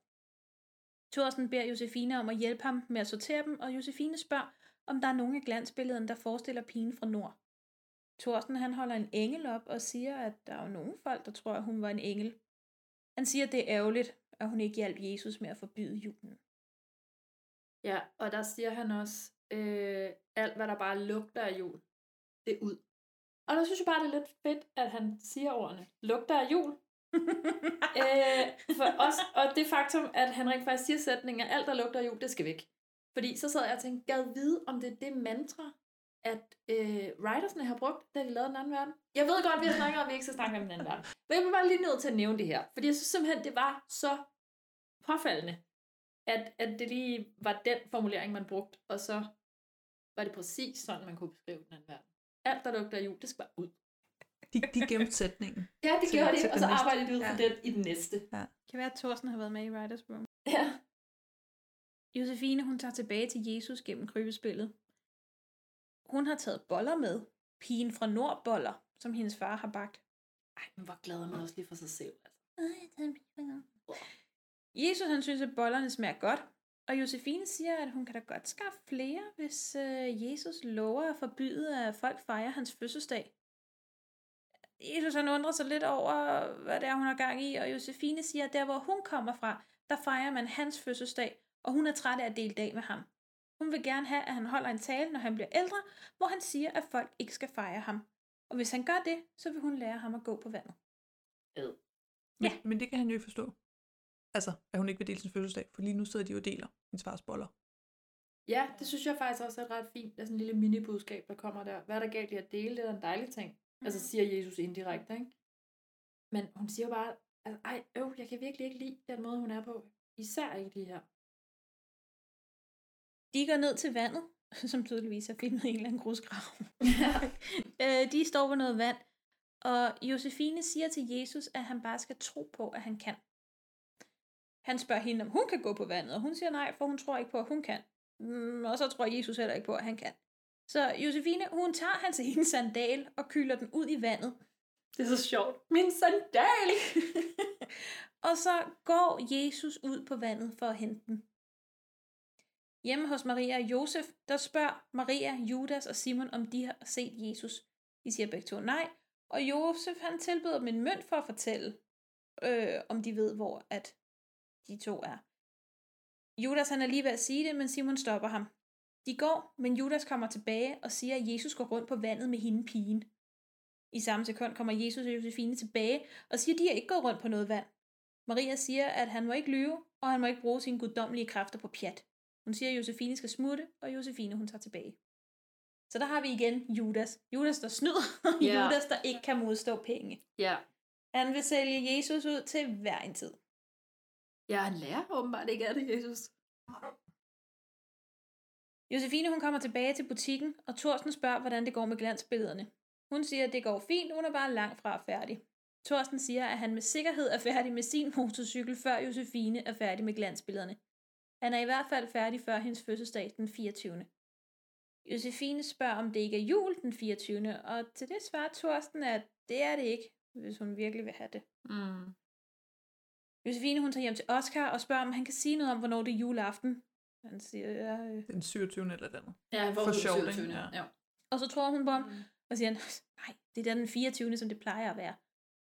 Speaker 7: Thorsen beder Josefine om at hjælpe ham med at sortere dem, og Josefine spørger, om der er nogle af glansbillederne, der forestiller pigen fra nord. Thorsten han holder en engel op og siger, at der er jo nogle folk, der tror, at hun var en engel. Han siger, at det er ærgerligt, at hun ikke hjalp Jesus med at forbyde julen.
Speaker 8: Ja, og der siger han også, øh, alt hvad der bare lugter af jul, det er ud. Og der synes jeg bare, det er lidt fedt, at han siger ordene, lugter af jul. øh, for også, og det faktum, at han rent faktisk siger sætningen, alt der lugter af jul, det skal væk. Fordi så sad jeg og tænkte, gad vide, om det er det mantra, at øh, writersne har brugt, da de lavede den anden verden. Jeg ved godt, vi har snakket om, at vi ikke skal snakke om den anden verden. Men jeg bliver bare lige nødt til at nævne det her. Fordi jeg synes simpelthen, det var så påfaldende, at, at det lige var den formulering, man brugte, og så var det præcis sådan, man kunne beskrive den anden verden. Alt, der lugter af jul, det skal bare ud.
Speaker 9: De, de gemte sætningen.
Speaker 8: Ja, det gjorde det, og så arbejdede de ud fra
Speaker 7: Ja.
Speaker 8: den i den næste.
Speaker 9: Ja.
Speaker 7: Kan være, at Thorsten har været med i Writers Room.
Speaker 8: Ja.
Speaker 7: Josefine, hun tager tilbage til Jesus gennem krybespillet. Hun har taget boller med. Pigen fra Nordboller, som hendes far har bagt.
Speaker 8: Ej, men hvor glad er man også lige for sig selv. Altså.
Speaker 7: Jesus han synes, at bollerne smager godt, og Josefine siger, at hun kan da godt skaffe flere, hvis øh, Jesus lover at forbyde, at folk fejrer hans fødselsdag. Jesus han undrer sig lidt over, hvad det er, hun har gang i, og Josefine siger, at der hvor hun kommer fra, der fejrer man hans fødselsdag, og hun er træt af at dele dag med ham. Hun vil gerne have, at han holder en tale, når han bliver ældre, hvor han siger, at folk ikke skal fejre ham. Og hvis han gør det, så vil hun lære ham at gå på vandet.
Speaker 8: Ad.
Speaker 9: Men, men det kan han jo ikke forstå. Altså, at hun ikke vil dele sin fødselsdag, for lige nu sidder de jo og deler hendes fars boller.
Speaker 8: Ja, det synes jeg faktisk også er et ret fint. Det er sådan en lille mini-budskab, der kommer der. Hvad er der galt i at dele? Det er en dejlig ting. Mm. Altså siger Jesus indirekte, ikke? Men hun siger jo bare, at ej, øv, jeg kan virkelig ikke lide den måde, hun er på. Især ikke lige her.
Speaker 7: De går ned til vandet, som tydeligvis er filmet i en eller anden grusgrav. øh, de står ved noget vand, og Josefine siger til Jesus, at han bare skal tro på, at han kan. Han spørger hende, om hun kan gå på vandet, og hun siger nej, for hun tror ikke på, at hun kan. Mm, og så tror Jesus heller ikke på, at han kan. Så Josefine, hun tager hans ene sandal og kylder den ud i vandet.
Speaker 8: Det er så sjovt. Min sandal!
Speaker 7: og så går Jesus ud på vandet for at hente den. Hjemme hos Maria og Josef, der spørger Maria, Judas og Simon, om de har set Jesus. De siger begge to nej, og Josef han tilbyder dem en mønt for at fortælle, øh, om de ved, hvor at de to er. Judas han er lige ved at sige det, men Simon stopper ham. De går, men Judas kommer tilbage og siger, at Jesus går rundt på vandet med hende pigen. I samme sekund kommer Jesus og Josefine tilbage og siger, at de har ikke gået rundt på noget vand. Maria siger, at han må ikke lyve, og han må ikke bruge sine guddommelige kræfter på pjat. Hun siger, at Josefine skal smutte, og Josefine hun tager tilbage. Så der har vi igen Judas. Judas, der snyder, og
Speaker 8: Ja.
Speaker 7: Judas, der ikke kan modstå penge.
Speaker 8: Ja.
Speaker 7: Han vil sælge Jesus ud til hver en tid.
Speaker 8: Ja, han lærer åbenbart ikke af det, Jesus.
Speaker 7: Josefine hun kommer tilbage til butikken, og Thorsten spørger, hvordan det går med glansbillederne. Hun siger, at det går fint, hun er bare langt fra færdig. Thorsten siger, at han med sikkerhed er færdig med sin motorcykel, før Josefine er færdig med glansbillederne. Han er i hvert fald færdig før hendes fødselsdag den 24. Josefine spørger, om det ikke er jul den 24. Og til det svarer Thorsten, at det er det ikke, hvis hun virkelig vil have det.
Speaker 8: Mm.
Speaker 7: Josefine hun tager hjem til Oscar og spørger, om han kan sige noget om, hvornår det er juleaften. Han siger, ja, øh.
Speaker 9: Den 27. eller andet.
Speaker 8: Ja, får
Speaker 9: For
Speaker 8: det
Speaker 9: sjovt,
Speaker 8: 27..
Speaker 9: ikke?
Speaker 8: Ja.
Speaker 7: Og så tror hun på ham, og siger han, nej, det er da den 24. som det plejer at være.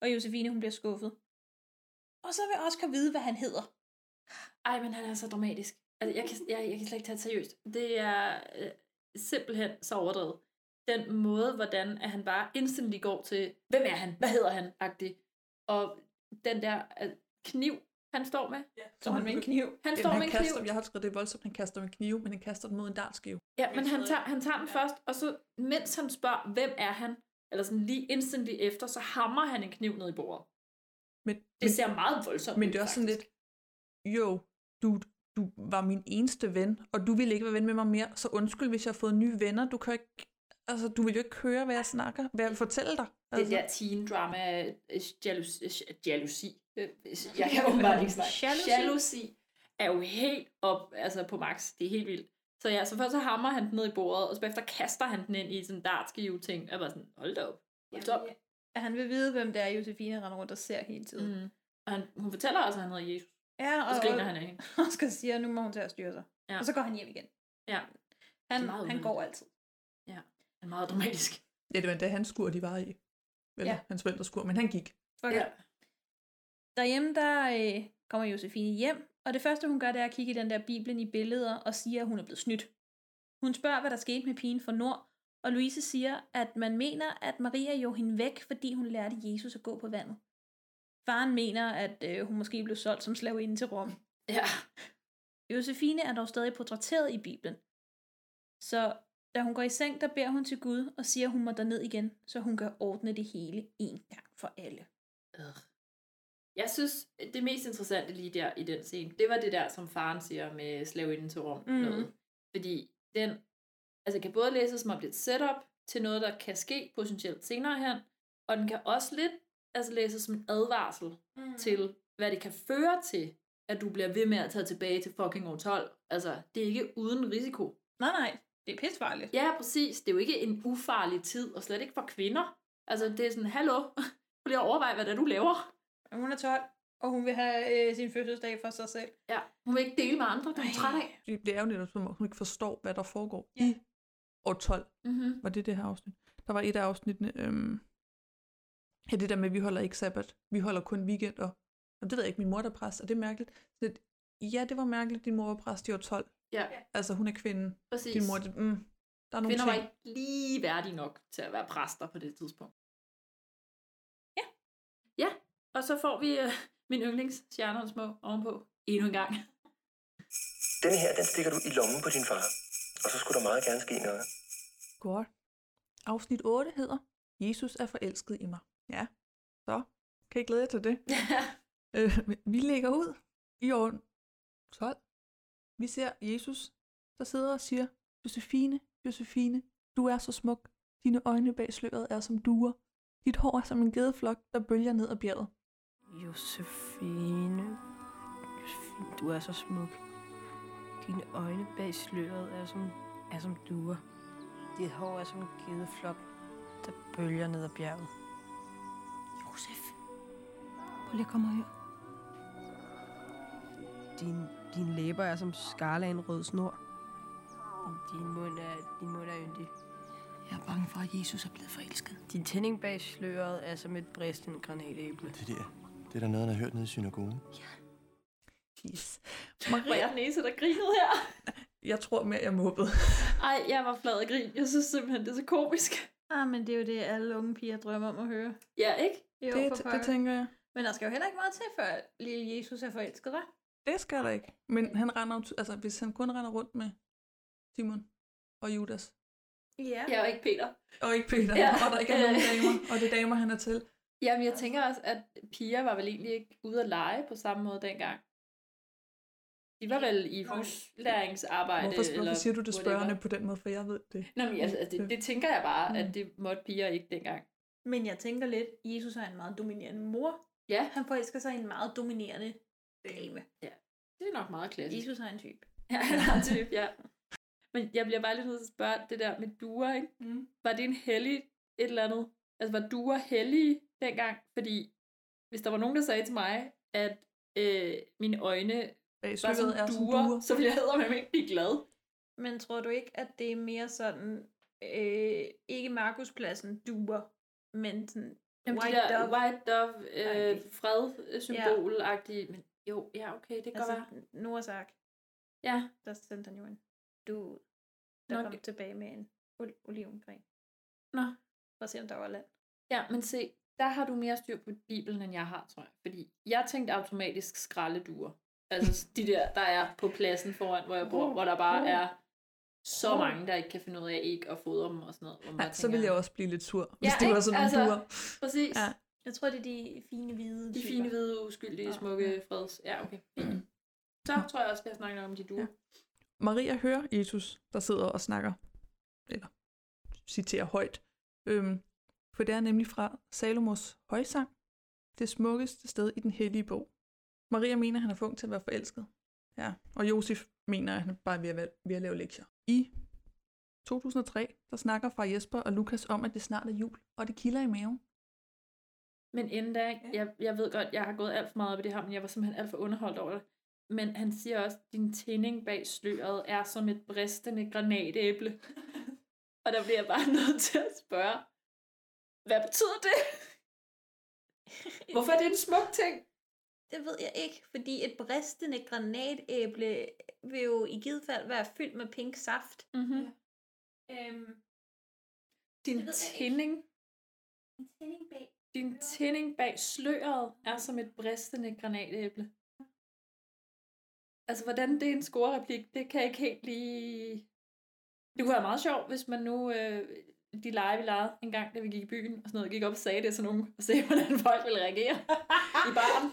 Speaker 7: Og Josefine, hun bliver skuffet. Og så vil Oscar vide, hvad han hedder.
Speaker 8: Ej, men han er så dramatisk. Altså, jeg kan, jeg, jeg kan slet ikke tage det seriøst. Det er øh, simpelthen så overdrevet. Den måde, hvordan at han bare instantly går til, hvem er han? Hvad hedder han? Agtig. Og den der øh, kniv, han står med. Ja,
Speaker 7: står han med en kniv?
Speaker 8: Han
Speaker 9: Jamen,
Speaker 8: står med
Speaker 9: han
Speaker 8: en
Speaker 9: kaster,
Speaker 8: kniv.
Speaker 9: Jeg har skrevet, det er voldsomt, han kaster med knive, men han kaster den mod en dartskive.
Speaker 8: Ja, men han tager, han tager den først, og så mens han spørger, hvem er han, eller sådan lige instantly efter, så hammer han en kniv ned i bordet.
Speaker 9: Men,
Speaker 8: Det
Speaker 9: men,
Speaker 8: ser meget voldsomt
Speaker 9: Men det er også sådan lidt, jo, du, du var min eneste ven, og du ville ikke være ven med mig mere, så undskyld, hvis jeg har fået nye venner. Du kan ikke, altså, du vil jo ikke høre, hvad jeg snakker, hvad jeg vil fortælle dig.
Speaker 8: Det
Speaker 9: Altså.
Speaker 8: der teen drama, øh, jalousi, øh, jalousi. øh, jeg kan åbenbart ikke snakke.
Speaker 7: Jalousi.
Speaker 8: Jalousi er jo helt op, altså på max. Det er helt vildt. Så ja, så først så hammer han den ned i bordet, og så bagefter kaster han den ind i sådan en dartskive ting. Jeg var sådan, hold da op. Hold op.
Speaker 7: At han vil vide, hvem det er, Josefine render rundt og ser hele tiden.
Speaker 8: Mm. Og han, hun fortæller også, at han hedder Jesus.
Speaker 7: Ja,
Speaker 8: Og så griner han af hende.
Speaker 7: Oscar siger, at nu må hun til at styre sig.
Speaker 8: Ja.
Speaker 7: Og så går han hjem igen.
Speaker 8: Ja.
Speaker 7: Han, han går altid.
Speaker 8: Ja, han er meget dramatisk.
Speaker 9: Ja, det var endda hans skur, de var i. Eller
Speaker 7: Ja.
Speaker 9: hans forældres skur, men han gik.
Speaker 7: Okay. Ja. Derhjemme, der øh, kommer Josefine hjem, og det første, hun gør, det er at kigge i den der biblen i billeder og siger, at hun er blevet snydt. Hun spørger, hvad der skete med pigen fra Nord, og Louise siger, at man mener, at Maria jo hende væk, fordi hun lærte Jesus at gå på vandet. Faren mener, at øh, hun måske blev solgt som slavinde til Rom.
Speaker 8: Ja.
Speaker 7: Josefine er dog stadig portrætteret i Bibelen. Så da hun går i seng, der beder hun til Gud og siger, at hun må derned igen, så hun kan ordne det hele en gang for alle.
Speaker 8: Jeg synes, det mest interessante lige der i den scene, det var det der, som faren siger med slavinden til Rom.
Speaker 7: Mhm.
Speaker 8: Mm. Noget. Fordi den altså kan både læses som et setup til noget, der kan ske potentielt senere hen, og den kan også lidt altså læses som en advarsel mm. til, hvad det kan føre til, at du bliver ved med at tage tilbage til fucking år 12. Altså, det er ikke uden risiko.
Speaker 7: Nej, nej, det er pissefarligt.
Speaker 8: Ja, præcis. Det er jo ikke en ufarlig tid, og slet ikke for kvinder. Altså, det er sådan, hallo, prøv lige at overveje, hvad det er, du laver.
Speaker 7: Hun er 12, og hun vil have øh, sin fødselsdag for sig selv.
Speaker 8: Ja, hun vil ikke dele med andre, det er hun træt af.
Speaker 9: Det er jo netop som om, hun ikke forstår, hvad der foregår ja. i år 12.
Speaker 8: Mm-hmm.
Speaker 9: Var det det her afsnit? Der var et af afsnittene, øhm, ja, det der med, at vi holder ikke sabbat, vi holder kun weekend, og, og det ved jeg ikke, min mor der er præst, og det er mærkeligt. Så det, ja, det var mærkeligt, din mor var præst i år 12.
Speaker 8: Ja.
Speaker 9: Altså, hun er kvinden.
Speaker 8: Præcis.
Speaker 9: Din mor, mm, Der er nogle
Speaker 8: Kvinder var
Speaker 9: ting.
Speaker 8: ikke lige værdige nok til at være præster på det tidspunkt. Ja. Ja, og så får vi uh, min yndlings stjernerne små ovenpå endnu en gang.
Speaker 14: Den her, den stikker du i lommen på din far. Og så skulle der meget gerne ske noget.
Speaker 9: Godt. Afsnit 8 hedder Jesus er forelsket i mig. Ja, så kan I glæde jer til det. øh, vi lægger ud i år 12. Vi ser Jesus, der sidder og siger, Josefine, Josefine, du er så smuk. Dine øjne bag sløret er som duer. Dit hår er som en gedeflok, der bølger ned ad bjerget.
Speaker 5: Josefine, Josefine, du er så smuk. Dine øjne bag sløret er som, er som duer. Dit hår er som en gedeflok, der bølger ned ad bjerget.
Speaker 3: Josef, prøv lige at komme her.
Speaker 5: Din, din læber er som skarla af en rød snor. Din, din mund er, din mund er yndig.
Speaker 3: Jeg er bange for, at Jesus er blevet forelsket.
Speaker 5: Din tænding bag sløret er som et bristende granatæble.
Speaker 14: Det der, det er der noget, han har hørt nede i synagogen.
Speaker 9: Yes.
Speaker 8: Var jeg den eneste, der grinede her?
Speaker 9: Jeg tror mere, jeg måbede.
Speaker 8: Ej, jeg var flad af grin. Jeg synes simpelthen, det er så komisk.
Speaker 7: Ah, men det er jo det, alle unge piger drømmer om at høre.
Speaker 8: Ja, ikke?
Speaker 7: Jo,
Speaker 9: Det- det tænker jeg.
Speaker 7: Men der skal jo heller ikke meget til, før lille Jesus er forelsket, hva'?
Speaker 9: Det skal der ikke. Men han render, altså, hvis han kun render rundt med Simon og Judas,
Speaker 7: Ja.
Speaker 8: Er jo ikke Peter.
Speaker 9: og ikke Peter,
Speaker 8: Ja.
Speaker 9: ja. og der ikke er nogen damer, og det er damer, han er til.
Speaker 8: Jamen, jeg tænker også, at piger var vel egentlig ikke ude at lege på samme måde dengang. De var vel i huslæringsarbejde.
Speaker 9: Hvorfor, hvorfor
Speaker 8: eller
Speaker 9: siger du det spørgende på den måde, for jeg ved det.
Speaker 8: Nå, men altså, det, det tænker jeg bare, at det måtte piger ikke dengang.
Speaker 7: Men jeg tænker lidt, Jesus er en meget dominerende mor.
Speaker 8: Ja.
Speaker 7: Han forelsker sig i en meget dominerende dame.
Speaker 8: Ja, det er nok meget klassisk.
Speaker 7: Jesus er en type.
Speaker 8: Ja, han har en type, ja. Men jeg bliver bare lidt nødt til at spørge, det der med duer, ikke?
Speaker 7: Mm.
Speaker 8: Var det en hellig et eller andet? Altså, var duer hellige dengang? Fordi hvis der var nogen, der sagde til mig, at øh, mine øjne
Speaker 9: Bag
Speaker 8: var som
Speaker 9: er
Speaker 8: duer,
Speaker 9: duer.
Speaker 8: så ville jeg hedder ikke blive glad.
Speaker 7: Men tror du ikke, at det er mere sådan, øh, ikke Markuspladsen duer, men sådan
Speaker 8: Jamen,
Speaker 7: White
Speaker 8: de der
Speaker 7: Dove.
Speaker 8: White Dove, øh, fred-symbol-agtige. Men jo, ja, okay, det kan
Speaker 7: altså,
Speaker 8: godt være.
Speaker 7: Noahs
Speaker 8: Ja,
Speaker 7: der sendte han jo en du, der
Speaker 8: Nå,
Speaker 7: kom
Speaker 8: det-
Speaker 7: tilbage med en ol- olivengren.
Speaker 8: Nå.
Speaker 7: For at se, om der var land.
Speaker 8: Ja, men se, der har du mere styr på Bibelen, end jeg har, tror jeg. Fordi jeg tænkte automatisk skraldeduer. Altså de der, der er på pladsen foran, hvor jeg bor, hvor der bare er så mange, der ikke kan finde ud af ikke at fodre dem og sådan noget. Hvor man
Speaker 9: Ja, så ville jeg også blive lidt sur, hvis
Speaker 8: Ja,
Speaker 9: det var sådan nogle
Speaker 8: Altså,
Speaker 9: duer.
Speaker 8: Præcis.
Speaker 9: Ja.
Speaker 7: Jeg tror, det er de fine hvide
Speaker 8: De
Speaker 7: typer.
Speaker 8: fine, hvide, uskyldige, smukke freds. Ja, okay. Så tror jeg også, vi har snakket om de duer.
Speaker 9: Maria hører Jesus, der sidder og snakker, eller citerer højt. Øhm, for det er nemlig fra Salomos højsang, det smukkeste sted i den hellige bog. Maria mener, at han er for ung til at være forelsket. Ja, og Josef mener, at han bare er ved at, ved at lave lektier. I 2003, der snakker far Jesper og Lukas om, at det snart er jul, og det kilder i maven.
Speaker 8: Men inden da, jeg, jeg ved godt, jeg har gået alt for meget op i det her, men jeg var simpelthen alt for underholdt over det. Men han siger også, at din tænding bag sløret er som et bristende granatæble. og der bliver jeg bare nødt til at spørge, hvad betyder det? Hvorfor er det en smuk ting?
Speaker 7: Det ved jeg ikke, fordi et bristende granatæble vil jo i givet fald være fyldt med pink saft.
Speaker 8: Mm-hmm.
Speaker 7: Øhm,
Speaker 8: Din tænding,
Speaker 7: en tænding bag.
Speaker 8: Din tænding bag sløret er som et bristende granatæble. Altså, hvordan det er en scorereplik, det kan jeg ikke helt lige... Det kunne være meget sjovt, hvis man nu... Øh, de lege, vi legede en gang, da vi gik i byen, og sådan noget, gik op og sagde det til nogen, og se, hvordan folk ville reagere i baren.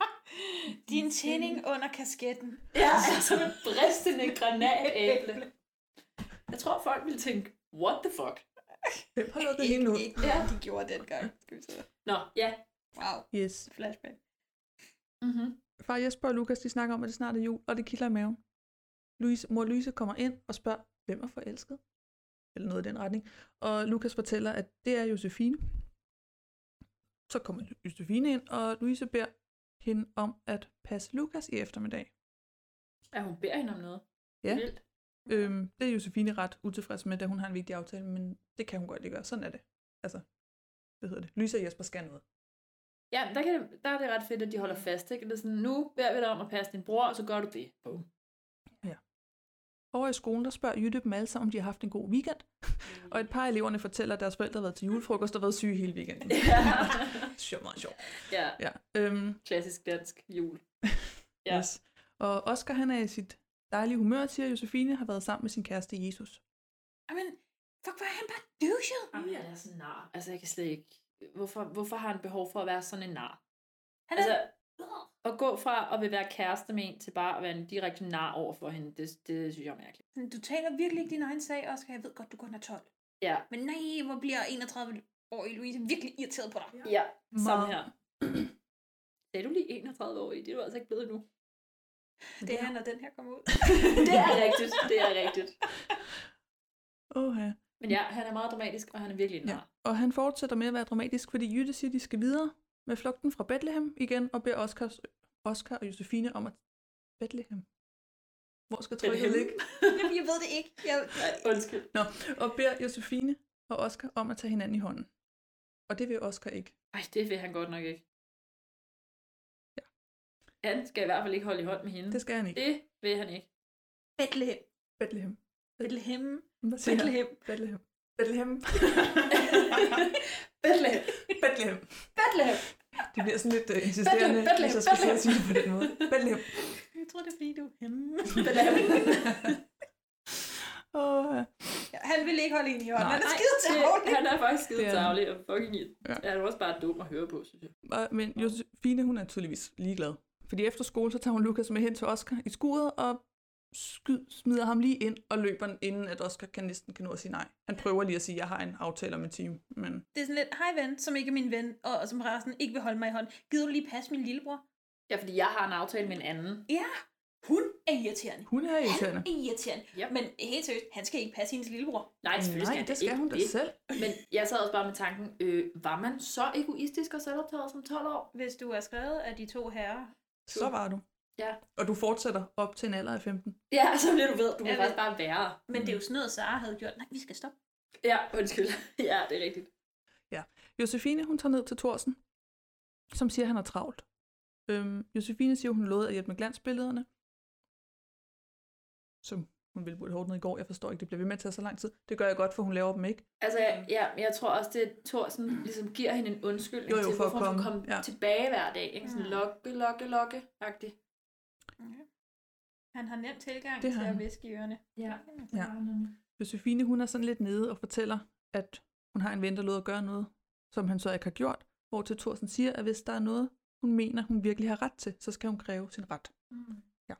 Speaker 7: Din tænding under kasketten.
Speaker 8: Ja, som et bristende granatæble. Jeg tror, folk ville tænke, what the fuck?
Speaker 9: Hvem har lavet det lige nu?
Speaker 7: Ikke
Speaker 8: Ja.
Speaker 7: de gjorde dengang. Skal vi se.
Speaker 8: Nå, ja.
Speaker 7: Wow.
Speaker 9: Yes.
Speaker 7: Flashback.
Speaker 8: Mm-hmm.
Speaker 9: Far Jesper og Lukas, de snakker om, at det snart er jul, og det kilder i maven. Louise, mor Louise kommer ind og spørger, hvem er forelsket? Eller noget i den retning. Og Lukas fortæller, at det er Josefine. Så kommer Josefine ind, og Louise beder hende om at passe Lukas i eftermiddag.
Speaker 8: Ja, hun beder hende om noget.
Speaker 9: Ja.
Speaker 8: Vildt.
Speaker 9: Øhm, det er Josefine ret utilfreds med, da hun har en vigtig aftale, men det kan hun godt lige gøre. Sådan er det. Altså, hvad hedder det? Og Jesper skal noget.
Speaker 8: Ja, der, kan det, der er det ret fedt, at de holder fast. Ikke? Det er sådan, nu beder vi dig om at passe din bror, og så gør du det. Boom.
Speaker 9: Over i skolen, der spørger Jytte dem alle sammen, om de har haft en god weekend. og et par af eleverne fortæller, at deres forældre har været til julefrokost og været syge hele weekenden. sjovt, meget sjovt.
Speaker 8: Ja.
Speaker 9: ja. Øhm,
Speaker 8: Klassisk dansk jul. Ja.
Speaker 9: yes. Og Oscar, han er i sit dejlige humør, siger at Josefine har været sammen med sin kæreste Jesus.
Speaker 7: Jamen, fuck, hvor er han bare douchet.
Speaker 8: Jamen, han er sådan nar. Altså, jeg kan slet ikke... Hvorfor, hvorfor har han behov for at være sådan en nar?
Speaker 7: Han
Speaker 8: altså, at gå fra at vil være kæreste med en til bare at være en direkte nar over for hende, det, det synes jeg er mærkeligt.
Speaker 7: Du taler virkelig ikke din egen sag, Oscar. Jeg ved godt, du kun er 12.
Speaker 8: Ja.
Speaker 7: Men nej, hvor bliver 31 år i Louise virkelig irriteret på dig.
Speaker 8: Ja, samme
Speaker 9: Meget.
Speaker 8: her. Sagde du lige 31 år i? Det er du altså ikke blevet nu.
Speaker 7: Det er, når den her kommer ud.
Speaker 8: det er rigtigt, det er rigtigt.
Speaker 9: Oha.
Speaker 8: Men ja, han er meget dramatisk, og han er virkelig en nar.
Speaker 9: Og han fortsætter med at være dramatisk, fordi Jytte siger, at de skal videre med flugten fra Bethlehem igen, og beder Oscar, Oscar og Josefine om at... Bethlehem? Hvor skal trykket ligge?
Speaker 7: Jamen, jeg ved det ikke. Jeg...
Speaker 8: Undskyld.
Speaker 9: Nå, og beder Josefine og Oscar om at tage hinanden i hånden. Og det vil Oscar ikke.
Speaker 8: Ej, det vil han godt nok ikke. Han skal i hvert fald ikke holde i hånd med hende.
Speaker 9: Det skal han ikke.
Speaker 8: Det vil han ikke.
Speaker 7: Bethlehem.
Speaker 9: Bethlehem.
Speaker 7: Bethlehem. Bethlehem.
Speaker 9: Bethlehem. Bethlehem.
Speaker 8: Bethlehem.
Speaker 9: Bethlehem.
Speaker 8: Bethlehem.
Speaker 9: Det bliver sådan lidt uh, insisterende,
Speaker 7: Bethlehem,
Speaker 9: hvis jeg skal
Speaker 7: Bethlehem.
Speaker 9: sige det på den måde. Bethlehem.
Speaker 7: Jeg tror, det er fordi, du er hemme.
Speaker 9: Åh, ja.
Speaker 7: Ja, han vil ikke holde hende i hånden. Han er skide tavlig.
Speaker 8: Han er faktisk skide tavlig og fucking
Speaker 9: Ja.
Speaker 8: ja. Han er også bare dum at høre på, synes jeg.
Speaker 9: Men Josefine, hun er tydeligvis ligeglad. Fordi efter skole, så tager hun Lukas med hen til Oscar i skuret og skyd, smider ham lige ind og løber den, inden at Oscar kan næsten kan nå at sige nej. Han prøver lige at sige, at jeg har en aftale om en time, men
Speaker 7: Det er sådan lidt, hej ven, som ikke er min ven, og, og som resten ikke vil holde mig i hånden. Gider du lige passe min lillebror?
Speaker 8: Ja, fordi jeg har en aftale med en anden.
Speaker 7: Ja, hun er irriterende.
Speaker 9: hun er irriterende.
Speaker 7: Han er irriterende.
Speaker 8: Yep.
Speaker 7: Men helt seriøst, han skal ikke passe hendes lillebror.
Speaker 8: Nej, selvfølgelig
Speaker 9: Nej,
Speaker 8: skal
Speaker 9: det skal
Speaker 8: ikke
Speaker 9: hun da
Speaker 8: det.
Speaker 9: selv.
Speaker 8: Men jeg sad også bare med tanken, øh, var man så egoistisk og selvoptaget som 12 år?
Speaker 7: Hvis du er skrevet af de to herrer.
Speaker 9: Så var du.
Speaker 8: Ja.
Speaker 9: Og du fortsætter op til en alder af 15.
Speaker 8: Ja, så bliver du ved. Du må faktisk bare være.
Speaker 7: Men det er jo sådan noget, Sara havde gjort. Nej, vi skal stoppe.
Speaker 8: Ja, undskyld. ja, det er rigtigt.
Speaker 9: Ja. Josefine, hun tager ned til Thorsen, som siger, at han er travlt. Øhm, Josefine siger, hun lovede at hjælpe med glansbillederne, som hun ville burde have ordnet i går. Jeg forstår ikke, det bliver ved med at tage så lang tid. Det gør jeg godt, for hun laver dem ikke.
Speaker 8: Altså, ja, jeg tror også, det er Thorsen ligesom giver hende en undskyldning
Speaker 9: Jo, jo,
Speaker 8: til,
Speaker 9: for at
Speaker 8: hvorfor hun
Speaker 9: komme,
Speaker 8: komme
Speaker 9: ja.
Speaker 8: tilbage hver dag. Ikke? Sådan lokke, lokke, lokke agtigt
Speaker 7: Han har nem tilgang
Speaker 9: Det
Speaker 7: til
Speaker 9: har
Speaker 7: at
Speaker 9: han.
Speaker 7: viske i ørerne.
Speaker 8: Ja.
Speaker 9: Ja. Josefine, hun er sådan lidt nede og fortæller, at hun har en ven, der lod at gøre noget, som han så ikke har gjort. Hvor til Thorsen siger, at hvis der er noget, hun mener, hun virkelig har ret til, så skal hun kræve sin ret.
Speaker 8: Mm.
Speaker 9: Ja.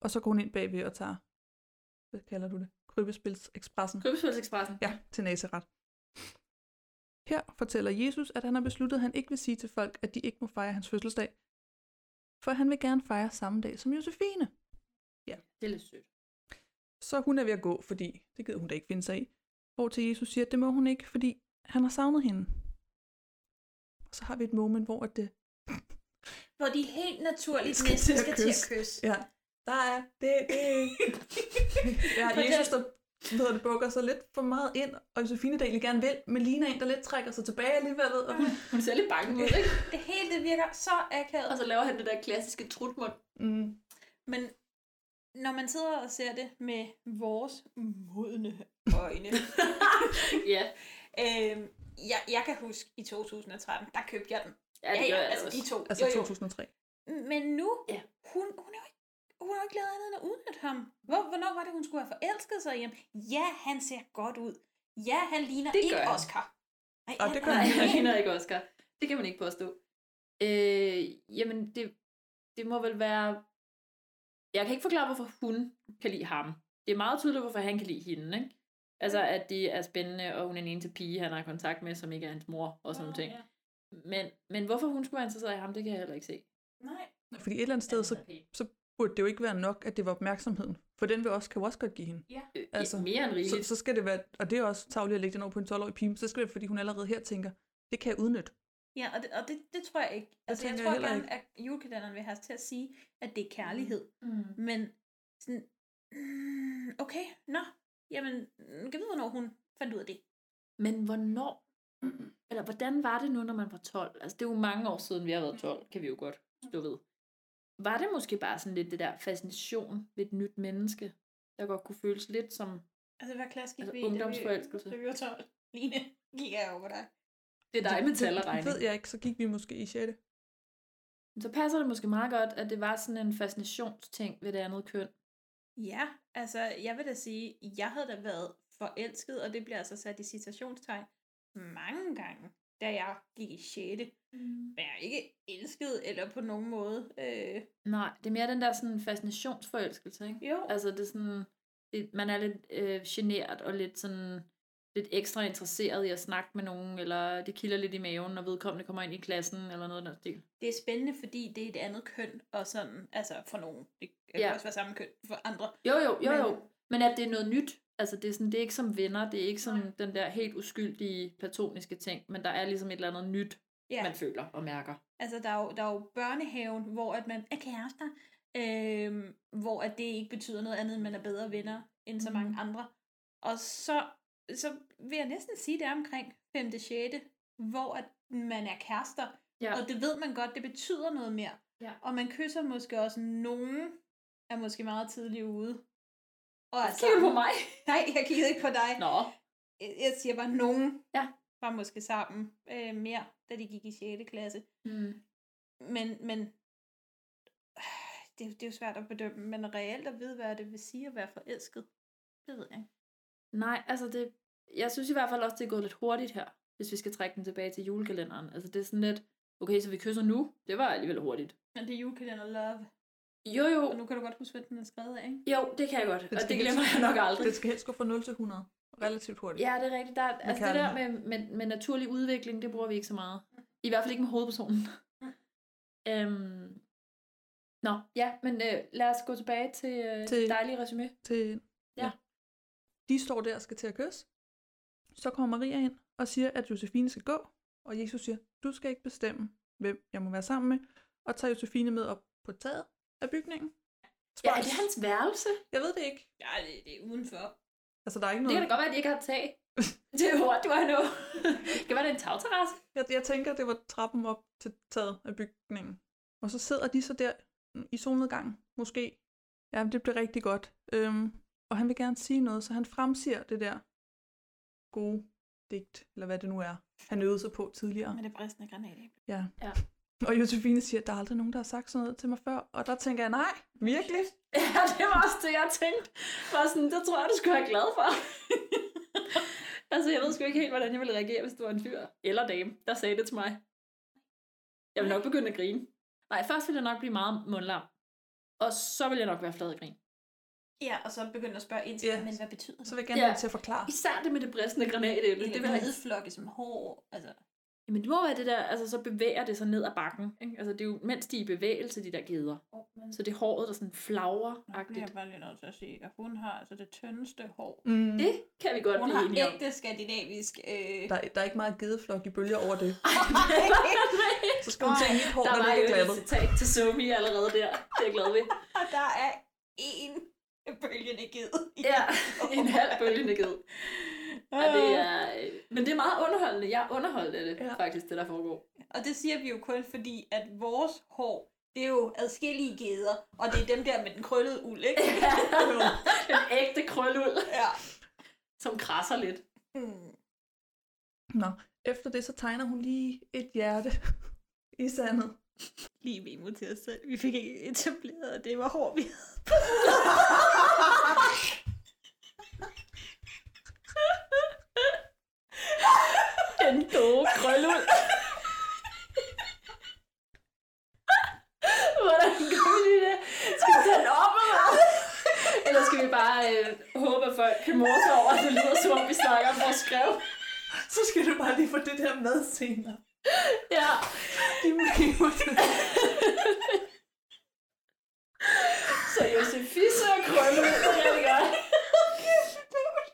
Speaker 9: Og så går hun ind bagved og tager, hvad kalder du det? Krybespilsekspressen.
Speaker 8: Krybespilsekspressen.
Speaker 9: Ja, til Nazareth. Her fortæller Jesus, at han har besluttet, at han ikke vil sige til folk, at de ikke må fejre hans fødselsdag. For han vil gerne fejre samme dag som Josefine. Ja.
Speaker 8: Det er lidt sødt.
Speaker 9: Så hun er ved at gå, fordi det gider hun da ikke finde sig i. Hvor til Jesus siger, at det må hun ikke, fordi han har savnet hende. Og så har vi et moment, hvor at det
Speaker 7: Hvor de helt naturligt
Speaker 9: skal
Speaker 7: næsten skal til at
Speaker 9: kysse. Ja, der er det. det. ja, Jesus, der hedder det, bukker sig lidt for meget ind, og Josefine, der egentlig gerne vil, men Lina en, der lidt trækker sig tilbage alligevel. Og hun,
Speaker 8: Hun ser lidt bange ud, ikke?
Speaker 7: Det hele det virker så akavet.
Speaker 8: Og så laver han det der klassiske trutmund.
Speaker 9: Mm.
Speaker 7: Men når man sidder og ser det med vores modne øjne,
Speaker 8: ja.
Speaker 7: øhm, jeg, jeg kan huske i 2013, der købte jeg den.
Speaker 8: Ja, det gør jeg
Speaker 7: altså
Speaker 8: også.
Speaker 7: de to.
Speaker 9: Altså
Speaker 7: Jo, jo.
Speaker 9: 2003.
Speaker 7: Men nu,
Speaker 8: ja.
Speaker 7: hun, hun, er jo ikke, hun har jo ikke lavet andet end at udnytte ham. Hvor, hvornår var det, hun skulle have forelsket sig i ham? Ja, han ser godt ud. Ja, han ligner
Speaker 8: Det
Speaker 7: ikke
Speaker 8: han.
Speaker 7: Oscar. Ej,
Speaker 9: Og det gør
Speaker 8: Nej,
Speaker 9: han.
Speaker 8: han ligner ikke Oscar. Det kan man ikke påstå. Øh, jamen, det, det må vel være... Jeg kan ikke forklare, hvorfor hun kan lide ham. Det er meget tydeligt, hvorfor han kan lide hende, ikke? Altså, at det er spændende, og hun er en eneste pige, han har kontakt med, som ikke er hans mor, og sådan nogle ting. Men, men hvorfor hun skulle være interesseret i ham, det kan jeg heller ikke se.
Speaker 7: Nej.
Speaker 9: Fordi et eller andet sted, så, så burde det jo ikke være nok, at det var opmærksomheden. For den vil også, kan også godt give hende.
Speaker 7: Ja.
Speaker 8: Altså, mere end rigeligt.
Speaker 9: Så, så skal det være, og det er også tavligt at lægge den over på en 12-årig pige, så skal det være, fordi hun allerede her tænker, det kan jeg udnytte.
Speaker 7: Ja, og det, og det, det tror jeg ikke. Altså, jeg tror
Speaker 9: jeg
Speaker 7: gerne, at julekalenderen vil have os til at sige, at det er kærlighed.
Speaker 8: Mm.
Speaker 7: Men sådan, mm, okay, nå, jamen, mm, kan vide, hvornår hun fandt ud af det.
Speaker 8: Men hvornår, eller hvordan var det nu, når man var 12? Altså, det er jo mange år siden, vi har været 12, kan vi jo godt stå ved. Var det måske bare sådan lidt det der fascination ved et nyt menneske? der godt kunne føles lidt som
Speaker 7: Altså, hvad klasse gik
Speaker 8: Altså,
Speaker 7: vi i, da vi-
Speaker 8: ungdomsforelskelse.
Speaker 7: Da vi var 12. Line, gik jeg over dig.
Speaker 8: Det er dig med tal og
Speaker 9: Det
Speaker 8: regning.
Speaker 9: ved jeg ikke, så gik vi måske i 6.
Speaker 8: Så passer det måske meget godt, at det var sådan en fascinationsting ved det andet køn.
Speaker 7: Ja, altså, jeg vil da sige, jeg havde da været forelsket, og det bliver altså sat i citationstegn, mange gange, da jeg gik i 6. Mm. Men jeg er ikke elsket, eller på nogen måde. Øh,
Speaker 8: Nej, det er mere den der sådan fascinationsforelskelse, ikke?
Speaker 7: Jo.
Speaker 8: Altså det er sådan, det, man er lidt øh, genert og lidt sådan, lidt ekstra interesseret i at snakke med nogen, eller det kilder lidt i maven, når vedkommende kommer ind i klassen, eller noget af den stil.
Speaker 7: det er spændende, fordi det er et andet køn, og sådan, altså for nogen. Det kan
Speaker 8: Ja.
Speaker 7: også være samme køn for andre.
Speaker 8: Jo, jo, jo,
Speaker 7: Men-
Speaker 8: jo. Men at det er noget nyt. Altså det er, sådan, det er ikke som venner, det er ikke sådan den der helt uskyldige, platoniske ting, men der er ligesom et eller andet nyt,
Speaker 7: Ja.
Speaker 8: man føler og mærker.
Speaker 7: Altså, der er jo, der er jo børnehaven, hvor at man er kærester, øh, hvor at det ikke betyder noget andet, end man er bedre venner end så mange andre. Og så, så vil jeg næsten sige, det er omkring 5. 6. hvor at man er kærester.
Speaker 8: Ja.
Speaker 7: Og det ved man godt, det betyder noget mere.
Speaker 8: Ja.
Speaker 7: Og man kysser måske også nogen, er måske meget tidligt ude. Og er
Speaker 8: Kigger du på mig?
Speaker 7: Nej, jeg kiggede ikke på dig.
Speaker 8: Nå.
Speaker 7: Jeg jeg siger bare, nogen
Speaker 8: ja.
Speaker 7: var måske sammen øh, mere, da de gik i 6. klasse.
Speaker 8: Mm.
Speaker 7: Men, men det, det er jo svært at bedømme, men reelt at vide, hvad det vil sige at være forelsket, det ved jeg ikke.
Speaker 8: Nej, altså det, jeg synes i hvert fald også, det er gået lidt hurtigt her, hvis vi skal trække den tilbage til julekalenderen. Altså det er sådan lidt, okay, så vi kysser nu, det var alligevel hurtigt.
Speaker 7: Men det er julekalender love.
Speaker 8: Jo, jo.
Speaker 7: Og nu kan du godt huske, hvad den er skrevet af, ikke?
Speaker 8: Jo, det kan jeg godt, og det glemmer
Speaker 9: helst-
Speaker 8: jeg nok aldrig.
Speaker 9: Det skal helst gå fra 0 til 100. Relativt hurtigt.
Speaker 8: Ja, det er rigtigt. Der, er- altså det der med, med, med naturlig udvikling, det bruger vi ikke så meget. I hvert fald ikke med hovedpersonen. øhm, nå, ja, men øh, lad os gå tilbage til, øh, til dejlige resume.
Speaker 9: Til,
Speaker 8: Ja.
Speaker 9: De står der og skal til at kysse. Så kommer Maria ind og siger, at Josefine skal gå. Og Jesus siger, du skal ikke bestemme, hvem jeg må være sammen med. Og tager Josefine med op på taget af bygningen.
Speaker 8: Ja, er det hans værelse?
Speaker 9: Jeg ved det ikke.
Speaker 7: Ja, det, det er udenfor.
Speaker 9: Altså, der er ikke
Speaker 8: Det
Speaker 9: noget...
Speaker 8: kan da godt være, at de ikke har tag. det er what do I know. det kan være, det er en tagterrasse.
Speaker 9: Jeg, jeg tænker, det var trappen op til taget af bygningen. Og så sidder de så der i solnedgangen, måske. Ja, det bliver rigtig godt. Øhm, og han vil gerne sige noget, så han fremsiger det der gode digt, eller hvad det nu er, han øvede sig på tidligere.
Speaker 7: Med det bristende granat.
Speaker 9: Ja.
Speaker 8: ja.
Speaker 9: Og Josefine siger, at der er aldrig nogen, der har sagt sådan noget til mig før. Og der tænker jeg, nej, virkelig?
Speaker 8: Ja, det var også det, jeg tænkte. Var sådan, det tror jeg, du skulle være glad for. altså, jeg ved sgu ikke helt, hvordan jeg ville reagere, hvis du var en fyr eller dame, der sagde det til mig. Jeg vil nok begynde at grine. Nej, først ville jeg nok blive meget mundlam. Og så vil jeg nok være flad i grin.
Speaker 7: Ja, og så begynder at spørge ind til,
Speaker 9: Ja.
Speaker 7: men hvad betyder det?
Speaker 9: Så vil jeg gerne det til at forklare.
Speaker 8: Især det med det bristende granatæble.
Speaker 7: Eller
Speaker 8: Det vil jeg
Speaker 7: hvidflokke som hår. Altså,
Speaker 8: Jamen det må være det der, altså så bevæger det sig ned ad bakken. Ikke? Altså det er jo, mens de er i bevægelse, de der geder. Så det er håret, der sådan flagrer
Speaker 7: det er bare lige nødt til at sige, at hun har altså det tyndeste hår.
Speaker 9: Mm.
Speaker 8: Det kan vi godt
Speaker 7: Hun
Speaker 8: blive
Speaker 7: har
Speaker 8: enige om.
Speaker 7: ægte skandinavisk... Øh...
Speaker 9: Der, er- der er ikke meget gedeflok i bølger over det. Så skal hun tage mit hår,
Speaker 8: der
Speaker 9: der
Speaker 8: var jo et citat til Somi allerede der. Det er jeg glad ved.
Speaker 7: Og der er en bølgende ged.
Speaker 8: Ja, en halv bølgende ged. Ja, det er, øh, men det er meget underholdende. Jeg er underholdt af det, ja. faktisk, det der foregår.
Speaker 7: Og det siger vi jo kun fordi, at vores hår, det er jo adskillige geder, og det er dem der med den krøllede uld, ikke?
Speaker 8: Den ægte krøluld,
Speaker 7: ja.
Speaker 8: som krasser lidt.
Speaker 7: Mm.
Speaker 9: Nå, efter det så tegner hun lige et hjerte i sandet.
Speaker 7: Lige memo til os selv. Vi fik ikke etableret, at det var hår, vi havde.
Speaker 8: Den gode krøluld. Hvordan gør vi lige det? Skal vi tage den op eller hvad? Eller skal vi bare øh, håbe, at folk kan morse over, at det lyder som om, vi snakker om vores skrev?
Speaker 9: Så skal du bare lige få det der med senere.
Speaker 8: Ja.
Speaker 9: De må
Speaker 8: Så Josefisse og krøluld, det er rigtig godt.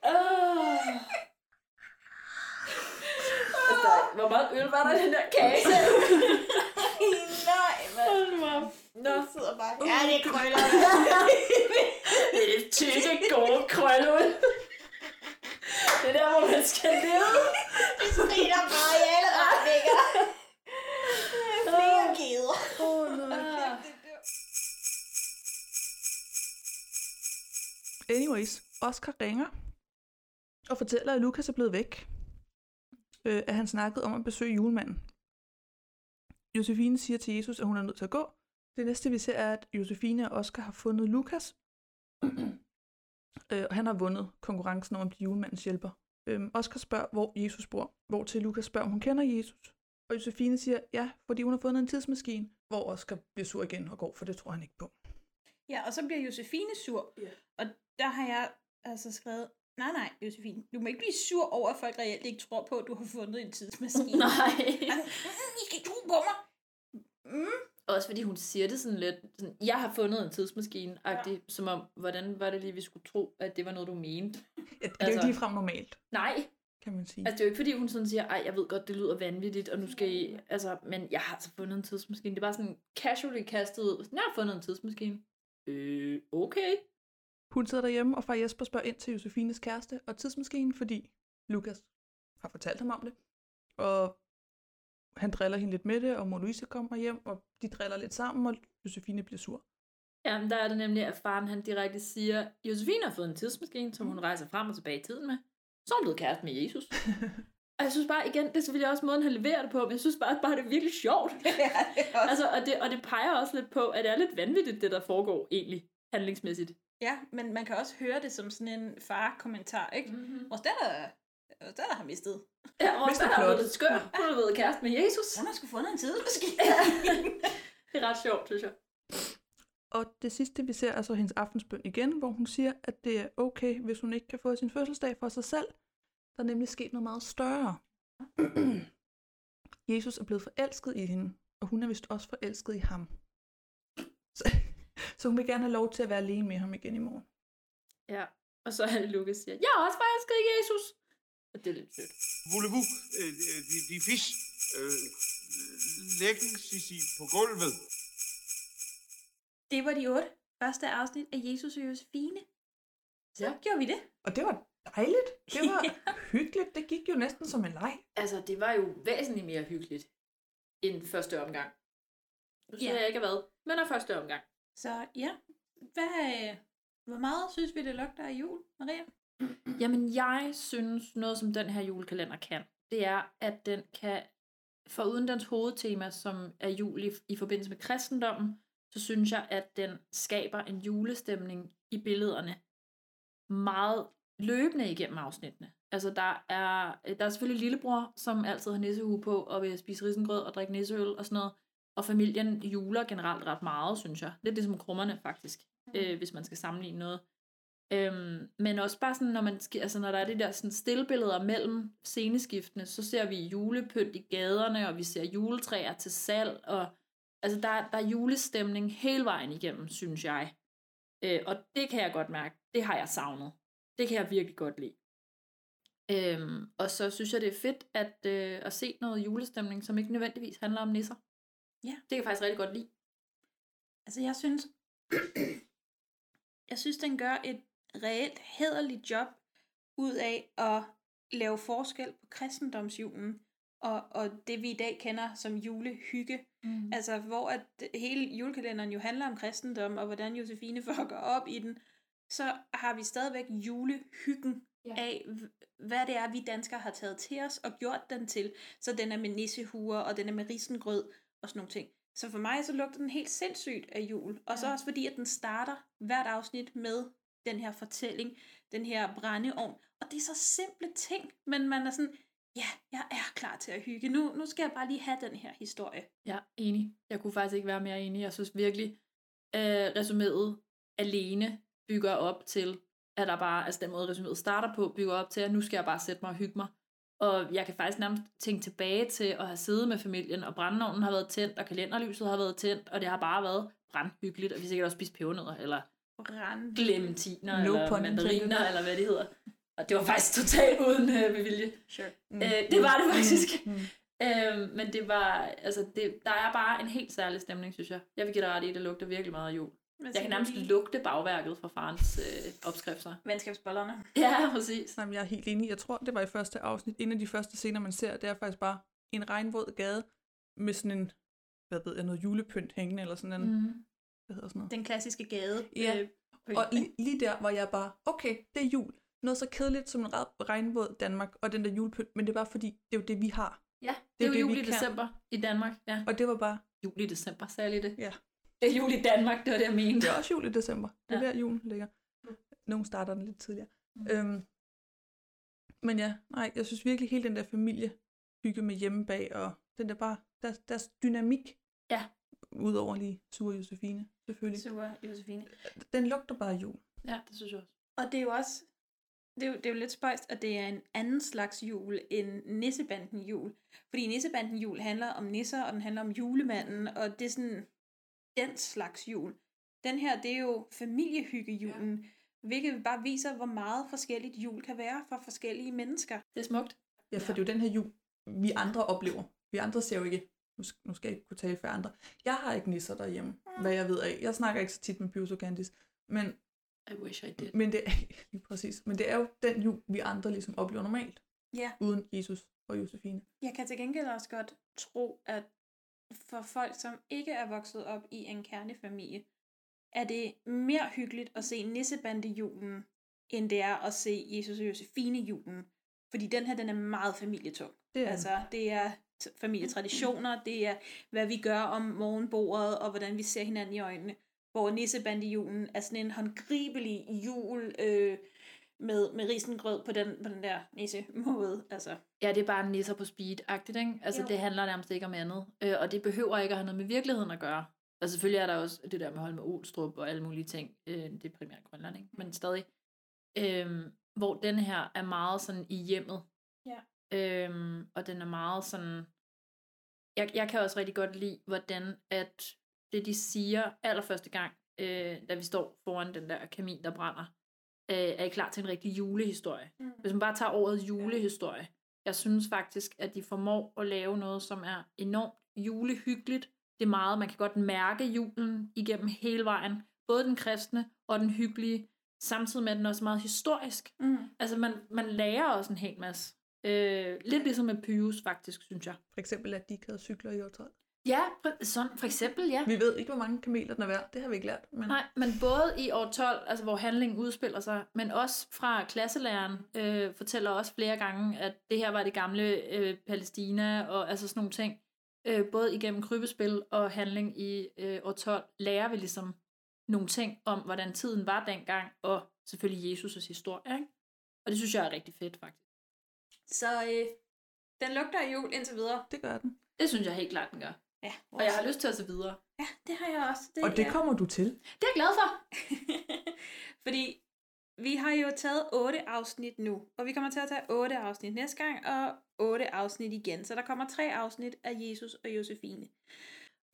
Speaker 8: Ah. Altså, der- hvor meget øl var der i den der kage?
Speaker 7: Nej, mand.
Speaker 8: Hold nu op.
Speaker 7: Nå, sidder bare. Ja, det er krøller.
Speaker 8: Det er det tykke, gode krølleuld. Det er der, hvor man skal leve.
Speaker 7: Det strider bare i alle retninger. Flere geder.
Speaker 9: Åh, nej. anyways, Oscar ringer og er blevet væk. Øh, at han snakkede om at besøge julemanden. Josefine siger til Jesus, at hun er nødt til at gå. Det næste, vi ser, er, at Josefine og Oscar har fundet Lukas. øh, og han har vundet konkurrencen om at blive julemandens hjælper. Øhm, Oscar spørger, hvor Jesus bor. Hvor til Lukas spørger, om hun kender Jesus. Og Josefine siger, ja, fordi hun har fundet en tidsmaskine. Hvor Oscar bliver sur igen og går, for det tror han ikke på.
Speaker 7: Ja, og så bliver Josefine sur. Yeah. Og der har jeg altså skrevet, nej nej, Josefine, du må ikke blive sur over, at folk reelt ikke tror på, at du har fundet en tidsmaskine.
Speaker 8: Nej.
Speaker 7: Altså, mm, I skal tro på mig. Mm.
Speaker 8: Også fordi hun siger det sådan lidt, sådan, jeg har fundet en tidsmaskine, ja. som om, hvordan var det lige, vi skulle tro, at det var noget, du mente?
Speaker 9: Ja, det er altså, jo ikke ligefrem normalt,
Speaker 8: Nej,
Speaker 9: kan man sige.
Speaker 8: altså det er jo ikke fordi, hun sådan siger, ej, jeg ved godt, det lyder vanvittigt, og nu skal I, altså, men jeg har altså fundet en tidsmaskine. Det er bare sådan casually kastet ud, jeg har fundet en tidsmaskine. Øh, okay.
Speaker 9: Hun sidder derhjemme, og far Jesper spørger ind til Josefines kæreste og tidsmaskinen, fordi Lukas har fortalt ham om det. Og han driller hende lidt med det, og Mona Louise kommer hjem, og de driller lidt sammen, og Josefine bliver sur.
Speaker 8: Jamen, der er det nemlig, at faren han direkte siger, Josefine har fået en tidsmaskine, som hun rejser frem og tilbage i tiden med. Så er hun blevet kæreste med Jesus. og jeg synes bare, igen, det er selvfølgelig også måden, han leverer det på, men jeg synes bare, bare det er virkelig sjovt. altså, og, det, og det peger også lidt på, at det er lidt vanvittigt, det der foregår egentlig, handlingsmæssigt.
Speaker 7: Ja, men man kan også høre det som sådan en far-kommentar, ikke? Mm-hmm. Datter, vores datter har mistet.
Speaker 8: Ja, vores datter har blevet skør. Hun har været kæreste med Jesus.
Speaker 7: Hun har sgu fundet en tidsmaskine.
Speaker 8: det er ret sjovt, synes jeg.
Speaker 9: Og det sidste, vi ser, er så hendes aftensbøn igen, hvor hun siger, at det er okay, hvis hun ikke kan få sin fødselsdag for sig selv. Der er nemlig sket noget meget større. Jesus er blevet forelsket i hende, og hun er vist også forelsket i ham. Så, hun vil gerne have lov til at være alene med ham igen i morgen.
Speaker 8: Ja, og så er det Lukas siger, jeg er også forelsket i Jesus. Og det er lidt sødt.
Speaker 16: Voulez-vous øh, de, de fisk øh, læggen Sissi, på gulvet?
Speaker 7: Det var de otte første afsnit af Jesus og Josefine. Så
Speaker 8: Ja.
Speaker 7: gjorde vi det.
Speaker 9: Og det var dejligt. Det var hyggeligt. Det gik jo næsten som en leg.
Speaker 8: Altså, det var jo væsentligt mere hyggeligt end første omgang. Nu siger
Speaker 7: Ja.
Speaker 8: jeg ikke hvad, men af første omgang.
Speaker 7: Så ja, hvad, øh, hvor meget synes vi, det lugter af jul, Maria?
Speaker 8: Jamen, jeg synes, noget som den her julekalender kan, det er, at den kan, for uden dens hovedtema, som er jul i, i forbindelse med kristendommen, så synes jeg, at den skaber en julestemning i billederne meget løbende igennem afsnittene. Altså, der er, der er selvfølgelig lillebror, som altid har nissehue på og vil spise risengrød og drikke nisseøl og sådan noget. Og familien juler generelt ret meget, synes jeg. Lidt ligesom krummerne, faktisk, mm. øh, hvis man skal sammenligne noget. Øhm, men også bare sådan, når, man, altså, når der er de der sådan stillbilleder mellem sceneskiftene, så ser vi julepynt i gaderne, og vi ser juletræer til salg, og altså, der, der er julestemning hele vejen igennem, synes jeg. Øh, og det kan jeg godt mærke, det har jeg savnet. Det kan jeg virkelig godt lide. Øhm, og så synes jeg, det er fedt at, øh, at se noget julestemning, som ikke nødvendigvis handler om nisser.
Speaker 7: Ja.
Speaker 8: Det kan jeg faktisk rigtig godt lide.
Speaker 7: Altså, jeg synes, jeg synes, den gør et reelt hederligt job ud af at lave forskel på kristendomsjulen og, og det, vi i dag kender som julehygge.
Speaker 8: Mm.
Speaker 7: Altså, hvor at hele julekalenderen jo handler om kristendom, og hvordan Josefine får gå op i den, så har vi stadigvæk julehyggen ja. af, hvad det er, vi danskere har taget til os og gjort den til. Så den er med nissehuer, og den er med risengrød og sådan nogle ting. Så for mig så lugter den helt sindssygt af jul. Og så
Speaker 8: Ja.
Speaker 7: også fordi, at den starter hvert afsnit med den her fortælling, den her brændeovn. Og det er så simple ting, men man er sådan, ja, jeg er klar til at hygge. Nu, nu skal jeg bare lige have den her historie.
Speaker 8: Ja, enig. Jeg kunne faktisk ikke være mere enig. Jeg synes virkelig, øh, resuméet alene bygger op til, at der bare, altså den måde resuméet starter på, bygger op til, at nu skal jeg bare sætte mig og hygge mig. Og jeg kan faktisk nærmest tænke tilbage til at have siddet med familien, og brændeovnen har været tændt, og kalenderlyset har været tændt, og det har bare været brandhyggeligt, og vi har sikkert også spist pebernødder, eller
Speaker 7: Brand.
Speaker 8: clementiner,
Speaker 9: No
Speaker 8: eller mandariner, eller hvad det hedder. Og det var faktisk totalt uden øh, bevilje.
Speaker 7: Sure.
Speaker 8: Mm. Øh, det var det faktisk. Mm. Øhm, men det var, altså, det, der er bare en helt særlig stemning, synes jeg. Jeg vil give dig ret i, at det lugter virkelig meget af jul. Jeg kan nærmest
Speaker 7: lige?
Speaker 8: lugte bagværket fra farens øh, opskrifter.
Speaker 7: Venskabsbollerne.
Speaker 8: Ja, præcis.
Speaker 9: Jamen, jeg er helt enig. Jeg tror, det var i første afsnit. En af de første scener, man ser, det er faktisk bare en regnvåd gade med sådan en, hvad ved jeg, noget julepynt hængende, eller sådan en,
Speaker 7: Mhm.
Speaker 9: hvad hedder sådan noget?
Speaker 7: Den klassiske gade.
Speaker 9: Ja,
Speaker 7: Øh,
Speaker 9: Og lige, lige der var jeg bare, okay, det er jul. Noget så kedeligt som en regnvåd Danmark og den der julepynt, men det er bare fordi, det er jo det, vi har.
Speaker 8: Ja, det er jo
Speaker 9: det,
Speaker 8: jul i
Speaker 9: kan.
Speaker 8: december i Danmark. Ja.
Speaker 9: Og det var bare...
Speaker 8: Jul i december, særligt det.
Speaker 9: Ja.
Speaker 8: Det er jul i Danmark, det var det, jeg mente.
Speaker 9: Det er også jul i december. Det er
Speaker 8: Ja.
Speaker 9: der, julen ligger. Nogle starter den lidt tidligere. Mm. Øhm, men ja, nej, jeg synes virkelig hele den der familie hygge med hjemme bag, og den der bare, deres, deres dynamik.
Speaker 8: Ja.
Speaker 9: Udover lige Sure Josefine, selvfølgelig.
Speaker 7: Super, Josefine.
Speaker 9: Den lugter bare jul.
Speaker 8: Ja, det synes jeg også.
Speaker 7: Og det er jo også, det er jo, det er jo lidt spøjst, at det er en anden slags jul end Nissebanden jul. Fordi Nissebanden jul handler om nisser, og den handler om julemanden, og det er sådan den slags jul. Den her, det er jo familiehyggejulen, ja. hvilket bare viser, hvor meget forskelligt jul kan være for forskellige mennesker.
Speaker 8: Det er smukt.
Speaker 9: Ja, for det er jo den her jul, vi andre oplever. Vi andre ser jo ikke, nu skal, nu skal jeg ikke kunne tale for andre. Jeg har ikke nisser derhjemme, hvad jeg ved af. Jeg snakker ikke så tit med Pyrus og Candice, men,
Speaker 8: I wish I did.
Speaker 9: men det, lige præcis, men det er jo den jul, vi andre ligesom oplever normalt,
Speaker 7: Ja.
Speaker 9: uden Jesus og Josefine.
Speaker 7: Jeg kan til gengæld også godt tro, at for folk, som ikke er vokset op i en kernefamilie, er det mere hyggeligt at se Nissebandejulen, end det er at se Jesus og Josefine julen. Fordi den her, den er meget familietung.
Speaker 9: Det er
Speaker 7: altså, det er familietraditioner, det er, hvad vi gør om morgenbordet, og hvordan vi ser hinanden i øjnene. Hvor Nissebandejulen er sådan en håndgribelig jul, øh, med, med risengrød på den, på den der nisse måde. Altså.
Speaker 8: Ja, det er bare nisser på speed-agtigt, ikke? Altså,
Speaker 7: Jo.
Speaker 8: det handler nærmest ikke om andet. Øh, og det behøver ikke at have noget med virkeligheden at gøre. Og selvfølgelig er der også det der med med Olstrup og alle mulige ting. Øh, det er primært Grønland, ikke? Men stadig. Øhm, hvor den her er meget sådan i hjemmet.
Speaker 7: Ja.
Speaker 8: Øhm, og den er meget sådan... Jeg, jeg kan også rigtig godt lide, hvordan at det, de siger allerførste gang, øh, da vi står foran den der kamin, der brænder, øh, er I klar til en rigtig julehistorie.
Speaker 7: Mm.
Speaker 8: Hvis man bare tager ordet julehistorie, jeg synes faktisk, at de formår at lave noget, som er enormt julehyggeligt. Det er meget, man kan godt mærke julen igennem hele vejen. Både den kristne og den hyggelige, samtidig med, at den også er meget historisk.
Speaker 7: Mm.
Speaker 8: Altså, man, man lærer også en hel masse. Øh, lidt ligesom med Pyrus, faktisk, synes jeg.
Speaker 9: For eksempel, at de ikke havde cykler i år 12.
Speaker 8: Ja, sådan, for eksempel, ja.
Speaker 9: Vi ved ikke, hvor mange kameler den er værd. Det har vi ikke lært. Men...
Speaker 8: Nej, men både i år 12, altså hvor handlingen udspiller sig, men også fra klasselæreren øh, fortæller også flere gange, at det her var det gamle øh, Palæstina, og altså sådan nogle ting. Øh, både igennem krybespil og handling i øh, år 12, lærer vi ligesom nogle ting om, hvordan tiden var dengang, og selvfølgelig Jesus' historie. Ikke? Og det synes jeg er rigtig fedt, faktisk.
Speaker 7: Så øh, den lugter af jul indtil videre.
Speaker 9: Det gør den.
Speaker 8: Det synes jeg helt klart, den gør.
Speaker 7: Ja,
Speaker 8: Og jeg har lyst til at se videre.
Speaker 7: Ja, det har jeg også.
Speaker 9: Og det
Speaker 7: er-
Speaker 9: kommer du til.
Speaker 8: Det er jeg glad for.
Speaker 7: Fordi vi har jo taget otte afsnit nu, og vi kommer til at tage otte afsnit næste gang, og otte afsnit igen. Så der kommer tre afsnit af Jesus og Josefine.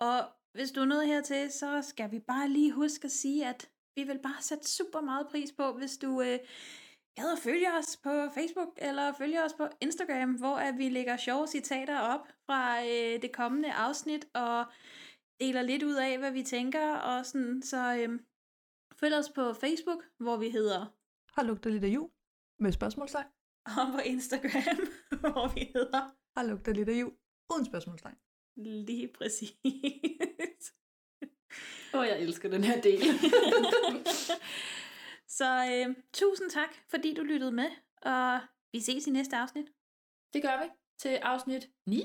Speaker 7: Og hvis du er nået hertil, så skal vi bare lige huske at sige, at vi vil bare sætte super meget pris på, hvis du øh, gad at følge os på Facebook, eller følge os på Instagram, hvor at vi lægger sjove citater op fra øh, det kommende afsnit, og deler lidt ud af, hvad vi tænker, og sådan, så øh, følg os på Facebook, hvor vi hedder,
Speaker 9: Har lugter lidt af jul? Med spørgsmålstegn.
Speaker 7: og på Instagram, hvor vi hedder,
Speaker 9: Har lugter lidt af jul? Uden spørgsmålstegn.
Speaker 7: lige præcis.
Speaker 8: Åh, jeg elsker den her del.
Speaker 7: så øh, tusind tak, fordi du lyttede med, og vi ses i næste afsnit.
Speaker 8: Det gør vi til afsnit 9.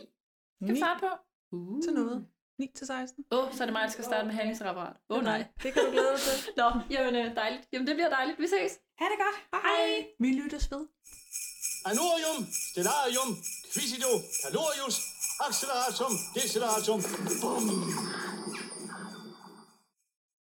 Speaker 8: Skal vi starte på? Uh.
Speaker 9: Til noget. 9 til 16.
Speaker 8: Åh, oh, så er det mig, der skal starte med handlingsreparat. Åh oh, nej.
Speaker 9: Det kan du glæde dig til.
Speaker 8: Nå, jamen øh, dejligt. Jamen det bliver dejligt. Vi ses.
Speaker 7: Ha' det godt.
Speaker 8: Hej.
Speaker 9: Vi lyttes ved.
Speaker 13: Anorium, stellarium, quisido, calorius, acceleratum, deceleratum. Bum.